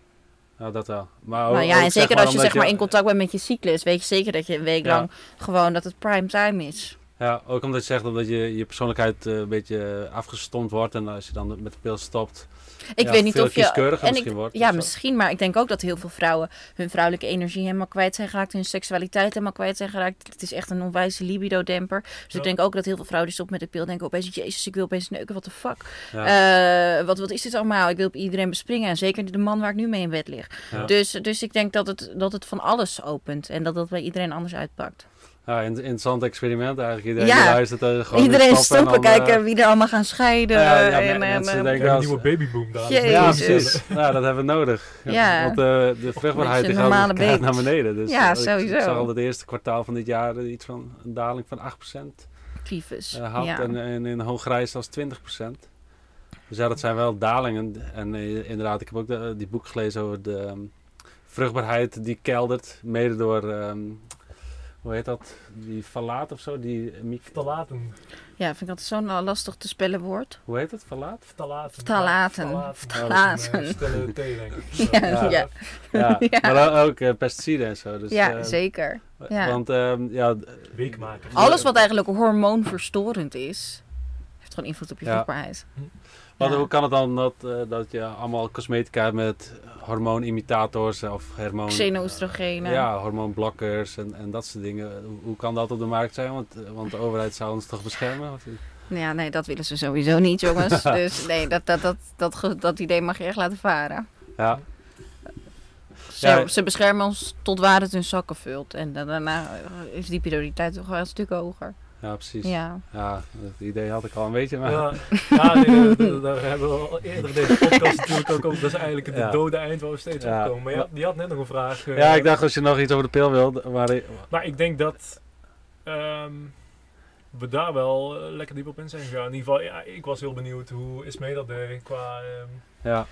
Ja, dat wel. Maar nou ja, en zeker maar als je zeg maar in contact bent met je cyclus, weet je zeker dat je een week Ja. lang gewoon dat het prime time is. Ja, ook omdat je zegt dat je je persoonlijkheid eh, een beetje afgestompt wordt. En als je dan met de pil stopt, Ik ja, weet niet of je. En ik, wordt. ja, misschien, maar ik denk ook dat heel veel vrouwen hun vrouwelijke energie helemaal kwijt zijn geraakt, hun seksualiteit helemaal kwijt zijn geraakt. Het is echt een onwijze libido-demper. Dus Ja. ik denk ook dat heel veel vrouwen die stoppen met de pil denken opeens, jezus, ik wil opeens neuken, what the fuck. Ja. Eh, wat, wat is dit allemaal? Ik wil op iedereen bespringen. En zeker de man waar ik nu mee in bed lig. Dus, dus ik denk dat het, dat het van alles opent. En dat dat bij iedereen anders uitpakt. Ja, in- interessant experiment eigenlijk. Iedereen Ja. luistert er gewoon iedereen stoppen, dan, kijken eh, wie er allemaal gaan scheiden. Ja, ja, en, me- en, mensen en- denken- een nieuwe babyboom daar. Jezus. Ja, precies. Ja, dat hebben we nodig. Ja. Want eh, de vruchtbaarheid die gaat naar beneden. Dus Ja, eh, ik- sowieso. Ik zag al het eerste kwartaal van dit jaar eh, iets van een daling van 8% Tyfus. eh, had. ja. En, en in Hongarije zelfs 20%. Dus ja, dat zijn wel dalingen. En eh, inderdaad, ik heb ook de, die boek gelezen over de ehm, vruchtbaarheid die keldert. Mede door, ehm, hoe heet dat? Die falaat of zo? Die Ftalaten. ja, vind ik altijd zo'n eh, lastig te spellen woord. hoe heet het? Falaat? Ftalaten. Ftalaten. Ftalaten. Dat thee, denk ik. [LAUGHS] Ja, Ja. ja. Ja, [LAUGHS] Ja. maar ook eh, pesticiden en zo. Dus, Ja, eh, zeker. ja. Want ehm, ja, d- Weekmaker. Alles wat eigenlijk hormoonverstorend is, heeft gewoon invloed op je Ja. vruchtbaarheid. Wat, hoe kan het dan dat, eh, dat je allemaal cosmetica hebt met hormoonimitators of hormoon... Xenoestrogenen. Ja, hormoonblokkers en, en dat soort dingen. Hoe, hoe kan dat op de markt zijn? Want, eh, want de overheid zou ons toch beschermen? Of, Ja, nee, dat willen ze sowieso niet, jongens. [LAUGHS] dus nee, dat, dat, dat, dat, dat idee mag je echt laten varen. ja, Ze, Ja. ze beschermen ons tot waar het hun zakken vult. En daarna is die prioriteit toch wel een stuk hoger. Ja, precies. Ja. Ja. het idee had ik al een beetje. Maar... Ja, ja nee, [LAUGHS] daar- daar- daar hebben we al eerder deze podcast natuurlijk ook over. Dat is eigenlijk het Ja. dode eind waar we steeds Ja. op komen. Maar ja, die had net nog een vraag. eh, Ja, ik dacht als je nog iets over de pil wilde. Maar ik- Maar ik denk dat ehm, we daar wel eh, lekker diep op in zijn gegaan. In ieder geval, ja, ik was heel benieuwd hoe Ismee dat deed qua, ehm, ja.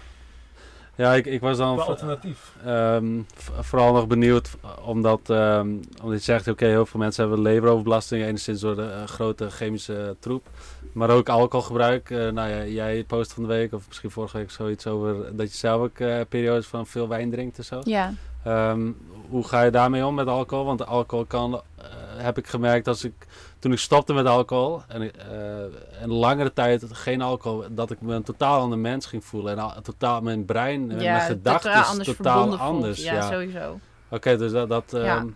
Ja, ik, ik was dan alternatief. ehm, vooral nog benieuwd. Omdat, ehm, omdat je zegt, oké, heel veel mensen hebben leveroverbelasting. Enigszins door de eh, grote chemische troep. Maar ook alcoholgebruik. Eh, nou ja, jij post van de week, of misschien vorige week zoiets over dat je zelf ook eh, periodes van veel wijn drinkt en zo. Ja. Ehm, hoe ga je daarmee om met alcohol? Want alcohol kan, eh, heb ik gemerkt als ik toen ik stopte met alcohol en eh, een langere tijd geen alcohol, dat ik me een totaal ander mens ging voelen en al, totaal mijn brein en ja, mijn gedachten totaal anders totaal. Ja, Ja, sowieso. Oké, dus dat, dat Ja. ehm,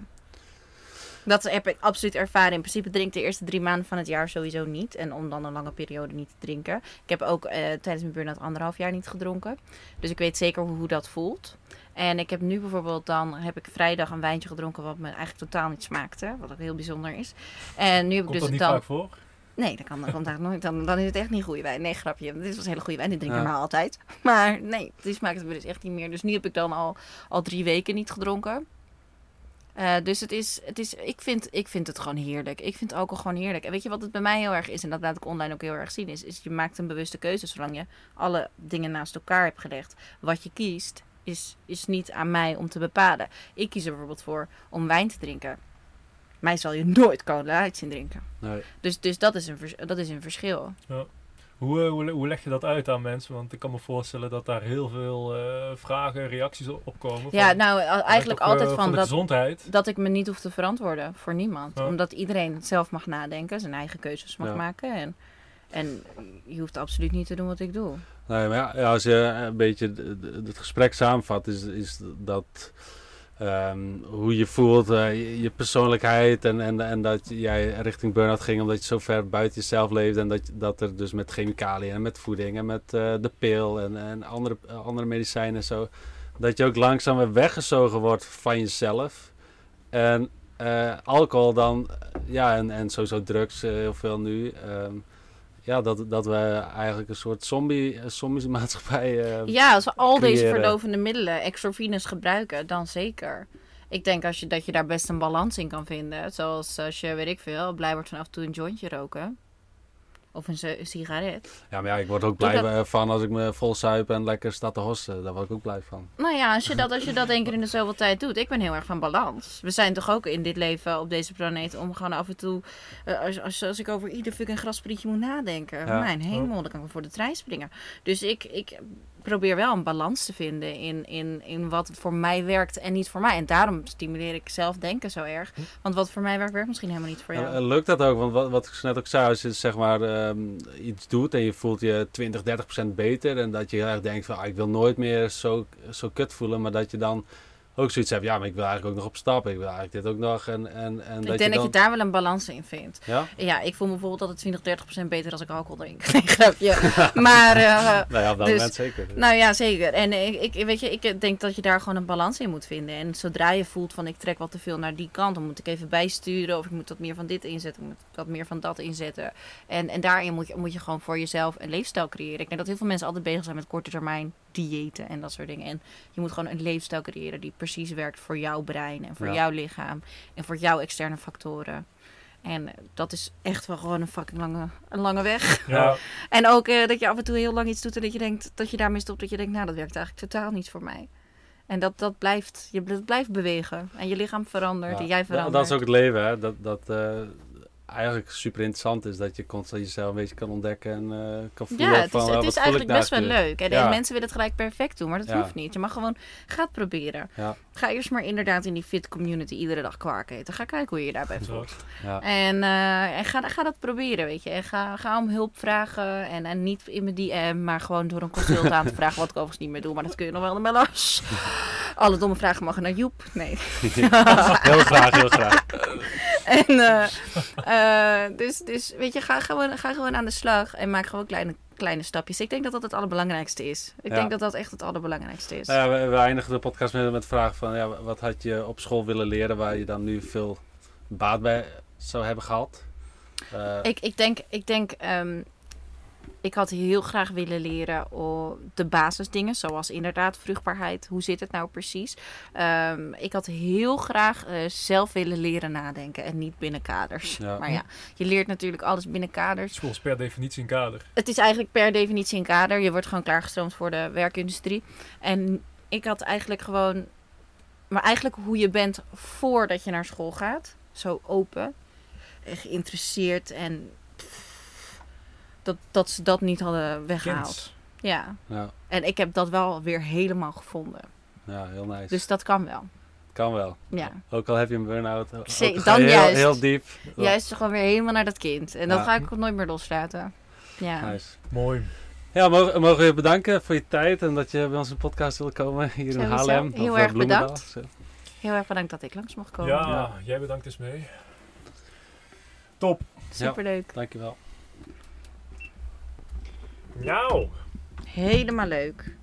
Dat heb ik absoluut ervaren. In principe drink ik de eerste drie maanden van het jaar sowieso niet. En om dan een lange periode niet te drinken. Ik heb ook eh, tijdens mijn burn-out anderhalf jaar niet gedronken. Dus ik weet zeker hoe, hoe dat voelt. En ik heb nu bijvoorbeeld dan, heb ik vrijdag een wijntje gedronken wat me eigenlijk totaal niet smaakte. Wat ook heel bijzonder is. En nu heb ik dus dat niet dan... vaak voor? Nee, dat, kan, dat komt eigenlijk nooit. Dan, dan is het echt niet goede wijn. Nee, grapje. Dit was een hele goede wijn. Die drink ik Ja. normaal altijd. [LAUGHS] Maar nee, die smaakt het me dus echt niet meer. Dus nu heb ik dan al, al drie weken niet gedronken. Eh, dus het is, het is ik, vind, ik vind het gewoon heerlijk. Ik vind alcohol gewoon heerlijk. En weet je wat het bij mij heel erg is, en dat laat ik online ook heel erg zien, is, is je maakt een bewuste keuze zolang je alle dingen naast elkaar hebt gelegd. Wat je kiest, is, is niet aan mij om te bepalen. Ik kies er bijvoorbeeld voor om wijn te drinken. Mij zal je [LAUGHS] nooit cola uit zien drinken. nee. Dus, dus dat, is een vers- dat is een verschil. Hoe, eh, hoe, hoe leg je dat uit aan mensen? Want ik kan me voorstellen dat daar heel veel eh, vragen en reacties op komen. Ja, van- nou, eigenlijk ook, eh, altijd van de dat, gezondheid. dat ik me niet hoef te verantwoorden voor niemand. Ja. Omdat iedereen zelf mag nadenken, zijn eigen keuzes mag Ja. maken. En, en je hoeft absoluut niet te doen wat ik doe. Nee, maar ja, als je een beetje het gesprek samenvat, is, is dat ehm, hoe je voelt, eh, je, persoonlijkheid en, en, en dat jij richting burn-out ging omdat je zo ver buiten jezelf leefde en dat, dat er dus met chemicaliën en met voeding en met eh, de pil en, en andere, andere medicijnen en zo, dat je ook langzaam weer weggezogen wordt van jezelf. En eh, alcohol dan, ja, en, en sowieso drugs heel veel nu. ehm, ja, dat, dat we eigenlijk een soort zombie, een zombie [LAUGHS] maatschappij. eh, Ja, als we al deze verdovende middelen, exorfines gebruiken, dan zeker. Ik denk als je, dat je daar best een balans in kan vinden. Zoals als je, weet ik veel, blij wordt van af en toe een jointje roken. Of een, si- een sigaret. Ja, maar ja, ik word ook blij dat- van als ik me vol zuip en lekker sta te hossen. Daar word ik ook blij van. Nou ja, als je, dat, als je dat één keer in de [LAUGHS] zoveel tijd doet. Ik ben heel erg van balans. We zijn toch ook in dit leven op deze planeet om gewoon af en toe... eh, als, als, als ik over ieder fucking grasprietje moet nadenken. Ja. Mijn hemel, dan kan ik voor de trein springen. Dus ik, ik probeer wel een balans te vinden in, in, in wat voor mij werkt en niet voor mij. En daarom stimuleer ik zelf denken zo erg. Want wat voor mij werkt, werkt misschien helemaal niet voor jou. En, lukt dat ook? Want wat, wat ik net ook zei, als je zeg maar ehm, iets doet en je voelt je 20, 30 procent beter. En dat je heel erg denkt van ah, ik wil nooit meer zo, zo kut voelen. Maar dat je dan ook zoiets hebt, ja, maar ik wil eigenlijk ook nog op stap. Ik wil eigenlijk dit ook nog. En, en, en ik dat denk je dat je daar wel een balans in vindt. Ja? Ja, ik voel me bijvoorbeeld altijd 20, 30 procent beter als ik alcohol drink. [LAUGHS] Nee, grapje. [LAUGHS] Maar... eh, Nou ja, op dat Dus- moment zeker. Nou ja, zeker. En ik, ik, weet je, ik denk dat je daar gewoon een balans in moet vinden. En zodra je voelt van ik trek wat te veel naar die kant, dan moet ik even bijsturen. Of ik moet wat meer van dit inzetten, ik moet wat meer van dat inzetten. En, en daarin moet je, moet je gewoon voor jezelf een leefstijl creëren. Ik denk dat heel veel mensen altijd bezig zijn met korte termijn diëten en dat soort dingen. En je moet gewoon een leefstijl creëren die precies werkt voor jouw brein en voor Ja. jouw lichaam. En voor jouw externe factoren. En dat is echt wel gewoon een fucking lange, een lange weg. Ja, [LAUGHS] En ook eh, dat je af en toe heel lang iets doet en dat je denkt dat je daarmee stopt. Dat je denkt, nou dat werkt eigenlijk totaal niet voor mij. En dat, dat blijft, je bl- blijft bewegen. En je lichaam verandert Ja, en jij dat- verandert. Dat is ook het leven, hè. Dat, dat eh, eigenlijk super interessant is dat je constant jezelf een beetje kan ontdekken en eh, kan voelen ja, het van is, eh, het wat is eigenlijk best wel leuk. En, Ja. en mensen willen het gelijk perfect doen, maar dat Ja. hoeft niet. Je mag gewoon, ga het proberen. Ja. Ga eerst maar inderdaad in die fit community iedere dag kwark eten. Ga kijken hoe je je daarbij voelt. Ja. En, eh, en ga, ga dat proberen, weet je. En ga, ga om hulp vragen. En, en niet in mijn DM, maar gewoon door een consult aan te vragen. Wat ik overigens niet meer doe, maar dat kun je nog wel in mijn las. [LAUGHS] Alle domme vragen mogen naar Joep. Nee. [LAUGHS] heel graag, heel graag. [LAUGHS] En, eh, eh, dus, dus weet je, ga gewoon, ga gewoon aan de slag. En maak gewoon kleine, kleine stapjes. Ik denk dat dat het allerbelangrijkste is. Ik Ja. denk dat dat echt het allerbelangrijkste is. Nou ja, we, we eindigen de podcast met, met de vraag van, ja, wat had je op school willen leren waar je dan nu veel baat bij zou hebben gehad? Eh, Ik, ik denk, ik denk ehm, ik had heel graag willen leren de basisdingen, zoals inderdaad vruchtbaarheid. Hoe zit het nou precies? Ehm, ik had heel graag eh, zelf willen leren nadenken en niet binnen kaders. Ja. Maar ja, je leert natuurlijk alles binnen kaders. School is per definitie een kader. Het is eigenlijk per definitie een kader. Je wordt gewoon klaargestroomd voor de werkindustrie. En ik had eigenlijk gewoon... Maar eigenlijk hoe je bent voordat je naar school gaat. Zo open. En geïnteresseerd. En dat, dat ze dat niet hadden weggehaald. Ja. ja, En ik heb dat wel weer helemaal gevonden. ja, heel nice. Dus dat kan wel. Kan wel. Ja. Ook al heb je een burn-out. ook dan heel, juist. heel diep. Juist gewoon weer helemaal naar dat kind. En Ja. ga ik ook nooit meer loslaten. Ja. Nice. Mooi. Ja, mogen, mogen we je bedanken voor je tijd en dat je bij de podcast wilde komen hier in. Haarlem. Heel of, erg bedankt. Heel erg bedankt dat ik langs mocht komen. Ja, Ja. jij bedankt eens mee. Top. Superleuk. Dankjewel. Nou. Helemaal leuk.